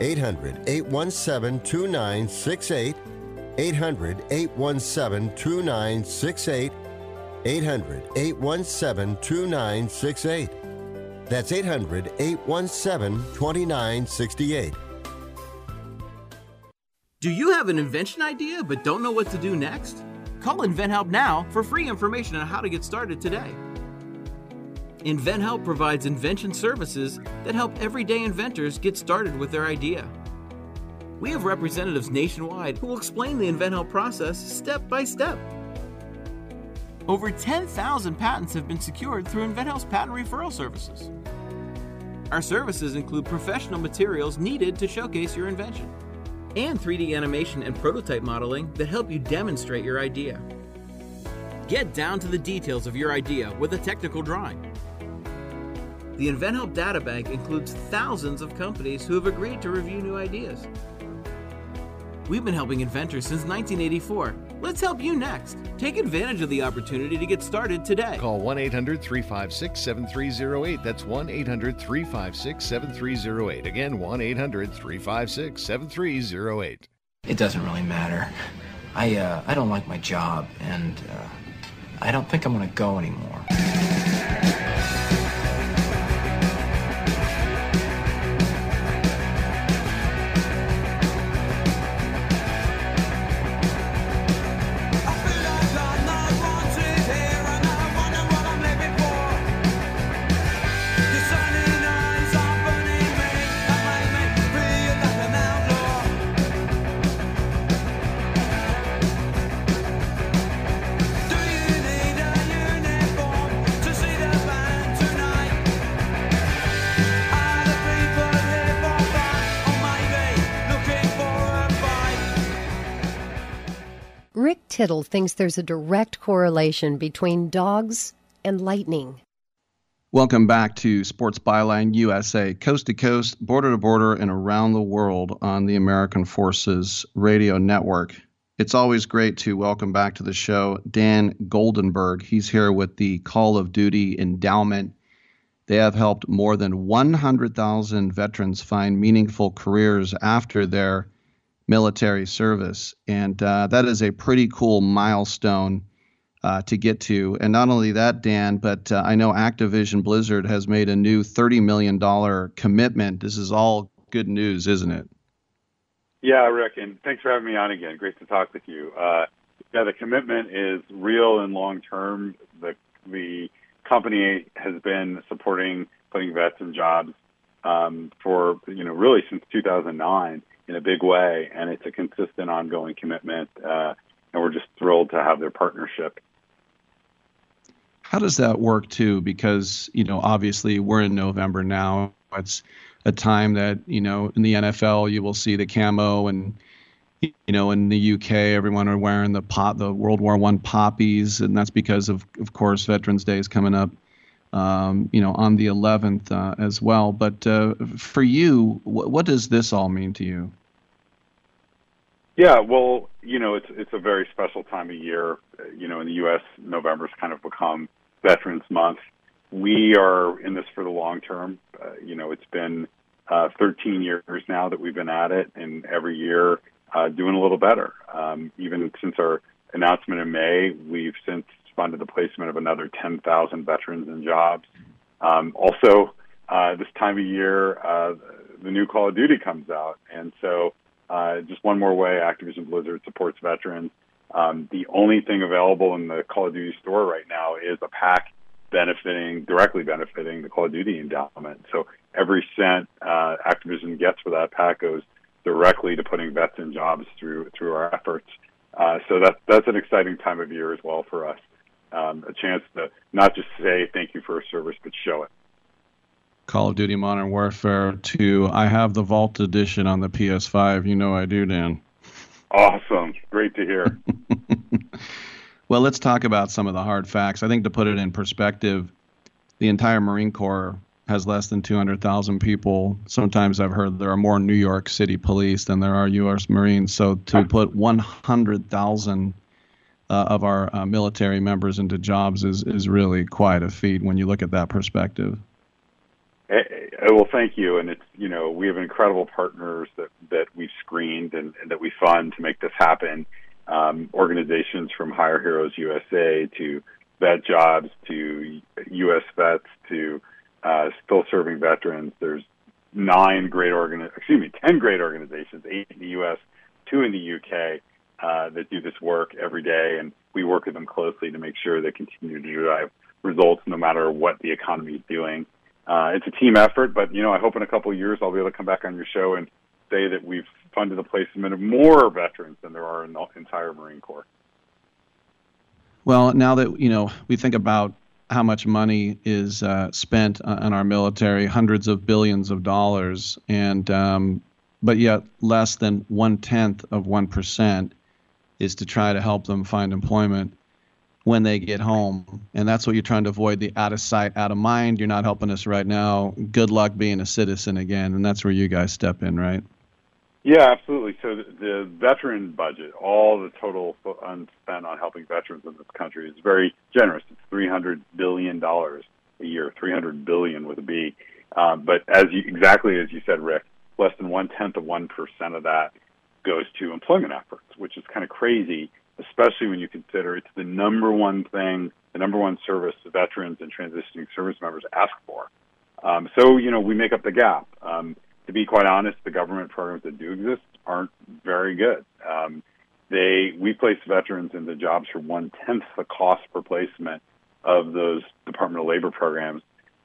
800 817 2968. 800 817 2968. 800 817 2968. That's 800 817 2968. Do you have an invention idea but don't know what to do next? Call InventHelp now for free information on how to get started today. InventHelp provides invention services that help everyday inventors get started with their idea. We have representatives nationwide who will explain the InventHelp process step by step. Over 10,000 patents have been secured through InventHelp's patent referral services. Our services include professional materials needed to showcase your invention and 3D animation and prototype modeling that help you demonstrate your idea. Get down to the details of your idea with a technical drawing. The InventHelp Data Bank includes thousands of companies who have agreed to review new ideas. We've been helping inventors since 1984. Let's help you next. Take advantage of the opportunity to get started today. Call 1 800 356 7308. That's 1 800 356 7308. Again, 1 800 356 7308. It doesn't really matter. I, uh, I don't like my job, and uh, I don't think I'm going to go anymore. Tittle thinks there's a direct correlation between dogs and lightning. Welcome back to Sports Byline USA, coast to coast, border to border, and around the world on the American Forces Radio Network. It's always great to welcome back to the show Dan Goldenberg. He's here with the Call of Duty Endowment. They have helped more than 100,000 veterans find meaningful careers after their military service. And uh, that is a pretty cool milestone uh, to get to. And not only that, Dan, but uh, I know Activision Blizzard has made a new $30 million commitment. This is all good news, isn't it? Yeah, Rick, and thanks for having me on again. Great to talk with you. Uh, yeah, the commitment is real and long term. The the company has been supporting putting vets in jobs um, for you know really since 2009 in a big way, and it's a consistent, ongoing commitment. Uh, and we're just thrilled to have their partnership. How does that work too? Because you know, obviously, we're in November now. It's a time that you know in the NFL you will see the camo, and you know in the UK everyone are wearing the pop, the World War One poppies, and that's because of of course Veterans Day is coming up. Um, you know, on the 11th uh, as well. But uh, for you, wh- what does this all mean to you? Yeah, well, you know, it's it's a very special time of year. You know, in the U.S., November's kind of become Veterans Month. We are in this for the long term. Uh, you know, it's been uh, 13 years now that we've been at it, and every year uh, doing a little better. Um, even since our announcement in May, we've since funded the placement of another 10,000 veterans in jobs. Um, also, uh, this time of year, uh, the new Call of Duty comes out, and so uh, just one more way Activision Blizzard supports veterans. Um, the only thing available in the Call of Duty store right now is a pack benefiting directly benefiting the Call of Duty endowment. So every cent uh, Activision gets for that pack goes directly to putting vets in jobs through through our efforts. Uh, so that's that's an exciting time of year as well for us. Um, a chance to not just say thank you for your service, but show it. Call of Duty Modern Warfare 2. I have the Vault Edition on the PS5. You know I do, Dan. Awesome. Great to hear. well, let's talk about some of the hard facts. I think to put it in perspective, the entire Marine Corps has less than 200,000 people. Sometimes I've heard there are more New York City police than there are U.S. Marines. So to put 100,000 uh, of our uh, military members into jobs is, is really quite a feat when you look at that perspective. Uh, well, thank you. And it's you know we have incredible partners that that we've screened and, and that we fund to make this happen. Um, organizations from Hire Heroes USA to Vet Jobs to U.S. Vets to uh, still serving veterans. There's nine great organ, excuse me, ten great organizations, eight in the U.S., two in the U.K. Uh, that do this work every day, and we work with them closely to make sure they continue to drive results no matter what the economy is doing. Uh, it's a team effort, but you know, I hope in a couple of years I'll be able to come back on your show and say that we've funded the placement of more veterans than there are in the entire Marine Corps. Well, now that you know, we think about how much money is uh, spent on our military, hundreds of billions of dollars, and um, but yet less than one tenth of one percent is to try to help them find employment when they get home, and that's what you're trying to avoid the out of sight, out of mind. You're not helping us right now. Good luck being a citizen again, and that's where you guys step in, right? Yeah, absolutely. So the, veteran budget, all the total unspent on helping veterans in this country is very generous. It's three hundred billion dollars a year, three hundred billion with a B. Um, but as you, exactly as you said, Rick, less than one tenth of one percent of that goes to employment efforts, which is kind of crazy, especially when you consider it's the number one thing, the number one service the veterans and transitioning service members ask for. Um, so you know we make up the gap. Um, to be quite honest, the government programs that do exist aren't very good. Um, they we place veterans into jobs for one tenth the cost per placement of those Department of Labor programs,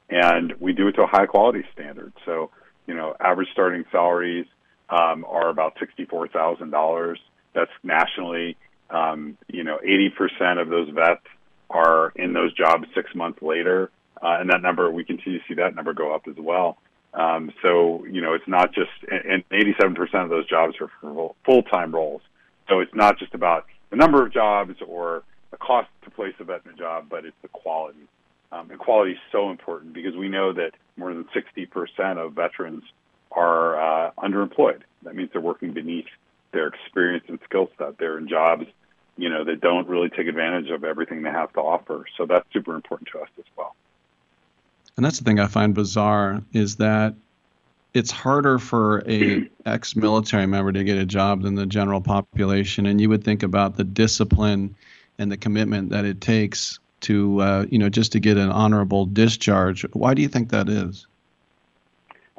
and we do it to a high quality standard. So, you know, average starting salaries um, are about sixty four thousand dollars. That's nationally. Um, you know, eighty percent of those vets are in those jobs six months later, uh, and that number we continue to see that number go up as well. Um, so, you know, it's not just, and 87% of those jobs are for full time roles. So it's not just about the number of jobs or the cost to place a vet in a job, but it's the quality. Um, and quality is so important because we know that more than 60% of veterans are uh, underemployed. That means they're working beneath their experience and skill set. They're in jobs, you know, that don't really take advantage of everything they have to offer. So that's super important to us as well. And that's the thing I find bizarre is that it's harder for a ex-military member to get a job than the general population, and you would think about the discipline and the commitment that it takes to, uh, you know, just to get an honorable discharge. Why do you think that is?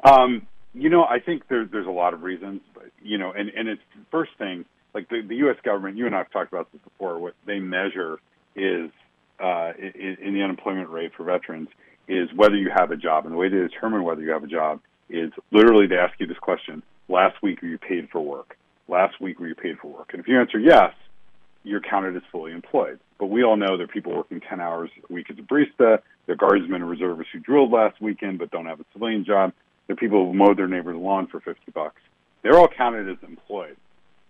Um, you know, I think there, there's a lot of reasons, but, you know, and, and it's first thing, like the, the U.S. government, you and I have talked about this before, what they measure is uh, in, in the unemployment rate for veterans is whether you have a job. And the way to determine whether you have a job is literally to ask you this question last week were you paid for work? Last week were you paid for work? And if you answer yes, you're counted as fully employed. But we all know there are people working 10 hours a week as a barista. There are guardsmen and reservists who drilled last weekend but don't have a civilian job. Are people who mowed their neighbor's lawn for 50 bucks. They're all counted as employed.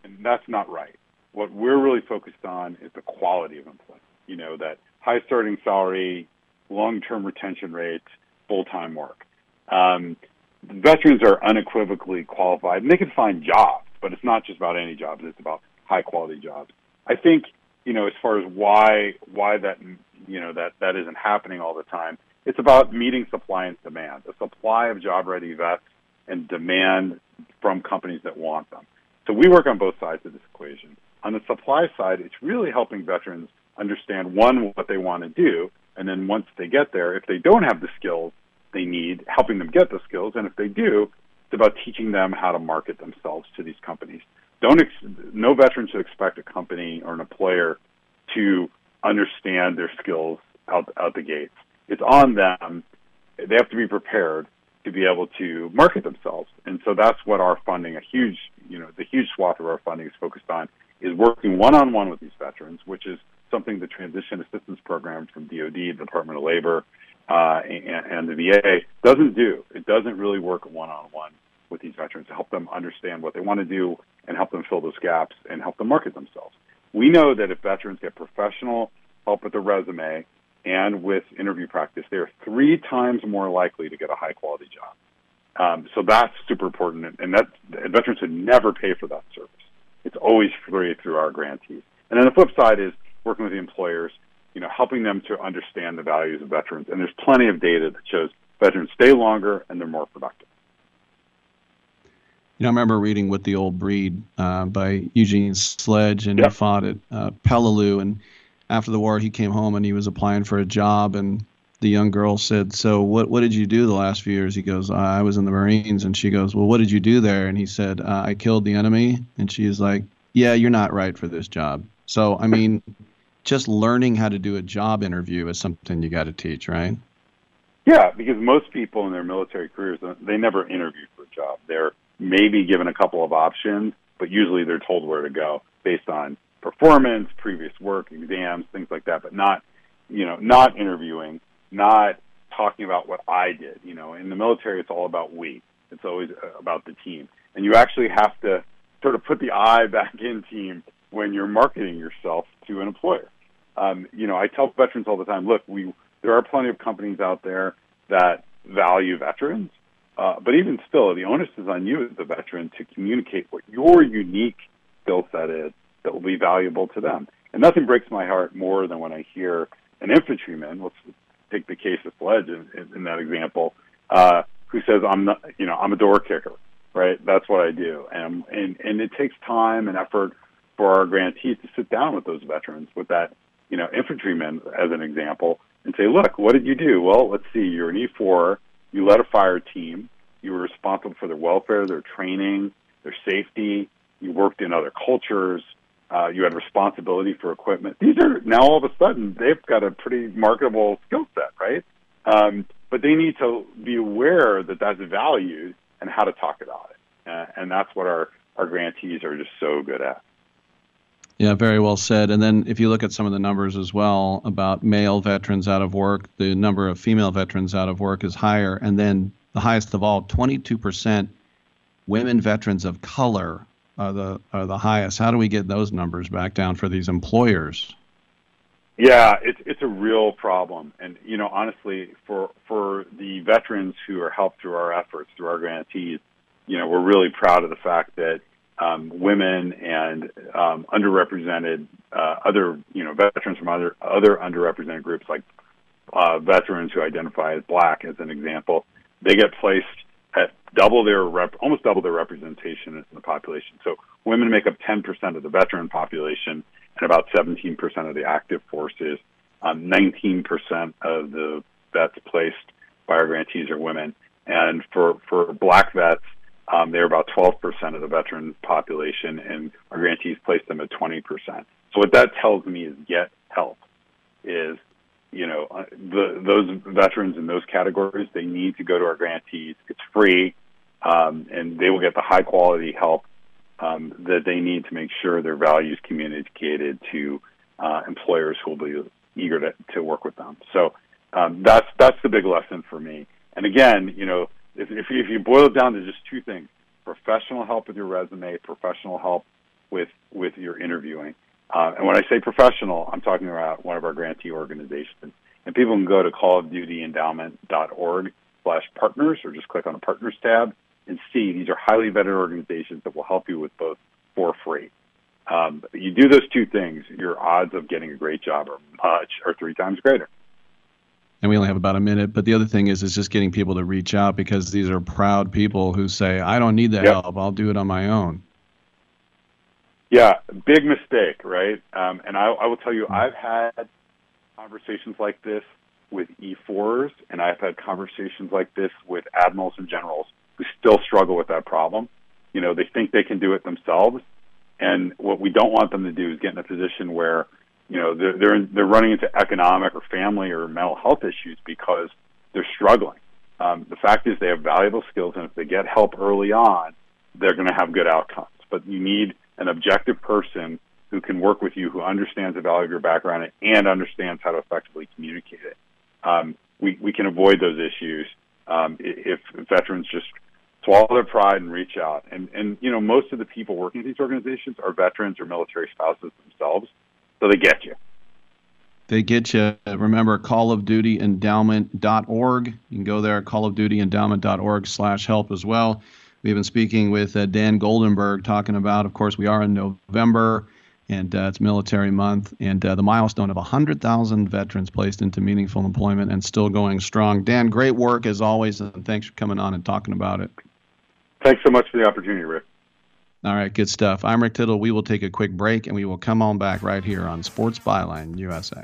And that's not right. What we're really focused on is the quality of employment. You know, that high starting salary, long-term retention rates, full-time work. Um, veterans are unequivocally qualified, and they can find jobs, but it's not just about any jobs; it's about high-quality jobs. I think you know, as far as why why that you know that that isn't happening all the time, it's about meeting supply and demand. The supply of job-ready vets and demand from companies that want them. So we work on both sides of this equation. On the supply side, it's really helping veterans understand one what they want to do and then once they get there, if they don't have the skills they need, helping them get the skills. And if they do, it's about teaching them how to market themselves to these companies. Don't ex- no veteran should expect a company or an employer to understand their skills out out the gates. It's on them. They have to be prepared to be able to market themselves. And so that's what our funding, a huge, you know, the huge swath of our funding is focused on, is working one on one with these veterans, which is something the Transition Assistance Program from DoD, the Department of Labor, uh, and, and the VA doesn't do. It doesn't really work one on one with these veterans to help them understand what they want to do and help them fill those gaps and help them market themselves. We know that if veterans get professional help with their resume and with interview practice, they are three times more likely to get a high quality job. Um, so that's super important, and that veterans should never pay for that service. It's always free through our grantees. And then the flip side is working with the employers, you know, helping them to understand the values of veterans. And there's plenty of data that shows veterans stay longer and they're more productive. You know, I remember reading "With the Old Breed" uh, by Eugene Sledge, and yep. he fought at uh, Peleliu. And after the war, he came home and he was applying for a job, and the young girl said, "So what what did you do the last few years?" He goes, "I was in the Marines." And she goes, "Well, what did you do there?" And he said, uh, "I killed the enemy." And she's like, "Yeah, you're not right for this job." So I mean, just learning how to do a job interview is something you got to teach, right? Yeah, because most people in their military careers they never interview for a job. They're maybe given a couple of options, but usually they're told where to go based on performance, previous work, exams, things like that, but not, you know, not interviewing, not talking about what I did. You know, in the military, it's all about we. It's always uh, about the team, and you actually have to sort of put the I back in team when you're marketing yourself to an employer. Um, you know, I tell veterans all the time, look, we there are plenty of companies out there that value veterans, uh, but even still, the onus is on you as a veteran to communicate what your unique skill set is that will be valuable to them. And nothing breaks my heart more than when I hear an infantryman, let's take the case of Sledge in, in, in that example, uh, who says, I'm not, you know, I'm a door kicker, right? That's what I do. And, and, and it takes time and effort for our grantees to sit down with those veterans, with that, you know, infantryman as an example, and say, look, what did you do? Well, let's see, you're an E4, you led a fire team, you were responsible for their welfare, their training, their safety, you worked in other cultures, uh, you had responsibility for equipment. These are now all of a sudden they've got a pretty marketable skill set, right? Um, but they need to be aware that that's valued and how to talk about it, uh, and that's what our our grantees are just so good at. Yeah, very well said. And then if you look at some of the numbers as well about male veterans out of work, the number of female veterans out of work is higher. And then the highest of all, 22% women veterans of color are the are the highest. How do we get those numbers back down for these employers? Yeah, it's it's a real problem, and you know, honestly, for for the veterans who are helped through our efforts, through our grantees, you know, we're really proud of the fact that um, women and um, underrepresented uh, other you know veterans from other other underrepresented groups like uh, veterans who identify as black, as an example, they get placed double their rep, almost double their representation in the population. So women make up 10% of the veteran population and about 17% of the active forces. Um, 19% of the vets placed by our grantees are women, and for for black vets, um, they're about 12% of the veteran population, and our grantees place them at 20%. So what that tells me is get help. Is you know, uh, the, those veterans in those categories, they need to go to our grantees. It's free, um, and they will get the high quality help um, that they need to make sure their values communicated to uh, employers who will be eager to, to work with them. So um, that's that's the big lesson for me. And again, you know, if, if, if you boil it down to just two things: professional help with your resume, professional help with with your interviewing. Uh, and when I say professional, I'm talking about one of our grantee organizations. And people can go to callofdutyendowment.org slash partners or just click on the partners tab and see these are highly vetted organizations that will help you with both for free. Um, you do those two things, your odds of getting a great job are much or three times greater. And we only have about a minute, but the other thing is is just getting people to reach out because these are proud people who say, "I don't need the yep. help; I'll do it on my own." Yeah, big mistake, right? Um, and I, I will tell you, I've had conversations like this with E4s, and I've had conversations like this with admirals and generals still struggle with that problem. You know, they think they can do it themselves, and what we don't want them to do is get in a position where, you know, they're they're, they're running into economic or family or mental health issues because they're struggling. Um, the fact is, they have valuable skills, and if they get help early on, they're going to have good outcomes. But you need an objective person who can work with you, who understands the value of your background and understands how to effectively communicate it. Um, we, we can avoid those issues um, if veterans just swallow their pride and reach out. And, and, you know, most of the people working at these organizations are veterans or military spouses themselves, so they get you. They get you. Remember, callofdutyendowment.org. You can go there, callofdutyendowment.org slash help as well. We've been speaking with uh, Dan Goldenberg, talking about, of course, we are in November, and uh, it's Military Month, and uh, the milestone of 100,000 veterans placed into meaningful employment and still going strong. Dan, great work as always, and thanks for coming on and talking about it. Thanks so much for the opportunity, Rick. All right, good stuff. I'm Rick Tittle. We will take a quick break, and we will come on back right here on Sports Byline USA.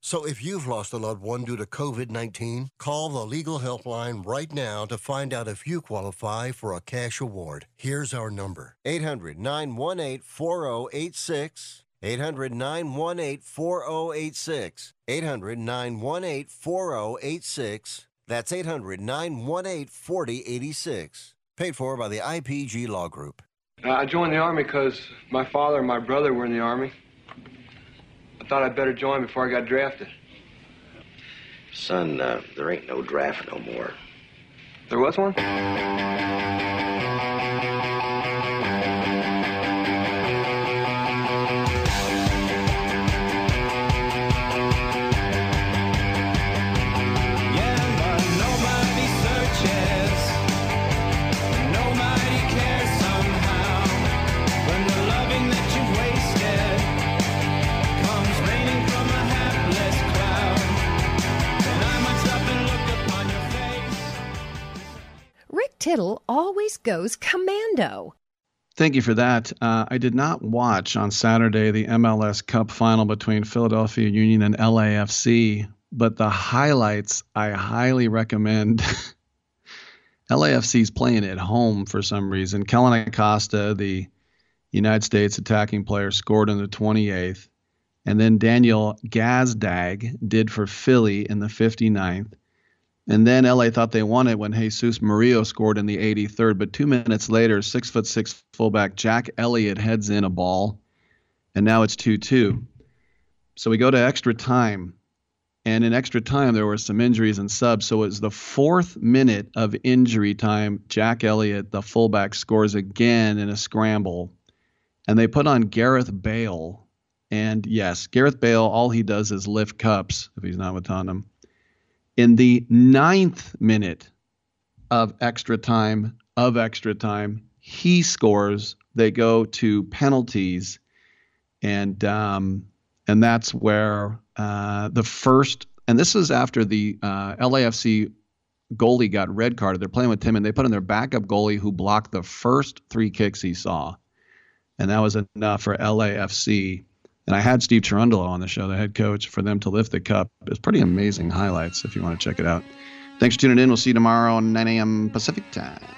So if you've lost a loved one due to COVID 19, call the legal helpline right now to find out if you qualify for a cash award. Here's our number 800 918 4086. 800 918 4086. 800 918 4086. That's 800 918 4086. Paid for by the IPG Law Group. I joined the Army because my father and my brother were in the Army. I thought I'd better join before I got drafted. Son, uh, there ain't no draft no more. There was one? Tittle always goes commando. Thank you for that. Uh, I did not watch on Saturday the MLS Cup final between Philadelphia Union and LAFC, but the highlights I highly recommend. LAFC is playing at home for some reason. Kellen Acosta, the United States attacking player, scored in the 28th. And then Daniel Gazdag did for Philly in the 59th. And then LA thought they won it when Jesus Murillo scored in the 83rd. But two minutes later, six foot six fullback Jack Elliott heads in a ball, and now it's 2 2. So we go to extra time. And in extra time, there were some injuries and subs. So it was the fourth minute of injury time. Jack Elliott, the fullback, scores again in a scramble. And they put on Gareth Bale. And yes, Gareth Bale, all he does is lift cups if he's not with Tottenham. In the ninth minute of extra time, of extra time, he scores. They go to penalties, and um, and that's where uh, the first. And this is after the uh, LAFC goalie got red carded. They're playing with Tim, and they put in their backup goalie who blocked the first three kicks he saw. and that was enough for LAFC. And I had Steve Cherundolo on the show, the head coach, for them to lift the cup. It's pretty amazing highlights if you want to check it out. Thanks for tuning in. We'll see you tomorrow, 9 a.m. Pacific time.